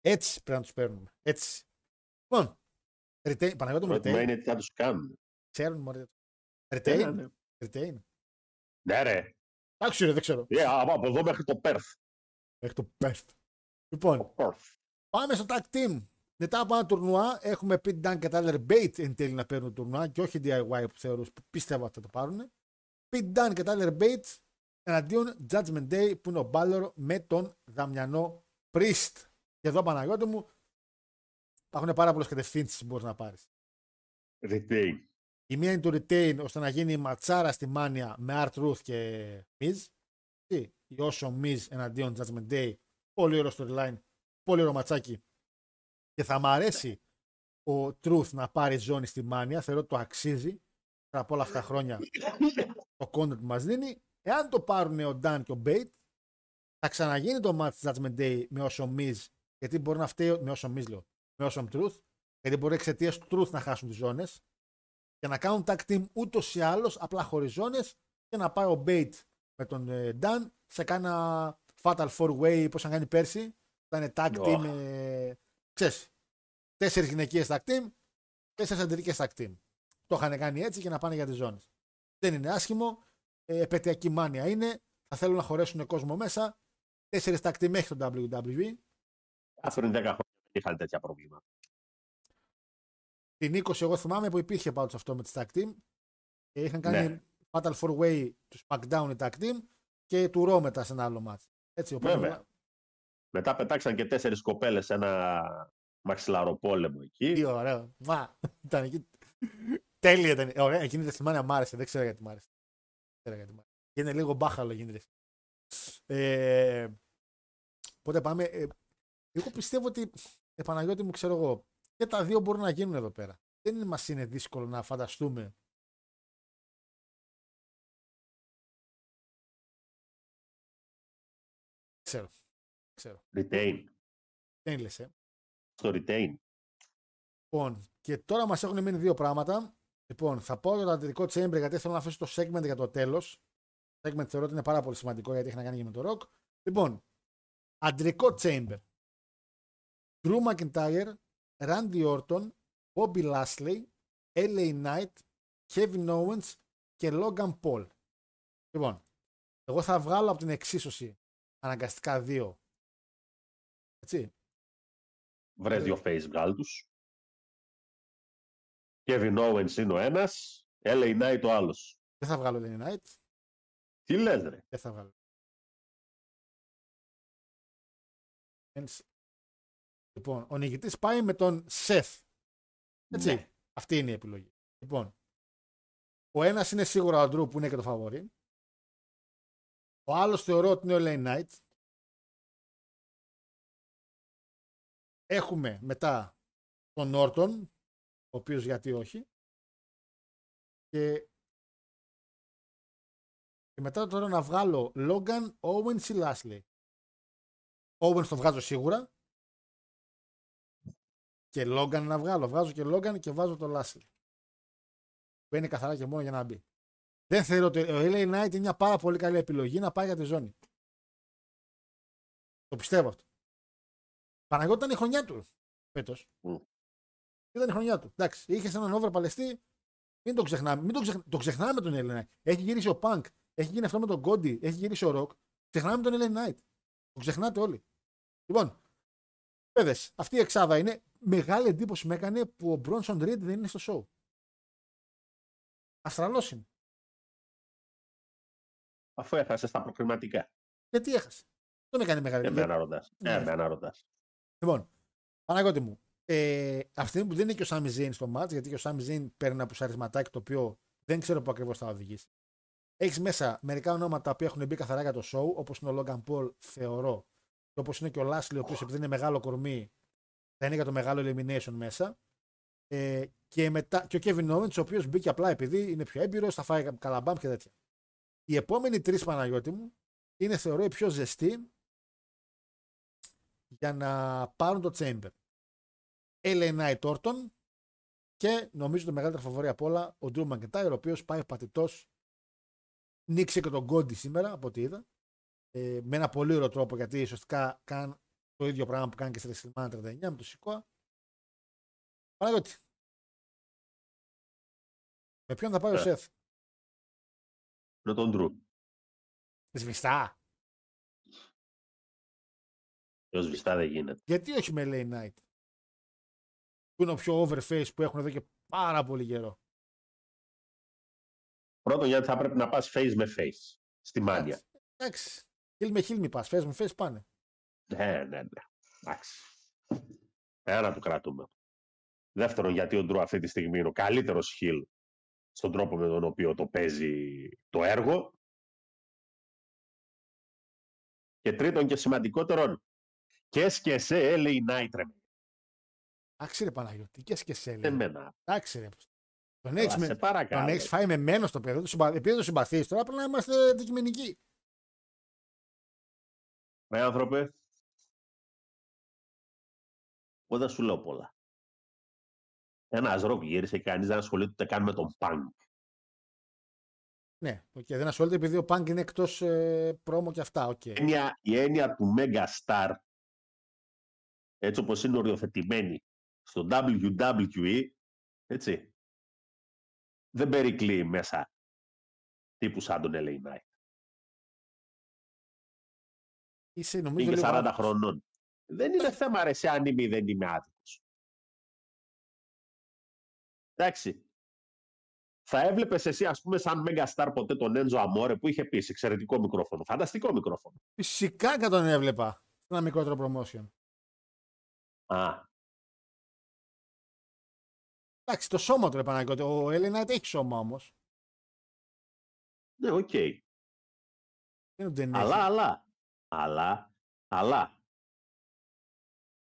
Έτσι πρέπει να τους παίρνουμε. Έτσι. Λοιπόν, retain, Παναγιώτο μου Πρότιμα retain. είναι τι θα τους κάνουν. Ξέρουν μωρέ. Ναι, Retain. ναι. Retain. Ναι, ρε. Εντάξει ρε, δεν ξέρω. Ε, από από εδώ μέχρι το Perth. Μέχρι το Perth. Λοιπόν, Perth. πάμε στο tag team. Μετά από ένα τουρνουά έχουμε Pete Dunne και Tyler Bate εν τέλει να παίρνουν τουρνουά και όχι DIY που θεωρούς που πίστευα ότι θα το πάρουν. Pete Dunne και Tyler Bate εναντίον Judgment Day που είναι ο Balor με τον Δαμιανό Priest. Και εδώ Παναγιώτη μου υπάρχουν πάρα πολλές κατευθύνσεις που μπορείς να πάρεις. Retain. Η μία είναι το retain ώστε να γίνει ματσάρα στη μάνια με Art Ruth και Miz. Τι, η όσο Miz εναντίον Judgment Day. Πολύ ωραίο storyline. Πολύ ωραίο ματσάκι. Και θα μ' αρέσει ο Truth να πάρει ζώνη στη μάνια. Θεωρώ ότι το αξίζει. Πέρα από όλα αυτά τα χρόνια το content που μας δίνει. Εάν το πάρουν ο Dan και ο Bate, θα ξαναγίνει το match Judgment Day με όσο Miz. Γιατί μπορεί να φταίει, με όσο Miz λέω, με όσο Truth. Γιατί μπορεί εξαιτίας του Truth να χάσουν τις ζώνες και να κάνουν tag team ούτως ή άλλως, απλά χωρίς ζώνες και να πάει ο Bait με τον ε, Dan σε κάνα Fatal 4 Way όπω είχαν κάνει πέρσι. Θα είναι tag team. Ω. Ε, ξέρεις, τέσσερις γυναικείες tag team, τέσσερις αντρικές tag team. Το είχαν κάνει έτσι και να πάνε για τις ζώνες. Δεν είναι άσχημο. Ε, επαιτειακή μάνια είναι. Θα θέλουν να χωρέσουν κόσμο μέσα. Τέσσερις tag team μέχρι το WWE. Α, πριν 10 χρόνια δεν είχαν τέτοια προβλήματα. Την 20 εγώ θυμάμαι που υπήρχε πάντως αυτό με τη tag team. Και είχαν κάνει Ναι. Fatal 4 Way τους SmackDown η tag team και του Raw μετά σε ένα άλλο match. Έτσι, οπότε, Βέβαια. Μετά πετάξαν και τέσσερις κοπέλες σε ένα μαξιλαροπόλεμο εκεί. Τι ωραίο. Μα, ήταν εκεί. Τέλεια ήταν. Ε, Ωραία, εκείνη τη θυμάμαι μ' άρεσε. Δεν ξέρω γιατί μ' άρεσε. Δεν ξέρω γιατί μ' άρεσε. Και είναι λίγο μπάχαλο γίνεται. Ε, οπότε πάμε. Ε, εγώ πιστεύω ότι, ε, Παναγιώτη μου, ξέρω εγώ, και τα δύο μπορούν να γίνουν εδώ πέρα. Δεν μας είναι δύσκολο να φανταστούμε Ξέρω. Ξέρω. Retain. Δεν λες, ε. Στο retain. Λοιπόν, και τώρα μας έχουν μείνει δύο πράγματα. Λοιπόν, θα πω για το αντρικό chamber γιατί θέλω να αφήσω το segment για το τέλος. Το segment θεωρώ ότι είναι πάρα πολύ σημαντικό γιατί έχει να κάνει και με το rock. Λοιπόν, αντρικό chamber. Drew McIntyre, Randy Orton, Bobby Lashley, LA Knight, Kevin Owens και Logan Paul. Λοιπόν, εγώ θα βγάλω από την εξίσωση αναγκαστικά δύο. Έτσι. Βρες δύο face βγάλ τους. Kevin Owens είναι ο ένας, LA Knight ο άλλος. Δεν θα βγάλω LA Knight. Τι λες ρε. Δεν θα βγάλω. Ένας- Λοιπόν, ο νικητής πάει με τον Seth. Έτσι. Ναι. Αυτή είναι η επιλογή. Λοιπόν, ο ένας είναι σίγουρα ο Drew που είναι και το φαβορή. Ο άλλος θεωρώ ότι είναι ο LA Knight. Έχουμε μετά τον Norton, ο οποίος γιατί όχι. Και, και μετά τώρα να βγάλω Logan, Owens ή Lashley. Owens το βγάζω σίγουρα. Και Logan να βγάλω. Βγάζω και Logan και βάζω το Lashley. Μπαίνει καθαρά και μόνο για να μπει. Δεν θεωρώ ότι ο LA Knight είναι μια πάρα πολύ καλή επιλογή να πάει για τη ζώνη. Το πιστεύω αυτό. Παναγιώτη ήταν η χρονιά του φέτος. Μμ. Ήταν η χρονιά του. Εντάξει, είχες έναν over παλαιστή. Μην το ξεχνάμε. Μην το, ξεχ... το ξεχνάμε τον Έλληνα. Έχει γυρίσει ο Πανκ. Έχει γίνει αυτό με τον Κόντι. Έχει γυρίσει ο Ροκ. Ξεχνάμε τον Έλληνα Knight. Το ξεχνάτε όλοι. Λοιπόν, παιδες, αυτή η εξάδα είναι μεγάλη εντύπωση με έκανε που ο Μπρόνσον Ριντ δεν είναι στο show. Αστραλός είναι. Αφού έχασες στα προκριματικά. Γιατί έχασε. Δεν έκανε μεγάλη Εμένα ρωτά. Ναι. Εμένα ρωτά. Λοιπόν, Παναγιώτη μου, ε, αυτή που δεν είναι και ο Σάμι Ζέιν στο μάτς, γιατί και ο Σάμι Ζέιν παίρνει ένα πουσαρισματάκι το οποίο δεν ξέρω πού ακριβώς θα οδηγήσει. Έχεις μέσα μερικά ονόματα που έχουν μπει καθαρά για το show, όπως είναι ο Logan Paul, θεωρώ, και όπως είναι και ο Λάσλι, ο οποίος επειδή είναι μεγάλο κορμί, θα είναι για το μεγάλο elimination μέσα. Ε, και, μετά, και ο Kevin Owens, ο οποίος μπήκε απλά επειδή είναι πιο έμπειρος, θα φάει καλαμπάμ και τέτοια. Οι επόμενοι τρεις Παναγιώτη μου είναι θεωρώ οι πιο ζεστοί για να πάρουν το Chamber. LA Knight Orton και νομίζω το μεγαλύτερο φαβορή απ' όλα ο Drew McIntyre, ο οποίος πάει πατητός νίξε και τον Κόντι σήμερα από ό,τι είδα ε, με ένα πολύ ωραίο τρόπο γιατί ουσιαστικά κάνει το ίδιο πράγμα που κάνει και στη WrestleMania 39 με το Σικόα. Παναγιώτη. Με ποιον θα πάει ο Ε. Σεφ. Με τον Ντρου. Σβηστά. Ο σβηστά δεν γίνεται. Γιατί όχι με LA Knight. Που είναι ο πιο overface που έχουν εδώ και πάρα πολύ καιρό. Πρώτον, γιατί θα πρέπει να πας face με face. Στη μάνια. Εντάξει. Χιλ με χιλ μη πας. Φες με φες πάνε. Ναι, ναι, ναι. Εντάξει. Ένα του κρατούμε. Δεύτερον, γιατί ο Ντρου αυτή τη στιγμή είναι ο καλύτερος χιλ στον τρόπο με τον οποίο το παίζει το έργο. Και τρίτον και σημαντικότερον, και σκεσέ LA Knight ρε. Εντάξει ρε Παναγιώτη. Και και σε λέει. Εμένα. Εντάξει ρε. Τον Αλλά έχεις, σε με... παρακαλώ. τον έχεις φάει με μένο στο παιδί. του συμπα- Επειδή δεν το συμπαθείς τώρα πρέπει να είμαστε αντικειμενικοί. Ρε άνθρωπε, εγώ δεν σου λέω πολλά. Ένας ροκ γύρισε και κανείς δεν ασχολείται ούτε καν με τον Πανκ. Ναι, οκ, δεν ασχολείται επειδή ο Πανκ είναι εκτός ε, πρόμο και αυτά. οκ. Η έννοια, η έννοια του Mega Star, έτσι όπως είναι οριοθετημένη στο WWE, έτσι, δεν περικλεί μέσα τύπου σαν τον LA Knight. Είσαι νομίζω Είναι λίγο 40 άδικος. χρονών. Δεν είναι θέμα ρε σε αν είμαι ή δεν είμαι άδικος. Εντάξει. Θα έβλεπες εσύ, ας πούμε, σαν Mega Star ποτέ τον Enzo Amore που είχε πει σε εξαιρετικό μικρόφωνο. Φανταστικό μικρόφωνο. Φυσικά και τον έβλεπα. σε Ένα μικρότερο promotion. Α, Εντάξει, το σώμα του ρε Παναγιώτη. Ο Έλληνα έχει σώμα όμως. ναι, οκ. Δεν Αλλά, έχει. αλλά, αλλά, αλλά.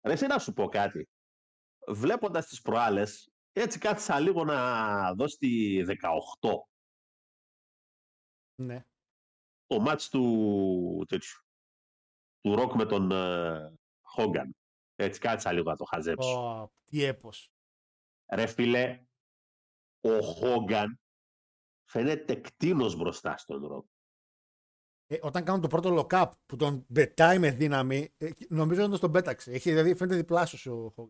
Ρε, εσύ να σου πω κάτι. Βλέποντας τις προάλλες, έτσι κάθισα λίγο να δω στη 18 Ναι. το μάτς του τέτοιου, του Ροκ με τον ε, Χόγκαν. Έτσι κάτσα λίγο να το χαζέψω. Ω, τι έπος. Ρε φίλε, ο Χόγκαν φαίνεται κτίνος μπροστά στον Ροκ. Ε, όταν κάνουν το πρώτο lock-up που τον πετάει με δύναμη, ε, νομίζω ότι τον πέταξε. Έχει, δηλαδή φαίνεται διπλάσιος ο Hogan.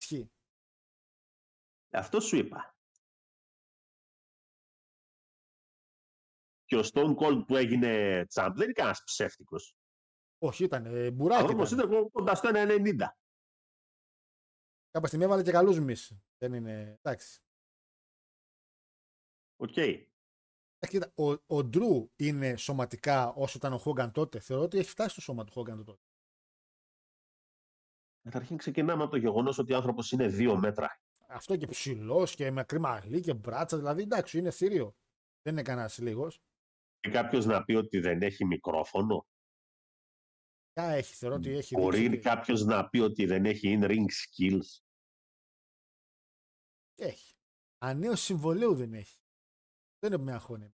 Ισχύει. Αυτό σου είπα. Και ο Stone Cold που έγινε champ δεν είναι κανένας ψεύτικος. Όχι, ήταν ε, Ο μπουράκι. άνθρωπος Ήταν. ήταν κοντά στο 1,90. Κάποια στιγμή έβαλε και καλούς μυς. Δεν είναι. Εντάξει. Οκ. Ε, Κοίτα, ο, ο Ντρου είναι σωματικά όσο ήταν ο Χόγκαν τότε. Θεωρώ ότι έχει φτάσει στο σώμα του Χόγκαν τότε. Καταρχήν ξεκινάμε από το γεγονός ότι ο άνθρωπος είναι δύο μέτρα. Αυτό και ψηλός και με κρυμαλί και μπράτσα. Δηλαδή εντάξει, είναι θηρίο. Δεν είναι κανένας λίγος. Και κάποιος να πει ότι δεν έχει μικρόφωνο. Ποια έχει, θεωρώ ότι έχει. Μπορεί δείξει ότι κάποιος να πει ότι δεν έχει in-ring skills. Έχει. Ανέωση συμβολέου δεν έχει. Δεν είναι με αγχώνει.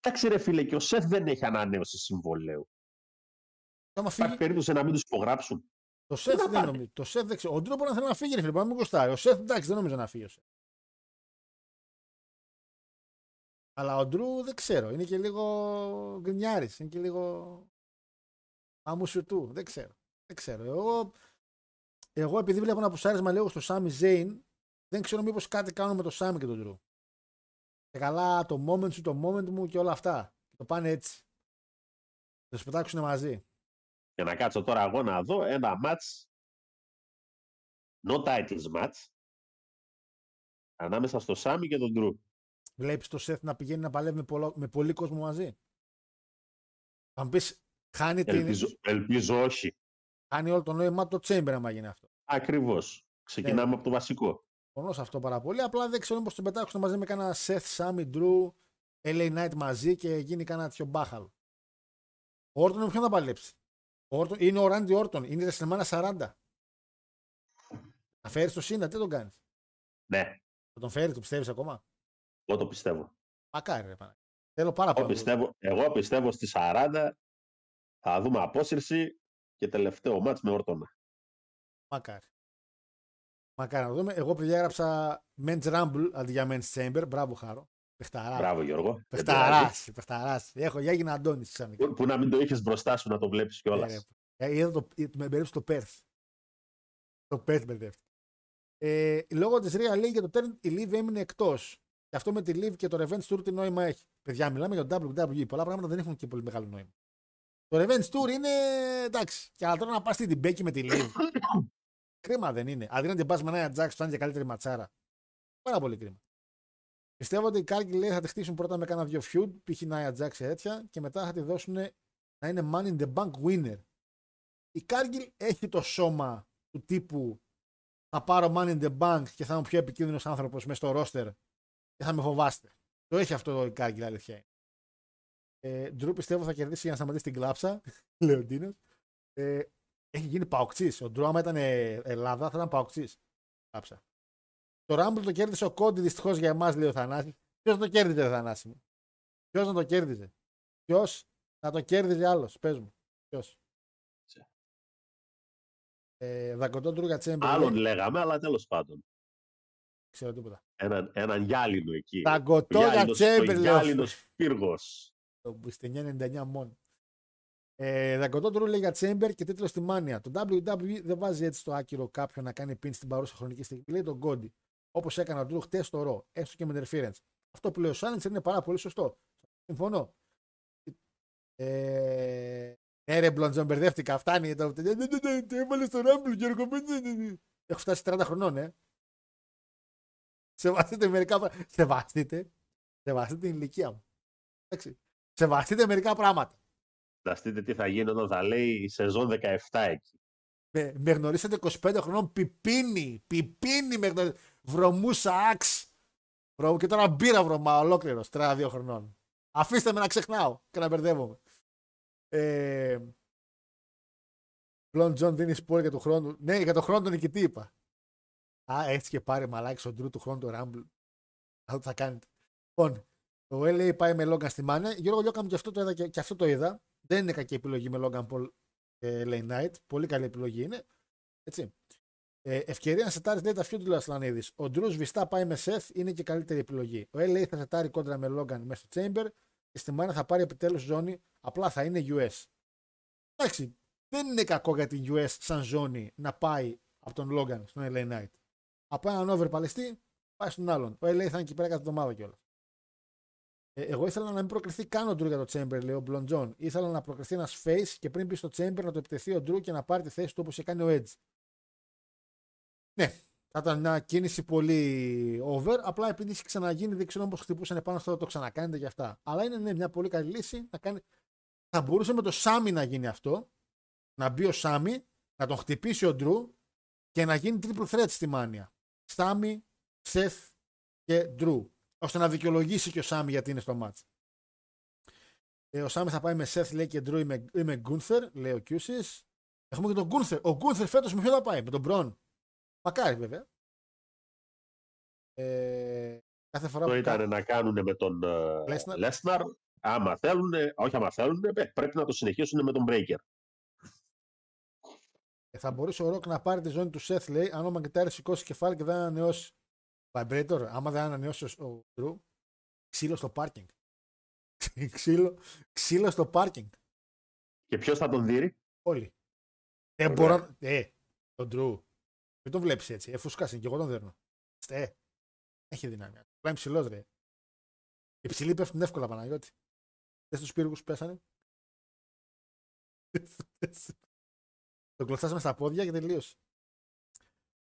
Εντάξει, ρε φίλε, και ο Σεφ δεν έχει ανανέωση συμβολέου. Άμα φύγει, Υπάρχει περίπτωση να μην τους υπογράψουν. το σεφ να δεν πάνε. νομίζω. Το σεφ δεν ξέρω. Ο Ντρου μπορεί να θέλει να φύγει, ρε φίλε, μπορεί να μην κοστάρει. Ο σεφ εντάξει, δεν νομίζω να φύγει ο σεφ. Αλλά ο Ντρου δεν ξέρω. Είναι και λίγο γκρινιάρης. Είναι και λίγο. Άμουσου του. Δεν ξέρω. Δεν ξέρω. Εγώ εγώ επειδή βλέπω ένα πουσάρισμα λίγο στο Σάμι Ζέιν, δεν ξέρω μήπως κάτι κάνουν με το Σάμι και τον Drew. Και καλά το moment σου, το moment μου και όλα αυτά. Το πάνε έτσι. Θα του πετάξουν μαζί. Και να κάτσω τώρα εγώ να δω ένα match no titles match ανάμεσα στο Σάμι και τον Drew. Βλέπεις το Σεφ να πηγαίνει να παλεύει με, πολλο- με πολύ κόσμο μαζί. Θα μου πεις, χάνει, την... Ελπίζω, ελπίζω όχι. χάνει όλο το νόημα το Chamber άμα γίνει αυτό. Ακριβώς. Ξεκινάμε Ναι. από το βασικό. Συμφωνώ σε αυτό πάρα πολύ. Απλά δεν ξέρω πώς τον πετάξουν μαζί με κανένα Seth, Sammy, Drew, LA Knight μαζί και γίνει κανένα τέτοιο μπάχαλο. Ο Όρτον με ποιον θα παλέψει; Ο Orton, είναι ο Ράντι Όρτον. Είναι η WrestleMania 40. Θα φέρει το Σίνα, τι τον κάνεις; Ναι, Θα τον φέρει, το πιστεύεις ακόμα; εγώ το πιστεύω. Μακάρι, ρε pana. Θέλω πάρα Εγώ πολύ. πιστεύω, εγώ πιστεύω στη 40 θα δούμε απόσυρση και τελευταίο μάτς με όρτονα. Μακάρι. Μακάρι να δούμε. Εγώ παιδιά έγραψα Men's Rumble αντί για Men's Chamber. Μπράβο, Χάρο. Πεχταρά. Μπράβο Γιώργο. Δεν Πεχταρά. πειράζει. Πεχταρά. Έχω για έγινε Αντώνης ξαφνικά. Που, που να μην το είχες μπροστά σου να το βλέπεις κιόλας. Ε, ε, Είδα το, ε, με μπερδεύσει το Perth. Το Perth μπερδεύτηκε. Ε, λόγω της Rhea λέει για το return η Liv έμεινε εκτός. Και αυτό με τη Liv και το Revenge Tour τι νόημα έχει. Παιδιά, μιλάμε για το WWE. Πολλά πράγματα δεν έχουν και πολύ μεγάλο νόημα. Το Revenge Tour είναι εντάξει. Και αλλά τώρα να πας στην Becky με τη Liv. κρίμα δεν είναι. Αντί να την πας με Nia Jax, φτάνει για καλύτερη ματσάρα. Πάρα πολύ κρίμα. Πιστεύω ότι την Κάργκιλ λέει θα τη χτίσουν πρώτα με κάνα δυο feud, π.χ. Nia Jax και τέτοια, και μετά θα τη δώσουν να είναι Money in the Bank winner. Η Κάργκιλ έχει το σώμα του τύπου θα πάρω Money in the Bank και θα είμαι ο πιο επικίνδυνος άνθρωπος μέσα στο roster και θα με φοβάστε. Το έχει αυτό η Κάργκιλ, αλήθεια είναι. Ε, Drew πιστεύω θα κερδίσει για να σταματήσει την κλάψα, λέει ο Ντίνος. Ε, έχει γίνει παοκτσής. Ο Drew άμα ήταν ε, Ελλάδα θα ήταν παοκτσής. Κλάψα. Το Rumble το κέρδισε ο Κόντι δυστυχώς για εμάς, λέει ο Θανάσης. Ποιος το κέρδιζε, ρε Θανάση μου; Ποιος να το κέρδιζε; Ποιος να το κέρδιζε άλλος; Πες μου. Ποιος; Ε, δακοτό Ντρούγκα Τσέμπερ. Άλλον λέγαμε, αλλά τέλος πάντων. Ξέρω τίποτα. Έναν, έναν γυάλινο εκεί. Δακοτό Ο για γυάλινος- Τσέμπερ, Ο λέω. Γυάλινος πύργος. Το Μπουστενιά 99 μόνο. Ε, δακοτό Ντρού λέει για Τσέμπερ και τίτλος στη Μάνια. Το WWE δεν βάζει έτσι στο άκυρο κάποιον να κάνει pin στην παρούσα χρονική στιγμή. Λέει τον Κόντι. Όπως έκανε ο Ντρού χτες στο ρο, έστω και με interference. Αυτό που λέει ο Σάλενσερ είναι πάρα πολύ σωστό. Συμφωνώ. Ε, ε, ρε Μπλοντζον, μπερδεύτηκα. Φτάνει. Το «Ναι, ναι, ναι, ναι, έβαλε στο Rumble, Γιώργο. ναι, ναι, ναι, ναι». Έχω φτάσει 30 χρονών, ε. Σεβαστείτε μερικά πράγματα. Σεβαστείτε. Σεβαστείτε την ηλικία μου. Εντάξει. Σεβαστείτε μερικά πράγματα. Φανταστείτε τι θα γίνει όταν θα λέει η σεζόν 17 εκεί. Με, με γνωρίσατε 25 χρονών πιπίνι. Πιπίνι με γνωρίσατε. Βρωμούσα άξ. Βρωμού και τώρα μπύρα βρωμά ολόκληρος. 32 χρονών. Αφήστε με να ξεχνάω και να μπερδεύομαι. Ε, Πλον Τζον δίνει σπόρ για τον χρόνο. Ναι, για τον χρόνο τον νικητή είπα. Α, έτσι και πάρε μαλάκι στον Ντρού του χρόνου το Rumble. Αυτό θα κάνετε. Λοιπόν, το LA πάει με Logan στη Μάνια. Γιώργο Λιώκα μου και αυτό το είδα και, και αυτό το είδα. Δεν είναι κακή επιλογή με Logan Paul και LA Knight. Πολύ καλή επιλογή είναι. Έτσι. Ε, ευκαιρία να σετάρεις λέει τα feud του Ασλανίδη. Ο Ντρού Βιστά πάει με Seth είναι και καλύτερη επιλογή. Ο LA θα σετάρει κόντρα με Logan μέσα στο Chamber και στη Μάνια θα πάρει επιτέλους ζώνη. Απλά θα είναι US. Εντάξει, δεν είναι κακό για την US σαν ζώνη να πάει από τον Logan στον LA Knight. Από έναν over παλαιστή πάει στον άλλον. Ο LA θα είναι εκεί πέρα κάθε εβδομάδα κιόλας. Ε, εγώ ήθελα να μην προκριθεί καν ο Drew για το Chamber, λέει ο Blond John. Ήθελα να προκριθεί ένας face και πριν μπει στο Chamber να το επιτεθεί ο Drew και να πάρει τη θέση του όπως είχε κάνει ο Edge. Ναι, θα ήταν μια κίνηση πολύ over. Απλά επειδή έχει ξαναγίνει, δεν ξέρω πώς χτυπούσαν πάνω στο το ξανακάνετε και αυτά. Αλλά είναι ναι, μια πολύ καλή λύση. Να κάνει... Θα μπορούσε με το Σάμι να γίνει αυτό. Να μπει ο Σάμι, να τον χτυπήσει ο Drew και να γίνει triple threat στη μάνια. Σάμι, Σεφ και Drew. Ώστε να δικαιολογήσει και ο Σάμι γιατί είναι στο match. Ε, ο Σάμι θα πάει με Σεφ λέει και Drew είμαι, είμαι Γκούνθερ, λέει ο Κιούσι. Έχουμε και τον Γκούνθερ. Ο Γκούνθερ φέτος με ποιο θα πάει, με τον Μπρον. Μακάρι βέβαια. Ε, κάθε φορά Το που ήταν κα- να κάνουν με τον ε, Lesnar. Λέσναρ. Άμα θέλουν, όχι άμα θέλουν, ε, πρέπει να το συνεχίσουν με τον Breaker. Ε, θα μπορούσε ο Ροκ να πάρει τη ζώνη του Σεφ, λέει, αν ο Μαγκετάρη σηκώσει κεφάλι και δεν ανανεώσει. Vibrator, άμα δεν ανανεώσει ο Drew, ξύλο στο πάρκινγκ. ξύλο, ξύλο στο πάρκινγκ. Και ποιος θα τον δει, Όλοι. Δεν Ωραία. μπορώ. Ε, τον Drew. Μην τον βλέπεις έτσι. Εφουσκάσει και εγώ τον δέρνω. Στε. Έχει δύναμη. Πάει ψηλός ρε. Οι ψηλοί πέφτουν εύκολα Παναγιώτη. Δε τους πύργους που πέσανε; τον κλωτσάς μες στα πόδια και τελείωσε.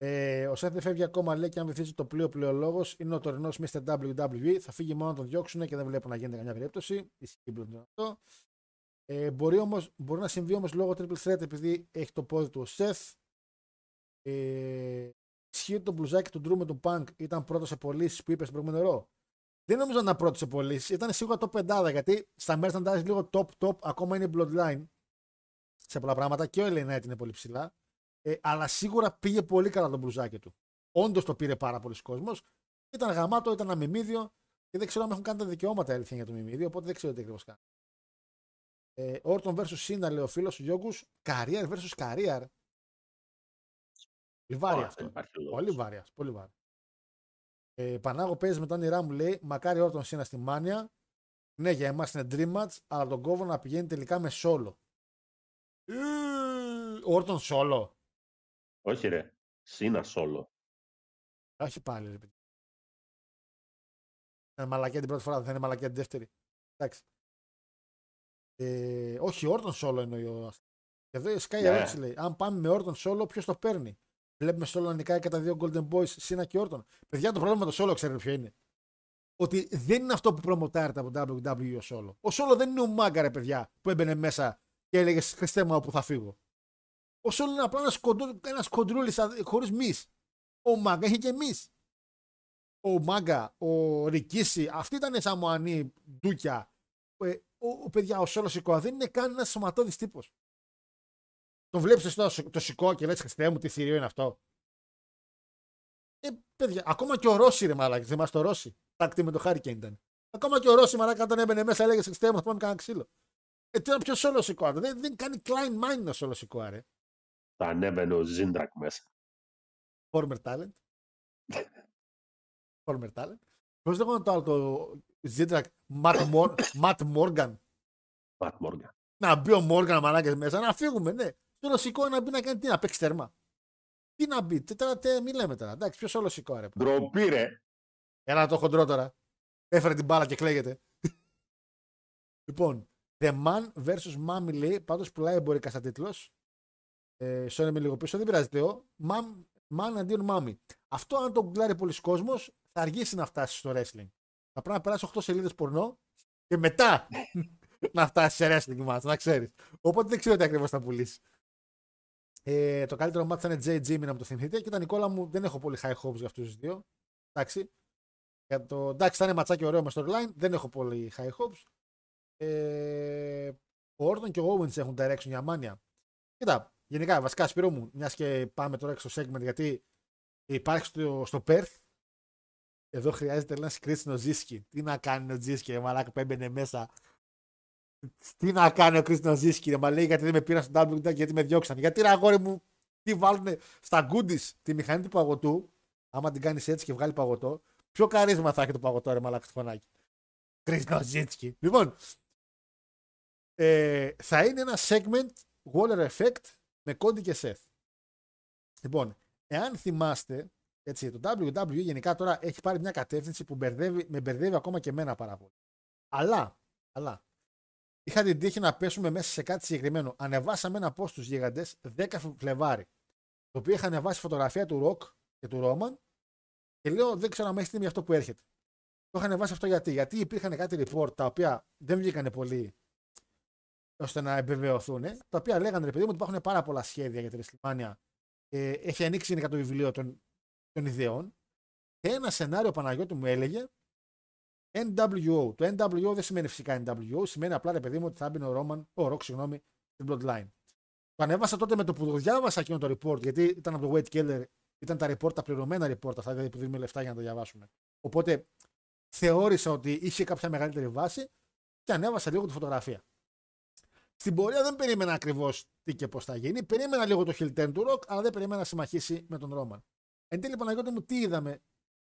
Ε, ο Σεφ δεν φεύγει ακόμα, λέει και αν βυθίζει το πλοίο πλοιολόγο είναι ο τωρινός Mr. WWE. Θα φύγει μόνο να τον διώξουν και δεν βλέπω να γίνεται καμιά περίπτωση. Ισχύει πλέον αυτό. Ε, μπορεί, όμως, μπορεί να συμβεί όμως λόγω triple threat επειδή έχει το πόδι του ο Σεφ. Ε, ισχύει το μπλουζάκι του Drew με τον Punk ήταν πρώτος σε πωλήσεις που είπε στην προηγούμενη ρο. Δεν νομίζω να ήταν πρώτος σε πωλήσεις. Ήταν σίγουρα το πεντάδα γιατί στα merchandise λίγο top top ακόμα είναι bloodline σε πολλά πράγματα και ο LA Knight είναι πολύ ψηλά. Ε, αλλά σίγουρα πήγε πολύ καλά το μπλουζάκι του. Όντως το πήρε πάρα πολλοί κόσμος. Ήταν γαμάτο, ήταν αμυμίδιο και δεν ξέρω αν έχουν κάνει τα δικαιώματα αλήθεια για το μιμίδιο, οπότε δεν ξέρω τι ακριβώς κάνει. Ε, Orton vs. Σίνα, λέει ο φίλος του Γιώργους, Career vs. Career. Πολύ βάρη αυτό. Πολύ βάρη, πολύ βάρη. Ε, Πανάγο παίζει με τον όνειρά μου, λέει, μακάρι Orton Σίνα στη Μάνια. Ναι, για εμάς είναι dream match, αλλά τον κόβω να πηγαίνει τελικά με solo. Όρτον solo. Όχι ρε. Σίνα solo. Όχι πάλι ρε παιδί. Είναι μαλακία την πρώτη φορά, δεν είναι μαλακία την δεύτερη. Εντάξει. Ε, όχι, Όρτον solo εννοεί ο Και εδώ η Sky yeah. ερώτηση λέει: Αν πάμε με Όρτον solo, ποιος το παίρνει; Βλέπουμε solo να νικάει και τα δύο Golden Boys, Σίνα και Όρτον. Παιδιά, το πρόβλημα με το solo ξέρετε ποιο είναι; Ότι δεν είναι αυτό που προμοτάρεται από WWE ο solo. Ο solo δεν είναι ο μάγκα, ρε παιδιά, που έμπαινε μέσα και έλεγε Χριστέ μου όπου θα φύγω. Ο Σόλ είναι απλά ένας κοντρούλη χωρίς μη. Ο Μάγκα είχε και μη. Ο Μάγκα, ο Ρικίση, αυτή ήταν η Σαμουανή ντούκια. Ε, ο, ο, παιδιά, ο Σόλος Σικόα δεν είναι καν ένας σωματώδης τύπος. Τον βλέπεις το, το Σικόα και λες Χριστέ μου, τι θηρίο είναι αυτό. Ε, παιδιά, ακόμα και ο Ρώση ρε μαλάκι, θυμάσαι το Ρώση; Τάκτη με το Χάρικεν ήταν. Ακόμα και ο Ρώση μαλάκι, όταν έμπαινε μέσα, έλεγε Χριστέ μου, θα πάμε κανένα ξύλο. Ε, τι πιο σόλος Σικόα. Δεν, δεν κάνει Klein Mind ο Σόλος Σικόα, ρε. Θα ανέβαινε ο Ζίντρακ μέσα. Former talent. Former talent. Πώς λέγονταν το άλλο το Ζίντρακ, Ματ Μόργαν. Ματ Μόργαν. Να μπει ο Μόργαν μαλάκες μέσα, να φύγουμε, ναι. Σόλο Σικόα να μπει να κάνει τι, να παίξει τέρμα. Τι να μπει, τι τώρα, τι, μη λέμε τώρα. Εντάξει, ποιος όλος Σικόα, ρε. Ντροπή, ρε. Ένα το χοντρό τώρα. Έφερε την μπάλα και κλαίγεται. λοιπόν, The Man vs. Mami λέει, πάντως πουλάει εμπορικά σαν τίτλος. Ε, sorry, είμαι λίγο πίσω, δεν πειράζει Θεό. Man, man αντίον Mami. Αυτό, αν το γκλάρει πολλοί κόσμος, θα αργήσει να φτάσει στο wrestling. Θα πρέπει να περάσει 8 σελίδες πορνό και μετά να φτάσει σε wrestling match, να ξέρεις. Οπότε δεν ξέρω τι ακριβώς θα πουλήσεις. Ε, το καλύτερο μάτι θα είναι JG, να μου το θυμηθείτε. Και τα Νικόλα μου δεν έχω πολύ high hopes για αυτούς τους δύο. Εντάξει. Για το, εντάξει, θα είναι ματσάκι ωραίο με storyline. Δεν έχω πολύ high hopes. Ε, ο Όρτον και ο Owens έχουν direction για μάνια. Κοίτα, γενικά, βασικά Σπύρο μου, μιας και πάμε τώρα στο segment, γιατί υπάρχει στο, στο Perth, εδώ χρειάζεται ένας Κρίσινο Ζίσκι. Τι να κάνει ο Ζίσκι, ρε μαλάκα που έμπαινε μέσα. Τι να κάνει ο Κρίσινο Ζίσκι, ρε μα λέει γιατί δεν με πήραν στο WWE, γιατί με διώξαν. Γιατί ρε αγόρι μου, τι βάλουν στα goodies τη μηχανή του παγωτού, άμα την κάνεις έτσι και βγάλει παγωτό, πιο καρίσμα θα έχει το παγωτό, ρε μαλάκα στο φωνάκι. Κρίσινο Ζίσκι. Λοιπόν, ε, θα είναι ένα segment Waller Effect με Cody και Seth. Λοιπόν, εάν θυμάστε, έτσι, το WWE γενικά τώρα έχει πάρει μια κατεύθυνση που μπερδεύει, με μπερδεύει ακόμα και εμένα πάρα πολύ. Αλλά, αλλά, είχα την τύχη να πέσουμε μέσα σε κάτι συγκεκριμένο. Ανεβάσαμε ένα post στους γίγαντες 10 Φλεβάρι, το οποίο είχα ανεβάσει φωτογραφία του Rock και του Roman και λέω δεν ξέρω αν έχει τιμή αυτό που έρχεται. Το είχα ανεβάσει αυτό γιατί, γιατί υπήρχαν κάτι report τα οποία δεν βγήκαν πολύ ώστε να επιβεβαιωθούν, τα οποία λέγανε ρε παιδί μου ότι υπάρχουν πάρα πολλά σχέδια για τη WrestleMania. Ε, έχει ανοίξει γενικά το βιβλίο των, των ιδεών. Και ένα σενάριο Παναγιώτης μου έλεγε NWO. Το NWO δεν σημαίνει φυσικά NWO, σημαίνει απλά ρε παιδί μου ότι θα μπει ο Ρόμαν, ο Rock, συγγνώμη, στην Bloodline. Το ανέβασα τότε με το που το διάβασα εκείνο το report, γιατί ήταν από το Wade Keller, ήταν τα report, τα πληρωμένα report αυτά, δηλαδή που δίνουμε λεφτά για να το διαβάσουμε. Οπότε θεώρησα ότι είχε κάποια μεγαλύτερη βάση και ανέβασα λίγο τη φωτογραφία. Στην πορεία δεν περίμενα ακριβώς τι και πώς θα γίνει. Περίμενα λίγο το Hill του Rock, αλλά δεν περίμενα να συμμαχίσει με τον Ρόμαν. Εν τέλει, Παναγιώτη μου, τι είδαμε;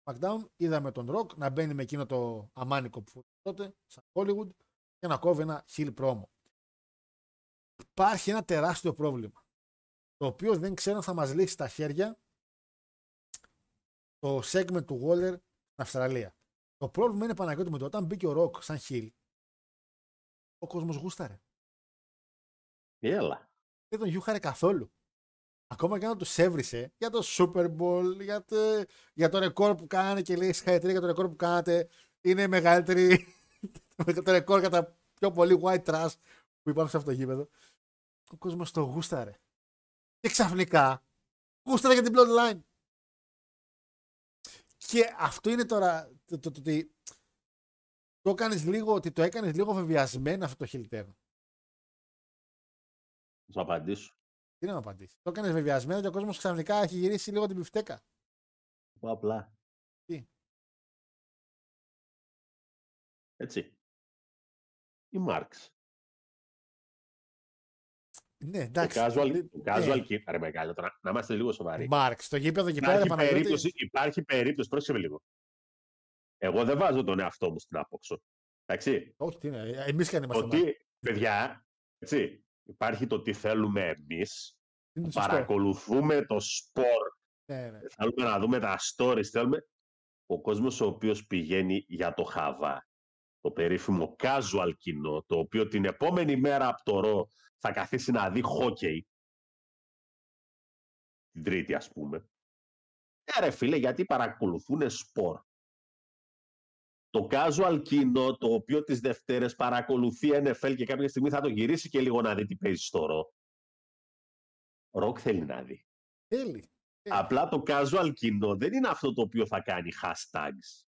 SmackDown, είδαμε τον Rock να μπαίνει με εκείνο το αμάνικο που τότε, σαν Hollywood, και να κόβει ένα Hill promo. Υπάρχει ένα τεράστιο πρόβλημα. Το οποίο δεν ξέρω αν θα μας λύσει τα χέρια το segment του Waller στην Αυστραλία. Το πρόβλημα είναι Παναγιώτη με το όταν μπήκε ο Ροκ σαν χιλ, ο κόσμος γούσταρε. Έλα. Δεν τον γιούχαρε καθόλου. Ακόμα και αν του έβρισε για το Super Bowl, για το, για το ρεκόρ που κάνανε και λέει συγχαρητήρια για το ρεκόρ που κάνατε. Είναι μεγαλύτερη το ρεκόρ κατά πιο πολύ white trash που υπάρχουν σε αυτό το γήπεδο. Ο κόσμος το γούσταρε. Και ξαφνικά γούσταρε για την bloodline. Και αυτό είναι τώρα το, το, το, ότι το έκανες λίγο, ότι το έκανες λίγο βεβαιασμένο αυτό το χιλιτέρνο. Θα σου απαντήσω. Τι να μου απαντήσεις. Το έκανες βεβαιασμένο και ο κόσμος ξαφνικά έχει γυρίσει λίγο την πιφτέκα. Πω απλά. Τι; Έτσι. Η Μάρξ. Ναι, Το εντάξει. casual, το casual ναι. keeper, ρε μεγάλο, τώρα, να είμαστε λίγο σοβαροί. Μάρξ, το γήπεδο εκεί πέρα. Υπάρχει Παναγιώτη, περίπτωση, υπάρχει περίπτωση, πρόσεξε με λίγο. Εγώ δεν βάζω τον εαυτό μου στην άποξο. Εντάξει. Όχι, τι είναι. Εμείς και αν είμαστε. Το τι, παιδιά, έτσι, υπάρχει το τι θέλουμε εμείς, Είναι σωστό. παρακολουθούμε το σπορ, Ναι, ναι. θέλουμε να δούμε τα stories, θέλουμε... Ο κόσμος ο οποίος πηγαίνει για το χαβά, το περίφημο casual κοινό, το οποίο την επόμενη μέρα από το ρο θα καθίσει να δει χόκεϊ, την τρίτη ας πούμε. Ε, ρε φίλε, γιατί παρακολουθούν σπορ; Το casual κοινό, το οποίο τις Δευτέρες παρακολουθεί NFL και κάποια στιγμή θα το γυρίσει και λίγο να δει τι παίζει στο ρο. Ροκ θέλει να δει. Θέλει. Απλά το casual κοινό δεν είναι αυτό το οποίο θα κάνει hashtags.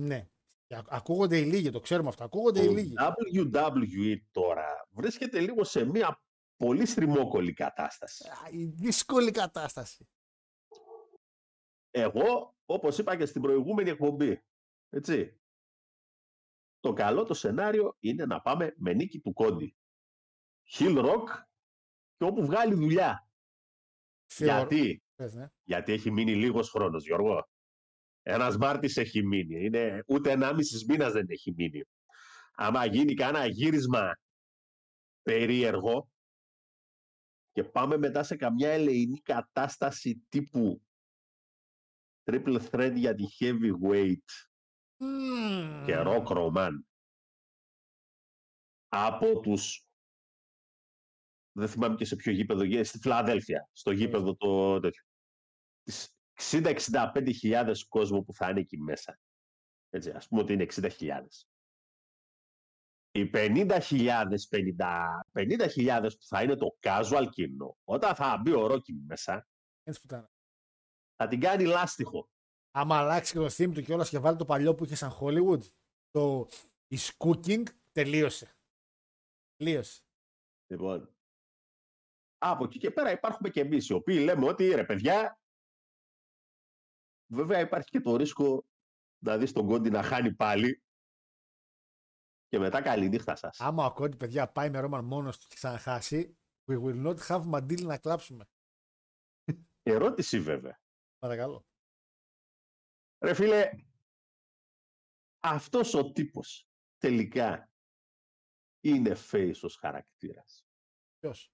Ναι. Και ακ- Ακούγονται οι λίγοι, το ξέρουμε αυτό. Ακούγονται οι Το λίγοι. WWE τώρα βρίσκεται λίγο σε μια πολύ στριμόκολη κατάσταση. Α, Η δύσκολη κατάσταση. Εγώ, όπως είπα και στην προηγούμενη εκπομπή, έτσι, το καλό το σενάριο είναι να πάμε με νίκη του Κόντι. Hill Rock και όπου βγάλει δουλειά. Θεωρώ- Γιατί; Πες, ναι. Γιατί έχει μείνει λίγος χρόνος, Γιώργο. Ένας Μάρτης έχει μείνει. Είναι, ούτε ενάμισης μήνας δεν έχει μείνει. Άμα γίνει κανένα γύρισμα περίεργο και πάμε μετά σε καμιά ελεηνή κατάσταση τύπου triple threat για τη heavyweight Μμμ. και rock roman από τους δεν θυμάμαι και σε ποιο γήπεδο γέ- στη Φιλαδέλφια, στο γήπεδο το τέτοιο. Τις 60-65 χιλιάδες κόσμο που θα είναι εκεί μέσα. Έτσι, ας πούμε ότι είναι 60.000. Οι 50.000, 50 50.000 που θα είναι το casual κοινό, όταν θα μπει ο Ρόκι μέσα, Έτσι που ήταν. θα την κάνει λάστιχο. Άμα αλλάξει και το theme του κιόλας και βάλει το παλιό που είχε σαν Hollywood, το is cooking, τελείωσε. Τελείωσε. Λοιπόν, από εκεί και πέρα υπάρχουμε και εμείς, οι οποίοι λέμε ότι ρε παιδιά, βέβαια υπάρχει και το ρίσκο να δεις τον Κόντι να χάνει πάλι και μετά καλή νύχτα σας. Άμα ο Κόντι, παιδιά, πάει με Ρόμαν μόνος του και ξαναχάσει, we will not have μαντήλι να κλάψουμε. Ερώτηση βέβαια. Παρακαλώ. Ρε φίλε, αυτός ο τύπος τελικά είναι face ως χαρακτήρας. Ποιος;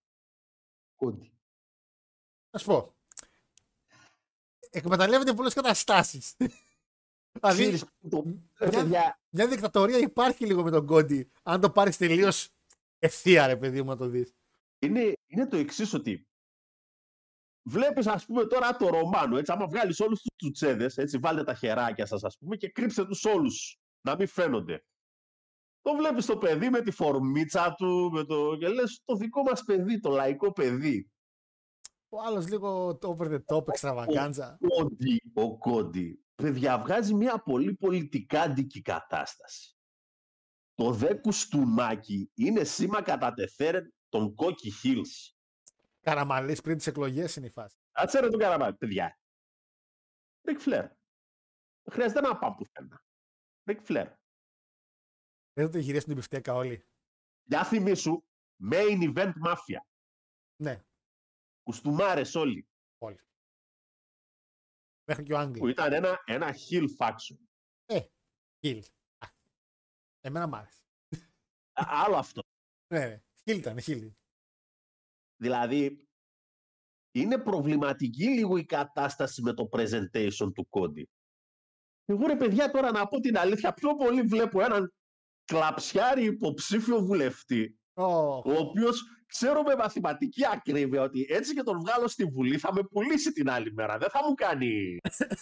Κόντι. Να σου πω. Εκμεταλλεύεται πολλές καταστάσεις. δηλαδή, Ξέρεις, το... ρε μια- παιδιά, μια δικτατορία υπάρχει λίγο με τον Κόντι. Αν το πάρεις τελείως ευθεία, ρε παιδί μου, να το δεις. είναι, είναι το εξής ότι βλέπεις ας πούμε τώρα το Ρωμάνο, έτσι, άμα βγάλεις όλους τους τσουτσέδες, έτσι, βάλτε τα χεράκια σας ας πούμε και κρύψτε τους όλους, να μην φαίνονται. Το βλέπεις το παιδί με τη φορμίτσα του, με το... και λες το δικό μας παιδί, το λαϊκό παιδί. Ο άλλος λίγο το over the top, εξτραβαγκάντζα. Ο Κόντι, ο Κόντι, παιδιά, βγάζει μια πολύ πολιτικάντικη κατάσταση. Το δε κουστούμάκι είναι σήμα κατά τεθέρεν των Κόκκι Hills. Καραμαλής πριν τις εκλογές είναι η φάση. Κάτσε ρε τον καραμάλι, παιδιά. Ρικ Φλερ. Δεν χρειάζεται να πάμε πουθενά. Ρικ Φλερ. Δεν θα γυρίσουν την πιφτέκα όλοι. Για θυμίσου, main event mafia. Ναι, Κουστούμάρες όλοι. όλοι. Μέχρι και ο Που Άγγλι. ήταν ένα, ένα heel faction. Χιλ. Α, Εμένα μ' άρεσε. Α- Άλλο αυτό. Ναι, ναι. Χιλ ήταν, χιλ. Δηλαδή, είναι προβληματική λίγο η κατάσταση με το presentation του Κόντι. Εγώ ρε παιδιά τώρα να πω την αλήθεια, πιο πολύ βλέπω έναν κλαψιάρι υποψήφιο βουλευτή, Ω, ο οποίος ξέρω με μαθηματική ακρίβεια ότι έτσι και τον βγάλω στη Βουλή θα με πουλήσει την άλλη μέρα. Δεν θα μου κάνει...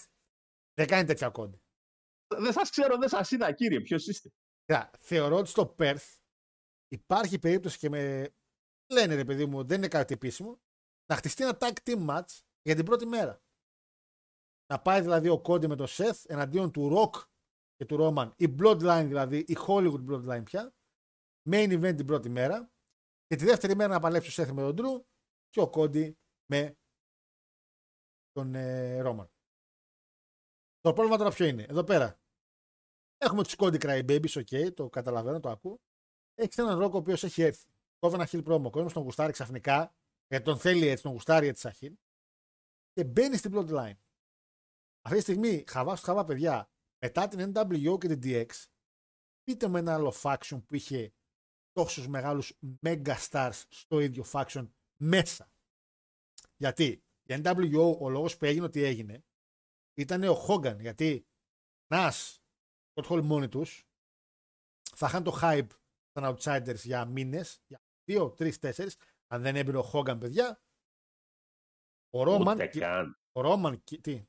δεν κάνει τέτοια κόντι. δεν σας ξέρω, δεν σας είδα κύριε, ποιος είστε. Κοίτα, θεωρώ ότι στο Perth υπάρχει περίπτωση και με. Λένε ρε παιδί μου, δεν είναι κάτι επίσημο, να χτιστεί ένα tag team match για την πρώτη μέρα. Να πάει δηλαδή ο Κόντι με το Seth εναντίον του Rock και του Roman, η Bloodline δηλαδή, η Hollywood Bloodline πια, main event την πρώτη μέρα και τη δεύτερη μέρα να παλέψει ο Seth με τον Drew και ο Κόντι με τον ε, Roman. Το πρόβλημα τώρα ποιο είναι, εδώ πέρα. Έχουμε τους Cody Crybabies, ok, το καταλαβαίνω, το ακούω. Έχεις έναν ρόκο ο οποίος έχει έρθει. Κόβει ένα χιλ πρόμο. Ο κόσμο τον γουστάρει ξαφνικά, γιατί τον θέλει έτσι, τον γουστάρει έτσι σαν χιλ. Και μπαίνει στην bloodline. Αυτή τη στιγμή, χαβά στο χαβά, παιδιά, μετά την NWO και την DX, πείτε με ένα άλλο faction που είχε τόσους μεγάλους mega stars στο ίδιο faction μέσα. Γιατί η NWO, ο λόγος που έγινε ότι έγινε, ήταν ο Hogan, γιατί Nas, Scott Hall μόνοι τους, θα είχαν το hype των outsiders για μήνες, για δύο, τρεις, τέσσερις, αν δεν έμπαινε ο Hogan, παιδιά, ο Ρόμαν, Ούτε καν. ο Ρόμαν, τι,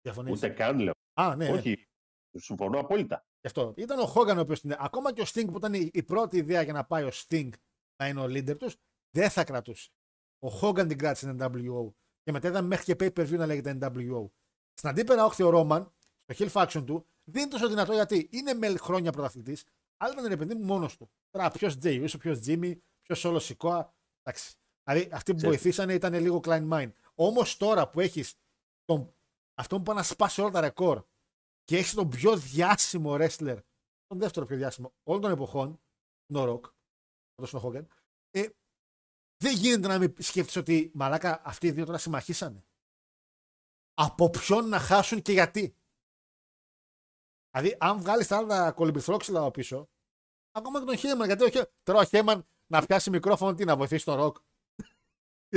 διαφωνείς; Ούτε καν λέω. Α, ναι, ναι. Όχι. Συμφωνώ απόλυτα. Γι' αυτό. Ήταν ο Hogan ο οποίος είναι. Ακόμα και ο Sting που ήταν η, η πρώτη ιδέα για να πάει ο Sting να είναι ο leader τους, δεν θα κρατούσε. Ο Hogan την κράτησε την NWO. Και μετά είδαμε μέχρι και pay per view να λέγεται NWO. Στην αντίπερα όχθη ο Roman, στο Hill Faction του, δεν είναι τόσο δυνατό γιατί είναι με χρόνια πρωταθλητής, αλλά ήταν ρε παιδί μου μόνος του. Τώρα ποιος Jay Uso, ποιος Jimmy, ποιο Όλο Σικόα. Εντάξει. Δηλαδή αυτοί που Ξέρεις. βοηθήσανε ήταν λίγο Klein Mind. Όμως τώρα που έχεις τον... αυτό που πάει να σπάσει όλα τα ρεκόρ και έχεις τον πιο διάσημο wrestler, τον δεύτερο πιο διάσημο όλων των εποχών, τον Rock, τον Hogan, ε, δεν γίνεται να μην σκέφτεσαι ότι μαλάκα αυτοί οι δύο τώρα συμμαχίσανε. Από ποιον να χάσουν και γιατί. Δηλαδή, αν βγάλεις τα άλλα κολυμπηθρόξυλα από πίσω, ακόμα και τον Χέμαν, γιατί ο Χέ- τώρα ο Χέμαν να πιάσει μικρόφωνο, τι να βοηθήσει τον Ροκ.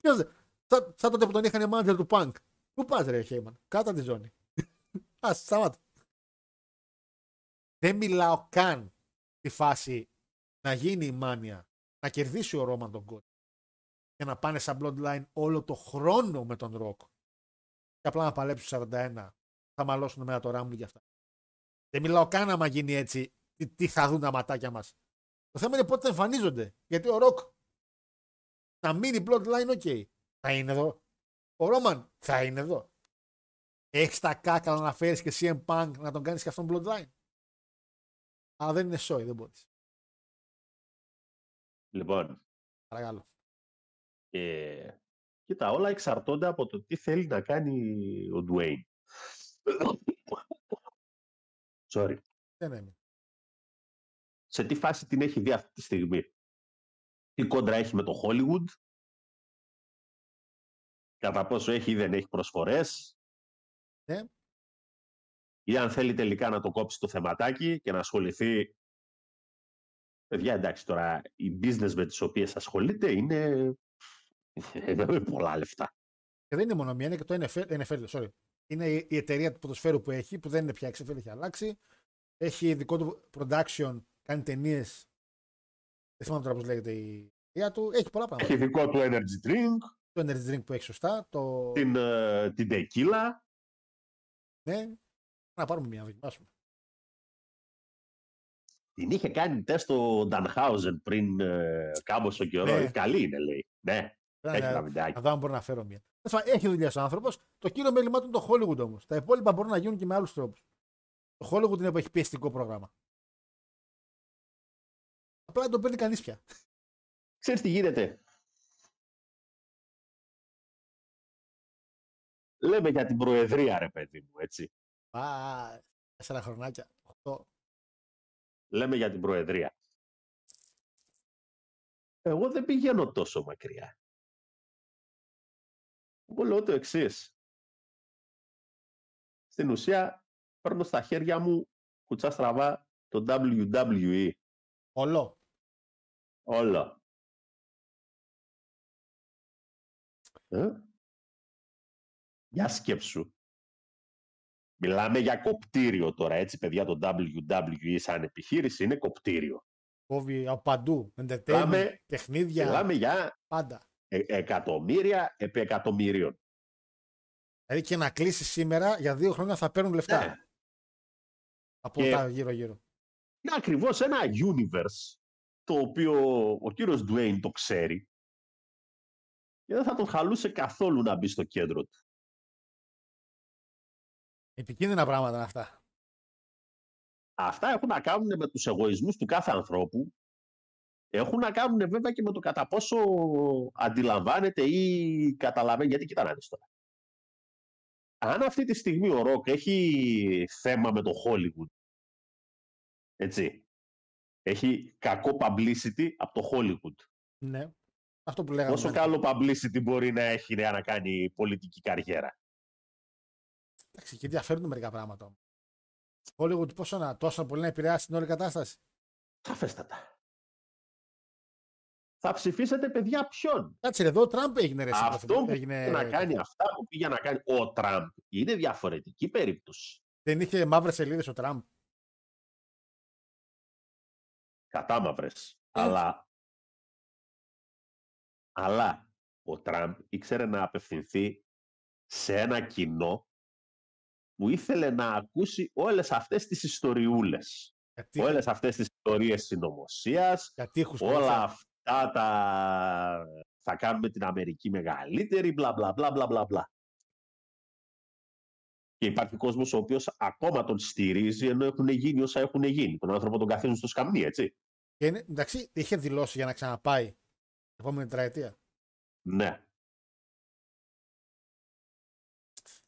Ποιος δεν- σαν, σαν τότε που τον είχαν μάνατζερ του Punk. Πού πας ρε Χέιμαν, κάτω από τη ζώνη. Α, σταμάτα. Δεν μιλάω καν τη φάση να γίνει η μάνια, να κερδίσει ο Ρόμαν τον κόντ και να πάνε σαν bloodline όλο το χρόνο με τον Ροκ. Και απλά να παλέψουν 41, θα μαλώσουν με το ράμου για αυτά. Δεν μιλάω καν άμα γίνει έτσι, τι, τι θα δουν τα ματάκια μας. Το θέμα είναι πότε θα εμφανίζονται. Γιατί ο Ροκ να μείνει bloodline, ok. Θα είναι εδώ. Ο Ρόμαν θα είναι εδώ. Έχεις τα κάκαλα να φέρεις και CM Punk να τον κάνεις και αυτόν bloodline. Αλλά δεν είναι σόι, δεν μπορείς. Λοιπόν, Παρακαλώ. ε, κοίτα, όλα εξαρτώνται από το τι θέλει να κάνει ο Dwayne. Sorry. Δεν είναι. Σε τι φάση την έχει δει αυτή τη στιγμή; Τι κόντρα έχει με το Hollywood; Κατά πόσο έχει ή δεν έχει προσφορές; Ναι. Ή αν θέλει τελικά να το κόψει το θεματάκι και να ασχοληθεί. Παιδιά, εντάξει τώρα, οι business με τις οποίες ασχολείται είναι με πολλά λεφτά. Και δεν είναι μόνο μία, είναι και το NFL, NFL sorry. Είναι η, η εταιρεία του ποδοσφαίρου που έχει, που δεν είναι πια XFL, έχει αλλάξει. Έχει δικό του production, κάνει ταινίες. Δεν θυμάμαι τώρα πώς λέγεται η εταιρεία του. Έχει πολλά πράγματα. Έχει δικό του energy drink, το energy drink που έχει σωστά. Το... την, ε, την tequila. Ναι. Να πάρουμε μία, να δοκιμάσουμε. Την είχε κάνει τεστ ο Ντανχάουζεν πριν ε, κάμποσο καιρό. Ναι. Καλή είναι, λέει. Ναι, Πρέπει έχει να- τα βιντεάκια. Να δω αν μπορώ να φέρω μία. Τέλος πάντων, Έχει δουλειά ο άνθρωπος. Το κύριο μέλημά του είναι το Hollywood όμως. Τα υπόλοιπα μπορούν να γίνουν και με άλλους τρόπους. Το Hollywood είναι που έχει πιεστικό πρόγραμμα. Απλά δεν το παίρνει κανείς πια. Ξέρεις τι γίνεται. Λέμε για την προεδρία, ρε παιδί μου, έτσι. Α, τέσσερα χρονάκια. Οχτώ. Λέμε για την προεδρία. Εγώ δεν πηγαίνω τόσο μακριά. Εγώ λέω το εξής. Στην ουσία, παίρνω στα χέρια μου κουτσά στραβά το WWE. Όλο. Όλο. Ε; Για σκέψου. Μιλάμε για κοπτήριο τώρα, έτσι παιδιά, το WWE σαν επιχείρηση είναι κοπτήριο. Κόβει από παντού. Entertainment, Μιλάμε- παιχνίδια, Μιλάμε για πάντα. ε- εκατομμύρια επί εκατομμύριων. Δηλαδή και να κλείσεις σήμερα για δύο χρόνια θα παίρνουν λεφτά. Ναι. Από Και- τα γύρω-γύρω. Είναι ακριβώς ένα universe το οποίο ο κύριος Dwayne το ξέρει και δεν θα τον χαλούσε καθόλου να μπει στο κέντρο του. Επικίνδυνα πράγματα είναι αυτά. Αυτά έχουν να κάνουν με τους εγωισμούς του κάθε ανθρώπου. Έχουν να κάνουν βέβαια και με το κατά πόσο αντιλαμβάνεται ή καταλαβαίνει. Γιατί κοίτα να δεις τώρα. Αν αυτή τη στιγμή ο Ροκ έχει θέμα με το Hollywood, έτσι, έχει κακό publicity από το Hollywood. Ναι. Αυτό που λέγαμε. Πόσο καλό publicity μπορεί να έχει για να κάνει πολιτική καριέρα. Εντάξει, και διαφέρουν μερικά πράγματα όμω. Hollywood πόσο να, τόσο πολύ να επηρεάσει την όλη κατάσταση. Σαφέστατα. Θα ψηφίσετε παιδιά ποιον; Κάτσε ρε, εδώ ο Τραμπ έγινε ρε. Αυτό συμπαθητή- που έγινε... πήγε να κάνει αυτά που πήγε να κάνει ο Τραμπ είναι διαφορετική περίπτωση. Δεν είχε μαύρες σελίδες ο Τραμπ. Κατάμαυρες. Ε. Αλλά, αλλά ο Τραμπ ήξερε να απευθυνθεί σε ένα κοινό που ήθελε να ακούσει όλες αυτές τις ιστοριούλες. Γιατί, Όλες αυτές τις ιστορίες συνωμοσίας, για τείχους που όλα είχε. αυτά τα θα κάνουμε την Αμερική μεγαλύτερη, μπλα μπλα μπλα μπλα μπλα μπλα. Και υπάρχει κόσμος ο οποίος ακόμα τον στηρίζει ενώ έχουν γίνει όσα έχουν γίνει. Τον άνθρωπο τον καθίζουν στο σκαμνί, έτσι. Και είναι, εντάξει, είχε δηλώσει για να ξαναπάει την επόμενη τετραετία. Ναι.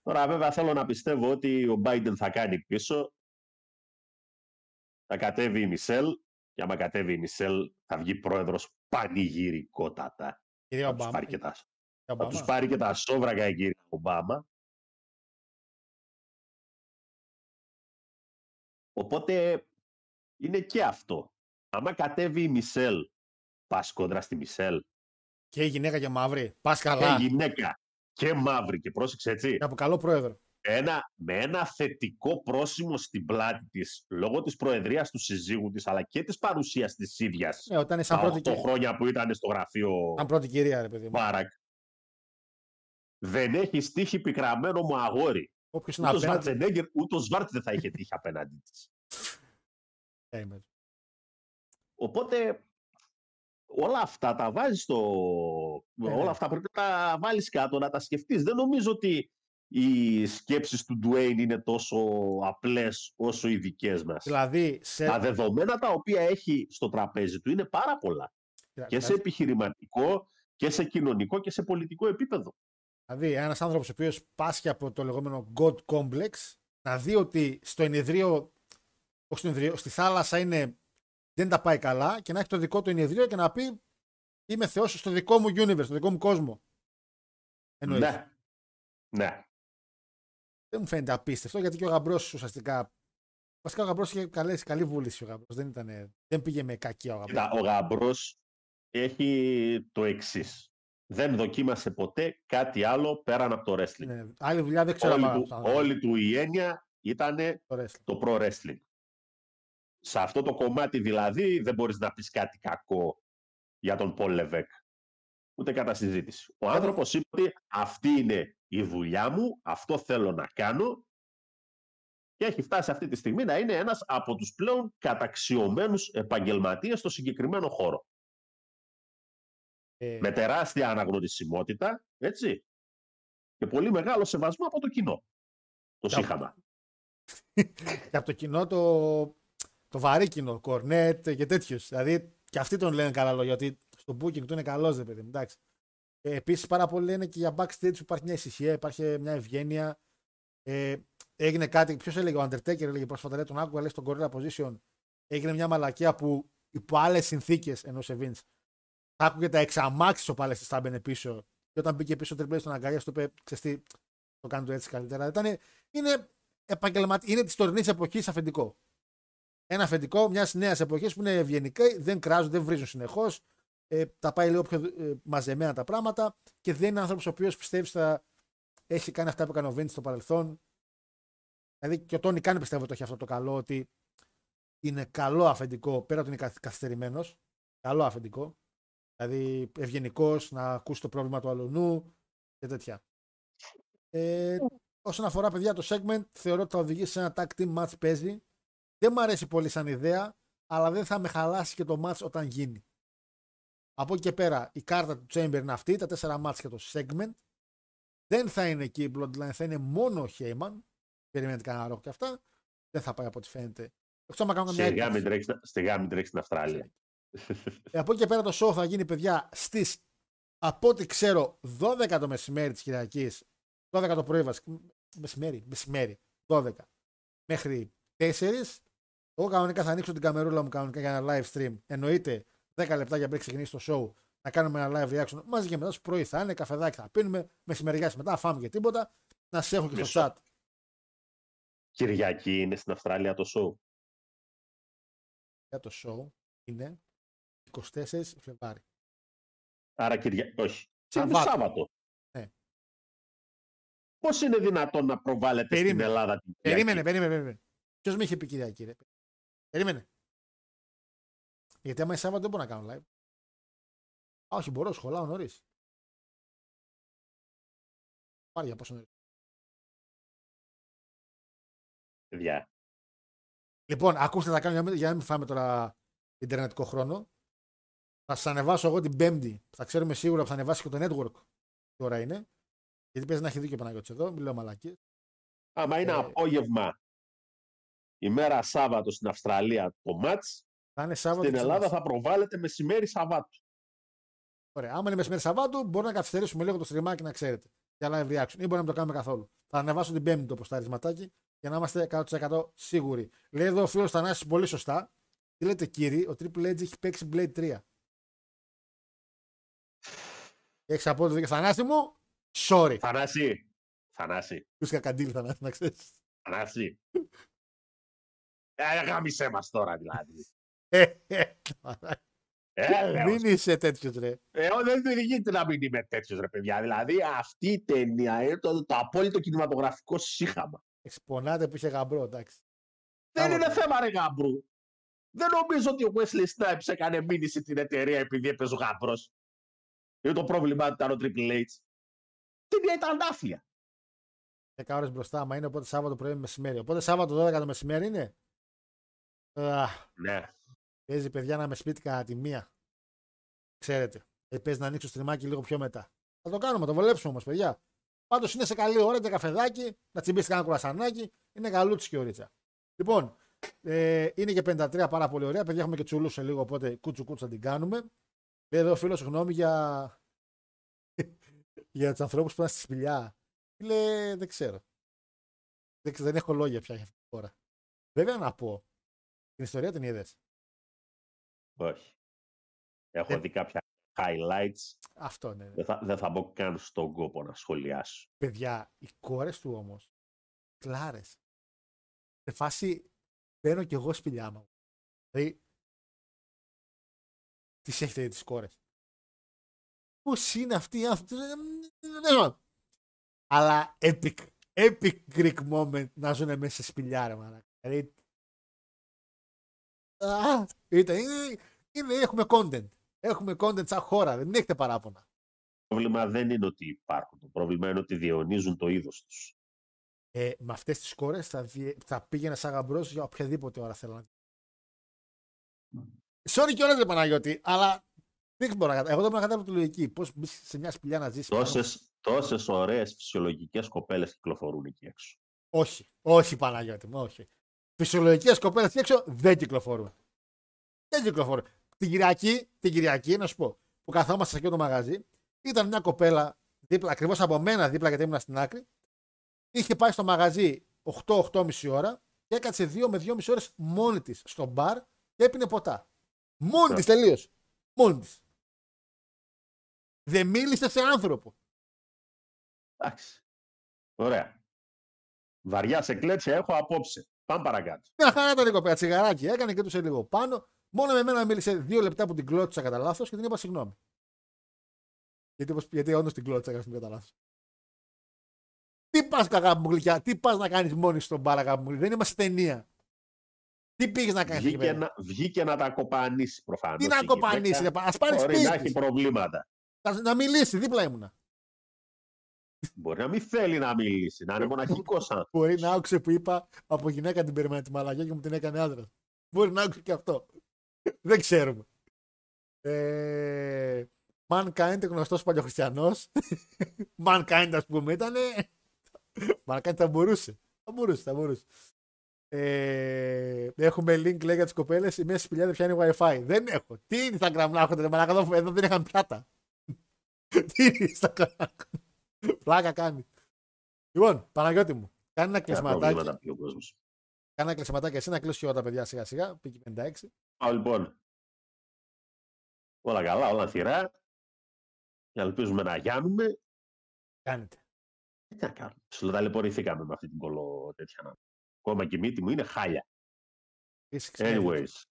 Τώρα βέβαια θέλω να πιστεύω ότι ο Biden θα κάνει πίσω. Θα κατέβει η Μισελ και άμα κατέβει η Μισελ θα βγει πρόεδρος πανηγυρικότατα. Κυρία Θα τους Ομπάμα. πάρει και τα, Κυρία θα Ομπάμα. τους πάρει και τα σόβρακα η κυρία Ομπάμα. Οπότε είναι και αυτό. Άμα κατέβει η Μισελ, πας κόντρα στη Μισελ. Και η γυναίκα και μαύρη. Πας Και καλά. γυναίκα και μαύρη και πρόσεξε έτσι. Και από καλό πρόεδρο. ένα, με ένα θετικό πρόσημο στην πλάτη της λόγω της προεδρίας του συζύγου της αλλά και της παρουσίας της ίδιας Ναι, όταν είναι σαν τα πρώτη, 8 κυ- χρόνια που ήταν στο γραφείο σαν πρώτη κυρία, ρε παιδί μου. Μπάρακ δεν έχει στίχη πικραμένο μου αγόρι. Όποιος είναι Ούτε ο απέναντι. Σβάρτσενέγκερ, ούτε ο Σβάρτ δεν θα είχε τύχει απέναντί της. Ε, είμαι. Οπότε όλα αυτά τα βάζεις στο... Ναι, όλα ναι. αυτά πρέπει να τα βάλεις κάτω, να τα σκεφτείς. Δεν νομίζω ότι οι σκέψεις του Ντουέιν είναι τόσο απλές όσο οι δικές μας. Δηλαδή, σε... Τα δεδομένα τα οποία έχει στο τραπέζι του είναι πάρα πολλά. Και σε επιχειρηματικό και σε κοινωνικό και σε πολιτικό επίπεδο. Δηλαδή, ένας άνθρωπος ο οποίος πάσχει από το λεγόμενο God complex, να δει ότι στο ενεδρίο, όχι στο ενεδρίο, στη θάλασσα είναι, δεν τα πάει καλά και να έχει το δικό του ενεδρίο και να πει Είμαι Θεός στο δικό μου universe, στο δικό μου κόσμο. Εννοείς. Ναι. Ναι. Δεν μου φαίνεται απίστευτο γιατί και ο γαμπρός ουσιαστικά. Βασικά ο γαμπρός είχε καλές, καλή βούληση ο γαμπρός. Δεν, ήταν, δεν πήγε με κακία ο γαμπρός. Κοίτα, ο γαμπρός έχει το εξής. Δεν δοκίμασε ποτέ κάτι άλλο πέραν από το wrestling. Ναι, άλλη δουλειά δεν ξέρω όλη, αν του, όλη του η έννοια ήταν το wrestling. το pro wrestling. Σε αυτό το κομμάτι δηλαδή δεν μπορείς να πεις κάτι κακό για τον Πολ Λεβέκ. Ούτε κατά συζήτηση. Ο άνθρωπος είπε ότι αυτή είναι η δουλειά μου, αυτό θέλω να κάνω και έχει φτάσει αυτή τη στιγμή να είναι ένας από τους πλέον καταξιωμένους επαγγελματίες στο συγκεκριμένο χώρο. Ε, Με τεράστια αναγνωρισιμότητα, έτσι, και πολύ μεγάλο σεβασμό από το κοινό. Το Και από- σύγχαμα. και από το κοινό το, το βαρύ κοινό, κορνέτ και τέτοιους. Δηλαδή και αυτοί τον λένε καλά λόγια, ότι στο booking του είναι καλός, δεν παιδί μου. Εντάξει. Ε, Επίσης, πάρα πολλοί λένε και για backstage που υπάρχει μια ησυχία, υπάρχει μια ευγένεια. Ε, έγινε κάτι, ποιος έλεγε, ο Undertaker έλεγε πρόσφατα, λέει, τον άκουγα, λέει στον Gorilla Position. Έγινε μια μαλακία που υπό άλλες συνθήκες ενό Vince. Θα άκουγε τα εξαμάξεις ο Πάλεστη θα μπαινε πίσω. Και όταν μπήκε πίσω ο Triple H στον αγκαλιά, του είπε, ξέρεις τι, το κάνω το έτσι καλύτερα. Ήτανε, είναι επαγγελματικό, είναι της τωρινής εποχής αφεντικό. Ένα αφεντικό μιας νέας εποχής που είναι ευγενικό, δεν κράζουν, δεν βρίζουν συνεχώς. ε, τα πάει λίγο πιο ε, μαζεμένα τα πράγματα και δεν είναι άνθρωπος ο οποίος πιστεύει θα έχει κάνει αυτά που έκανε ο Vince στο παρελθόν. Δηλαδή και ο Τόνι κάνει πιστεύω το έχει αυτό το καλό ότι είναι καλό αφεντικό πέρα ότι είναι καθυστερημένος. Καλό αφεντικό. Δηλαδή ευγενικός να ακούσει το πρόβλημα του αλωνού και τέτοια. Ε, όσον αφορά παιδιά το segment, θεωρώ ότι θα οδηγήσει σε ένα tag team match παίζει. Δεν μου αρέσει πολύ σαν ιδέα, αλλά δεν θα με χαλάσει και το match όταν γίνει. Από εκεί και πέρα η κάρτα του Chamber είναι αυτή, τα τέσσερα match και το segment. Δεν θα είναι εκεί η Bloodline, θα είναι μόνο ο Heyman. Περιμένετε κανένα ρόκ και αυτά. Δεν θα πάει από ό,τι φαίνεται. Εκτός να κάνω Στη γάμη τρέξει στην Αυστραλία. Ε, από εκεί και πέρα το show θα γίνει, παιδιά, στις από ό,τι ξέρω 12 το μεσημέρι της Κυριακής. 12 το πρωί βασικά. Μεσημέρι, μεσημέρι. 12 μέχρι 4. Εγώ κανονικά θα ανοίξω την καμερούλα μου κανονικά για ένα live stream. Εννοείται 10 λεπτά για πριν ξεκινήσει το show να κάνουμε ένα live reaction μαζί και μετά στο πρωί θα είναι, καφεδάκι θα πίνουμε, μεσημεριά μετά, φάμε και τίποτα. Να σε έχω και στο chat. Κυριακή είναι στην Αυστραλία το show; Για το show είναι 24 Φλεβάρι. Άρα Κυριακή. Όχι. Σάββατο. Σάββατο. Ναι. Πώς είναι δυνατόν να προβάλλεται περίμενε. στην Ελλάδα την Κυριακή; Περίμενε, περίμενε, περίμενε. Ποιος με είχε πει Κυριακή, ρε; Περίμενε. Γιατί άμα είναι Σάββατο δεν μπορώ να κάνω live. Α, όχι, μπορώ, σχολάω νωρίς. Πάρει για πόσο νωρίς. Παιδιά. Λοιπόν, ακούστε, θα κάνω για να μην φάμε τώρα Ιντερνετικό χρόνο. Θα σας ανεβάσω εγώ την Πέμπτη. Θα ξέρουμε σίγουρα που θα ανεβάσει και το network. Τι ώρα είναι. Γιατί παίζει να έχει δίκιο Παναγιώτης εδώ, μην λέω μαλακίες. Άμα είναι ε... απόγευμα, ημέρα Σάββατο στην Αυστραλία το μάτς, θα είναι Σάββατο στην Ελλάδα θα προβάλλεται μεσημέρι Σαββάτου. Ωραία. Άμα είναι μεσημέρι Σαββάτου, μπορεί να καθυστερήσουμε λίγο το στριμάκι να ξέρετε. Για live reaction. Ή μπορεί να το κάνουμε καθόλου. Θα ανεβάσω την Πέμπτη το ποσταρισματάκι για να είμαστε 100% σίγουροι. Λέει εδώ ο φίλος Θανάσης πολύ σωστά. Τι λέτε κύριε, ο Triple H έχει παίξει Blade 3. Έχεις απόδειξη Θανάση μου, sorry. Θανάση. Θανάση. Τους κακαντήλ Θανάση, να ξέρεις. Θανάση. Ε, γάμισέ μας τώρα δηλαδή. Ε, ε, ε, μην είσαι τέτοιος ρε. Ε, δεν γίνεται να μην είμαι τέτοιος ρε παιδιά. Δηλαδή αυτή η ταινία είναι το, το απόλυτο κινηματογραφικό σύγχαμα. Εξπονάται που είχε γαμπρό, εντάξει. Δεν είναι θέμα ρε γαμπρού. Δεν νομίζω ότι ο Wesley Snipes έκανε μήνυση την εταιρεία επειδή έπαιζε ο γαμπρός. Είναι το πρόβλημά του ήταν ο Triple H. Την ήταν άφια. 10 ώρες μπροστά, μα είναι οπότε Σάββατο πρωί μεσημέρι. Οπότε Σάββατο 12 το μεσημέρι είναι. ναι. Παίζει παιδιά να με σπίτι κατά τη μία. Ξέρετε. Ε, παίζει να ανοίξω στριμάκι λίγο πιο μετά. Θα το κάνουμε, το βολέψουμε όμως, παιδιά. Πάντως είναι σε καλή ώρα για καφεδάκι, να τσιμπήσει κανένα κουρασανάκι. Είναι καλούτσι και ωρίτσα. Λοιπόν, ε, είναι και 53 πάρα πολύ ωραία. Παιδιά, έχουμε και τσουλούς σε λίγο, οπότε κούτσου κούτσου θα την κάνουμε. Λέει εδώ ο φίλος, συγγνώμη για, για τους ανθρώπους που είναι στη σπηλιά. Λέει, δεν ξέρω. Δεν, δεν έχω λόγια πια για αυτή τη χώρα. Βέβαια να πω. Την ιστορία την είδες. Όχι. Έχω δει κάποια highlights. Αυτό ναι. Δεν θα, δεν θα μπω καν στον κόπο να σχολιάσω. Παιδιά, οι κόρες του όμως. Κλάρες. Σε φάση μπαίνω κι εγώ σπηλιά μου. Δηλαδή, τις έχετε τις κόρες. Πώς είναι αυτοί οι άνθρωποι. Αλλά epic, epic Greek moment να ζουν μέσα σε σπηλιά, ρε μαλάκα. Δηλαδή, είναι, είναι, έχουμε content. Έχουμε content σαν χώρα, δεν έχετε παράπονα. Το πρόβλημα δεν είναι ότι υπάρχουν. Το πρόβλημα είναι ότι διαιωνίζουν το είδος τους. Ε, με αυτές τις κόρες θα, θα πήγαινε σαν γαμπρός για οποιαδήποτε ώρα θέλω να. Sorry και όλα δεν Παναγιώτη, αλλά δεν μπορώ να καταλάβω. Εγώ δεν μπορώ να καταλάβω τη λογική. Πώς μπεις σε μια σπηλιά να ζήσει. Τόσες ωραίες φυσιολογικές κοπέλες κυκλοφορούν εκεί έξω. Όχι, όχι Παναγιώτη μου, όχι. Φυσιολογικές κοπέλες εκεί έξω δεν κυκλοφορούν. Δεν κυκλοφορούν. Την Κυριακή, την Κυριακή, να σου πω, που καθόμαστε σε αυτό το μαγαζί, ήταν μια κοπέλα δίπλα, ακριβώς από μένα δίπλα γιατί ήμουν στην άκρη. Είχε πάει στο μαγαζί 8-8,5 ώρα και έκατσε 2 με 2,5 ώρες μόνη της στο μπαρ και έπινε ποτά. Μόνη τη τελείως. Μόνη τη. Δεν μίλησε σε άνθρωπο. Εντάξει. Ωραία. Βαριά σε κλέτσα έχω απόψε. Πάμε παρακάτω. Μια χαρά ήταν η κοπέλα. Τσιγαράκι έκανε και του σε λίγο πάνω. Μόνο με μένα μίλησε δύο λεπτά που την κλώτσα κατά λάθος και την είπα συγγνώμη. Γιατί, όπως- γιατί όντως την κλώτσα κατά κατά λάθος. Τι πας κακά μου γλυκιά, τι πας να κάνεις μόνη στον μπάρα αγάπη μου, δεν είμαστε ταινία. Τι πήγες να κάνεις εκεί Βγήκε πέρα; να, βγήκε να τα κοπανίσει προφανώς. Τι να κοπανίσει, ας πάρει Μπορεί να σπίτι. έχει της. προβλήματα. Να- Να μιλήσει, δίπλα ήμουνα. Μπορεί να μην θέλει να μιλήσει, να είναι μοναχικός άνθρωπος. Μπορεί να άκουσε που είπα από γυναίκα την περιμένει τη μαλακιά και μου την έκανε άντρα. Μπορεί να άκουσε και αυτό. Δεν ξέρουμε. Ε, Mankind, γνωστός παλιοχριστιανός. Mankind, ας πούμε, ήταν. Mankind θα μπορούσε. Θα μπορούσε, θα μπορούσε. Ε, έχουμε link λέει για τις κοπέλες. Η μέση σπηλιά δεν πιάνει WiFi. Δεν έχω. Τι Instagram να έχετε, μαλακά εδώ, εδώ δεν είχαν πιάτα. Τι Instagram να έχουν. Πλάκα κάνει. Λοιπόν, Παναγιώτη μου, κάνει ένα κλεισματάκι. Προβλήματα πει ο κόσμος. Κάνει ένα κλεισματάκι εσύ να κλείσει και όλα τα παιδιά σιγά σιγά. Πήγε 56. Πάω λοιπόν. Όλα καλά, όλα θυρά. Και ελπίζουμε να γιάνουμε. Κάνετε. Τι να κάνουμε. Συλλοταλαιπωρηθήκαμε με αυτή την κολο τέτοια. να- Ακόμα και η μύτη μου είναι χάλια. Είσαι ξενέρωτη. Anyways.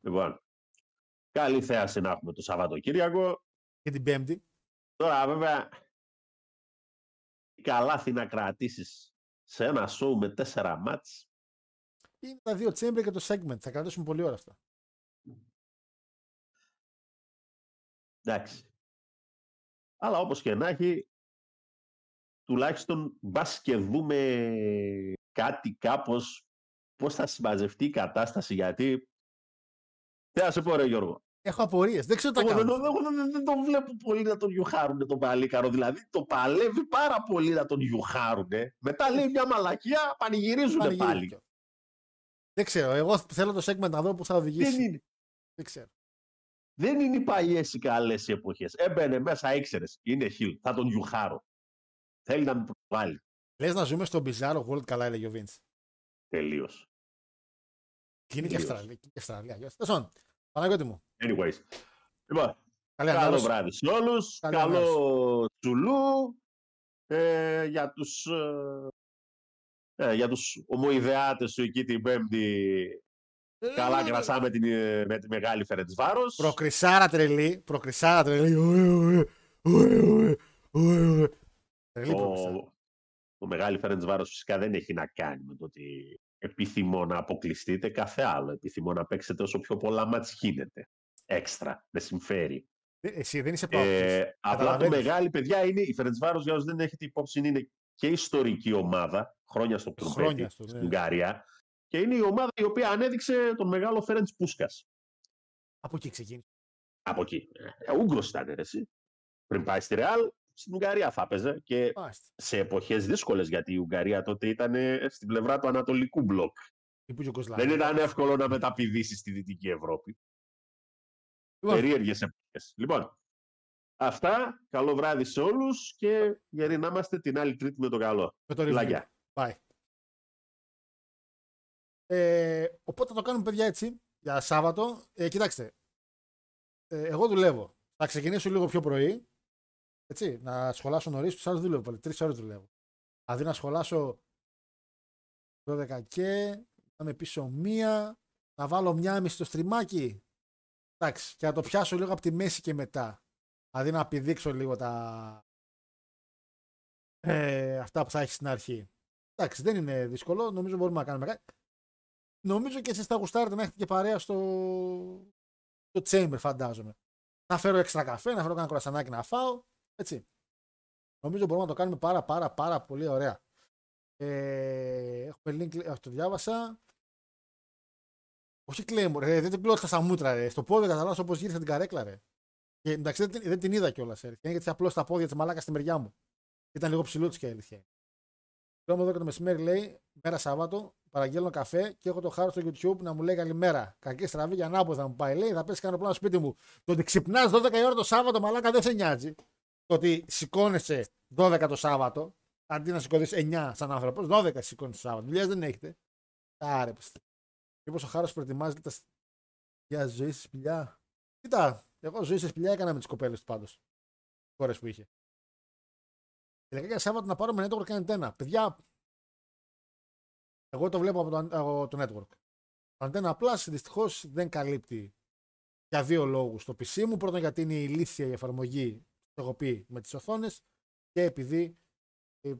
Λοιπόν, καλή θέαση να έχουμε το Σαββατοκύριακο. Και την Πέμπτη. Τώρα βέβαια, καλάθι να κρατήσεις σε ένα show με τέσσερα μάτς. Είναι τα δύο τσέμπρε και το segment. Θα κρατήσουν πολύ ώρα αυτά. Εντάξει. Αλλά όπως και να έχει, τουλάχιστον μπας και δούμε κάτι κάπως πώς θα συμμαζευτεί η κατάσταση, γιατί δεν θα σε πω ρε Γιώργο. Έχω απορίες. Δεν ξέρω τι θα Εγώ δεν, κάνω. εγώ δεν, δεν- δεν τον βλέπω πολύ να τον γιουχάρουν τον παλίκαρο. Δηλαδή το παλεύει πάρα πολύ να τον γιουχάρουν. Μετά λέει μια μαλακία, πανηγυρίζουν πάλι. Πανηγυρίζω. Δεν ξέρω. Εγώ θέλω το segment να δω που θα οδηγήσει. Δεν είναι, Δεν ξέρω. δεν είναι οι παλιές οι καλές οι εποχές. Έμπαινε μέσα, ήξερες. Είναι χιλ. Θα τον γιουχάρω. Θέλει να με προβάλλει. Λες να ζούμε στον Bizarro World, καλά έλεγε ο Βίντ. Τελείως. Και είναι και Τελείως. Αυστραλία. Και Αυστραλία. Γεια σας. Τέλος πάντων, Παναγιώτη μου. Anyways. Λοιπόν, Καλή καλό ανάρρωση. βράδυ σε όλους. Καλή Καλό τσουλού. Ε, για τους, ε, ε, για τους ομοειδεάτες σου εκεί την Πέμπτη Καλά κρασάμε την, ε, με τη μεγάλη Φερεντσβάρος. Προκρισάρα τρελή. Προκρισάρα τρελή. Ωε, ωε, ωε, ωε, ωε, ωε. Τρελή προκρισάρα. Ο, ο μεγάλη Φερεντσβάρος φυσικά δεν έχει να κάνει με το ότι επιθυμώ να αποκλειστείτε κάθε άλλο. Επιθυμώ να παίξετε όσο πιο πολλά μάτς γίνεται. Έξτρα. Με συμφέρει. Ε, Εσύ δεν είσαι Ε, παγκόσμιο. απλά το Καταλαβαίνεις. μεγάλη, παιδιά, είναι η Φερεντσβάρος, για όσους δεν έχετε υπόψη, είναι και ιστορική ομάδα, χρόνια στο Χρόνια Τουρμπέτι, στο, στην ναι. Ουγγαρία, και είναι η ομάδα η οποία ανέδειξε τον μεγάλο Φέρεντς Πούσκας. Από εκεί ξεκίνησε. Από εκεί. Ε, Ούγγρος ήταν, ρε, εσύ. Πριν πάει στη Ρεάλ, στην Ουγγαρία θα έπαιζε και Μάλιστα. σε εποχές δύσκολες, γιατί η Ουγγαρία τότε ήταν ε, στην πλευρά του Ανατολικού μπλοκ. Τύπου Ιουγκοσλαβία. Δεν ήταν εύκολο να μεταπηδήσεις στη Δυτική Ευρώπη. Λοιπόν. Περίεργες εποχές. Λοιπόν, αυτά. Καλό βράδυ σε όλους και γεροί να είμαστε την άλλη Τρίτη με το καλό. Με το review. Φιλάκια. Bye. Ε, οπότε θα το κάνουμε παιδιά έτσι για Σάββατο. Ε, κοιτάξτε, ε, εγώ δουλεύω. Θα ξεκινήσω λίγο πιο πρωί. Έτσι, να σχολάσω νωρίς, τους άλλους δουλεύω πολύ. Τρεις ώρες δουλεύω. Αντί να σχολάσω 12 και, να με πίσω μία, να βάλω μία μισή στο στριμάκι. Εντάξει, και να το πιάσω λίγο από τη μέση και μετά. Δηλαδή να πηδήξω λίγο τα. Ε, αυτά που θα έχεις στην αρχή. Εντάξει, δεν είναι δύσκολο. Νομίζω μπορούμε να κάνουμε κάτι. Νομίζω και εσείς θα γουστάρετε να έχετε και παρέα στο, στο chamber, φαντάζομαι. Να φέρω έξτρα καφέ, να φέρω κανένα κουρασανάκι να φάω. Έτσι. Νομίζω μπορούμε να το κάνουμε πάρα πάρα πάρα πολύ ωραία. Ε, έχουμε link, ε, το διάβασα. Όχι Claymore, ρε, δεν την κλώτσα στα μούτρα, ρε. Στο πόδι καταλάβω όπως γύρισα την καρέκλα, ρε. Και εντάξει, δεν, την- δεν την είδα κιόλας, ρε. Είναι γιατί απλώς τα πόδια της μαλάκας στη μεριά μου. Ήταν λίγο ψηλό τη και η αλήθεια. Τώρα εδώ και το μεσημέρι λέει, μέρα Σάββατο, παραγγέλνω καφέ και έχω το χάρο στο YouTube να μου λέει καλημέρα. Κακή στραβή για ανάποδα μου πάει. Λέει, θα πέσει κάνω πλάνο σπίτι μου. Το ότι ξυπνάς 12 η ώρα το Σάββατο, μαλάκα δεν σε νοιάζει. Το ότι σηκώνεσαι 12 το Σάββατο, αντί να σηκωθείς 9 σαν άνθρωπος, 12 σηκώνεις το Σάββατο. Δουλειάς δεν έχετε. Άρε, Μήπως ο χάρος προετοιμάζεται τα... για ζωής στη σπηλιά; Κοίτα, εγώ ζωή στη σπηλιά έκανα με τις κοπέλες του πάντως. Χώρες που είχε. Τελικά για Σάββατο να πάρω με network και αντένα. Παιδιά, εγώ το βλέπω από το, από το network. Το Antenna Plus δυστυχώς δεν καλύπτει για δύο λόγους το PC μου. Πρώτον, γιατί είναι ηλίθια η εφαρμογή, το έχω πει, με τις οθόνες. Και επειδή ε,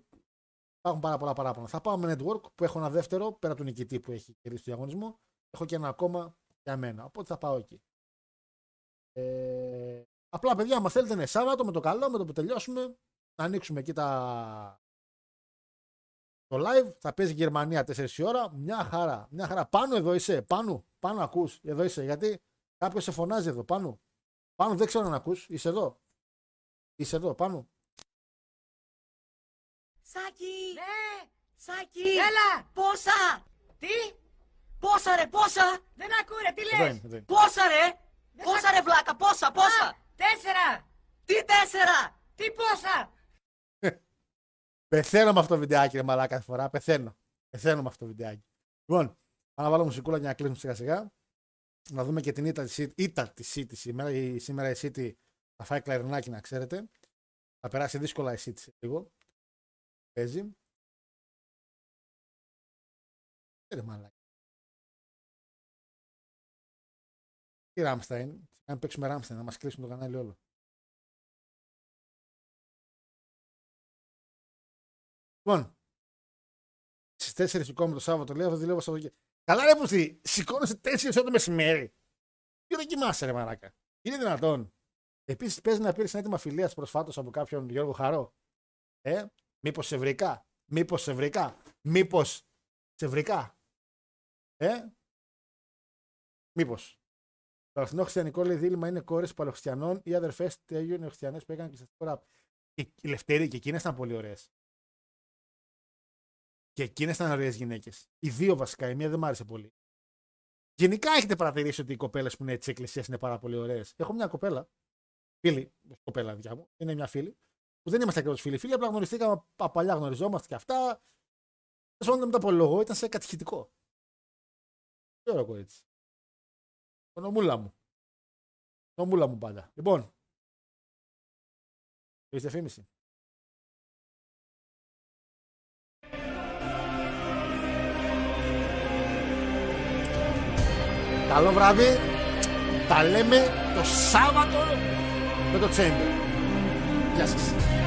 υπάρχουν πάρα πολλά παράπονα. Θα πάω με network που έχω ένα δεύτερο πέρα του νικητή που έχει κερδίσει το διαγωνισμό. Έχω και ένα ακόμα για μένα. Οπότε θα πάω εκεί. Ε, απλά, παιδιά, μα θέλετε είναι Σάββατο με το καλό, με το που τελειώσουμε, να ανοίξουμε εκεί τα... το live. Θα παίζει η Γερμανία 4 η ώρα. Μια χαρά. Μια χαρά. Πάνω εδώ είσαι. Πάνω. Πάνω ακούς. Εδώ είσαι. Γιατί κάποιος σε φωνάζει εδώ. Πάνω. Πάνω δεν ξέρω αν ακούς. Είσαι εδώ. Είσαι εδώ. Πάνω. Σάκη! Ναι! Σάκη! Έλα! Πόσα! Τι; Πόσα ρε, πόσα! Δεν ακούω ρε, τι Εδώ λες! είναι, εδώ είναι. Πόσα ρε! Πόσα ρε βλάκα, πόσα, πόσα! τέσσερα! Τι τέσσερα! Τι πόσα! Πεθαίνω με αυτό το βιντεάκι, ρε μαλάκα, κάθε φορά. Πεθαίνω. Πεθαίνω με αυτό το βιντεάκι. Λοιπόν, θα να βάλω μουσικούλα για να κλείσουμε σιγά σιγά. Να δούμε και την ήττα της City. Ήττα της City σήμερα. Η, σήμερα η City θα φάει κλαρινάκι, να ξέρετε. Θα περάσει δύσκολα η City σε λίγο. Παίζει. Ε, Ρε μαλάκα. Τι Ράμσταϊν. Αν παίξουμε Ράμσταϊν, να μας κλείσουν το κανάλι όλο. Λοιπόν, στις 4 σηκώνουμε το Σάββατο, λέω, θα δουλεύω Σαββατοκύριακο. Καλά, ρε Πουθή, σηκώνεσαι 4 ώρα το μεσημέρι. Τι δεν κοιμάσαι, ρε Μαράκα. Είναι δυνατόν. Επίσης, παίζει να πήρες ένα έτοιμα φιλίας προσφάτως από κάποιον Γιώργο Χαρό. Ε, μήπως σε βρήκα. Μήπως σε βρήκα. Μήπως σε βρήκα. Ε, μήπως. Το αληθινό χριστιανικό λέει δίλημα είναι κόρες παλαιοχριστιανών ή αδερφές Τέγιων χριστιανές που έκαναν πιστευτικό ραπ. Και η Λευτέρη και εκείνες ήταν πολύ ωραίες. Και εκείνες ήταν ωραίες γυναίκες. Οι δύο βασικά, η μία δεν μ' άρεσε πολύ. Γενικά έχετε παρατηρήσει ότι οι κοπέλες που είναι τη εκκλησία είναι πάρα πολύ ωραίες. Έχω μια κοπέλα, φίλη, όχι κοπέλα δικιά μου, είναι μια φίλη, που δεν είμαστε ακριβώς φίλοι. Φίλοι, απλά γνωριστήκαμε από παλιά, γνωριζόμαστε και αυτά. Δεν σου μετά από λόγο, ήταν σε κατηχητικό. Τι ωραίο κορίτσι. Ονομούλα μου. Ονομούλα μου πάντα. Λοιπόν. Έχεις διαφήμιση. Καλό βράδυ. Τα λέμε το Σάββατο με το Chamber. Γεια σας.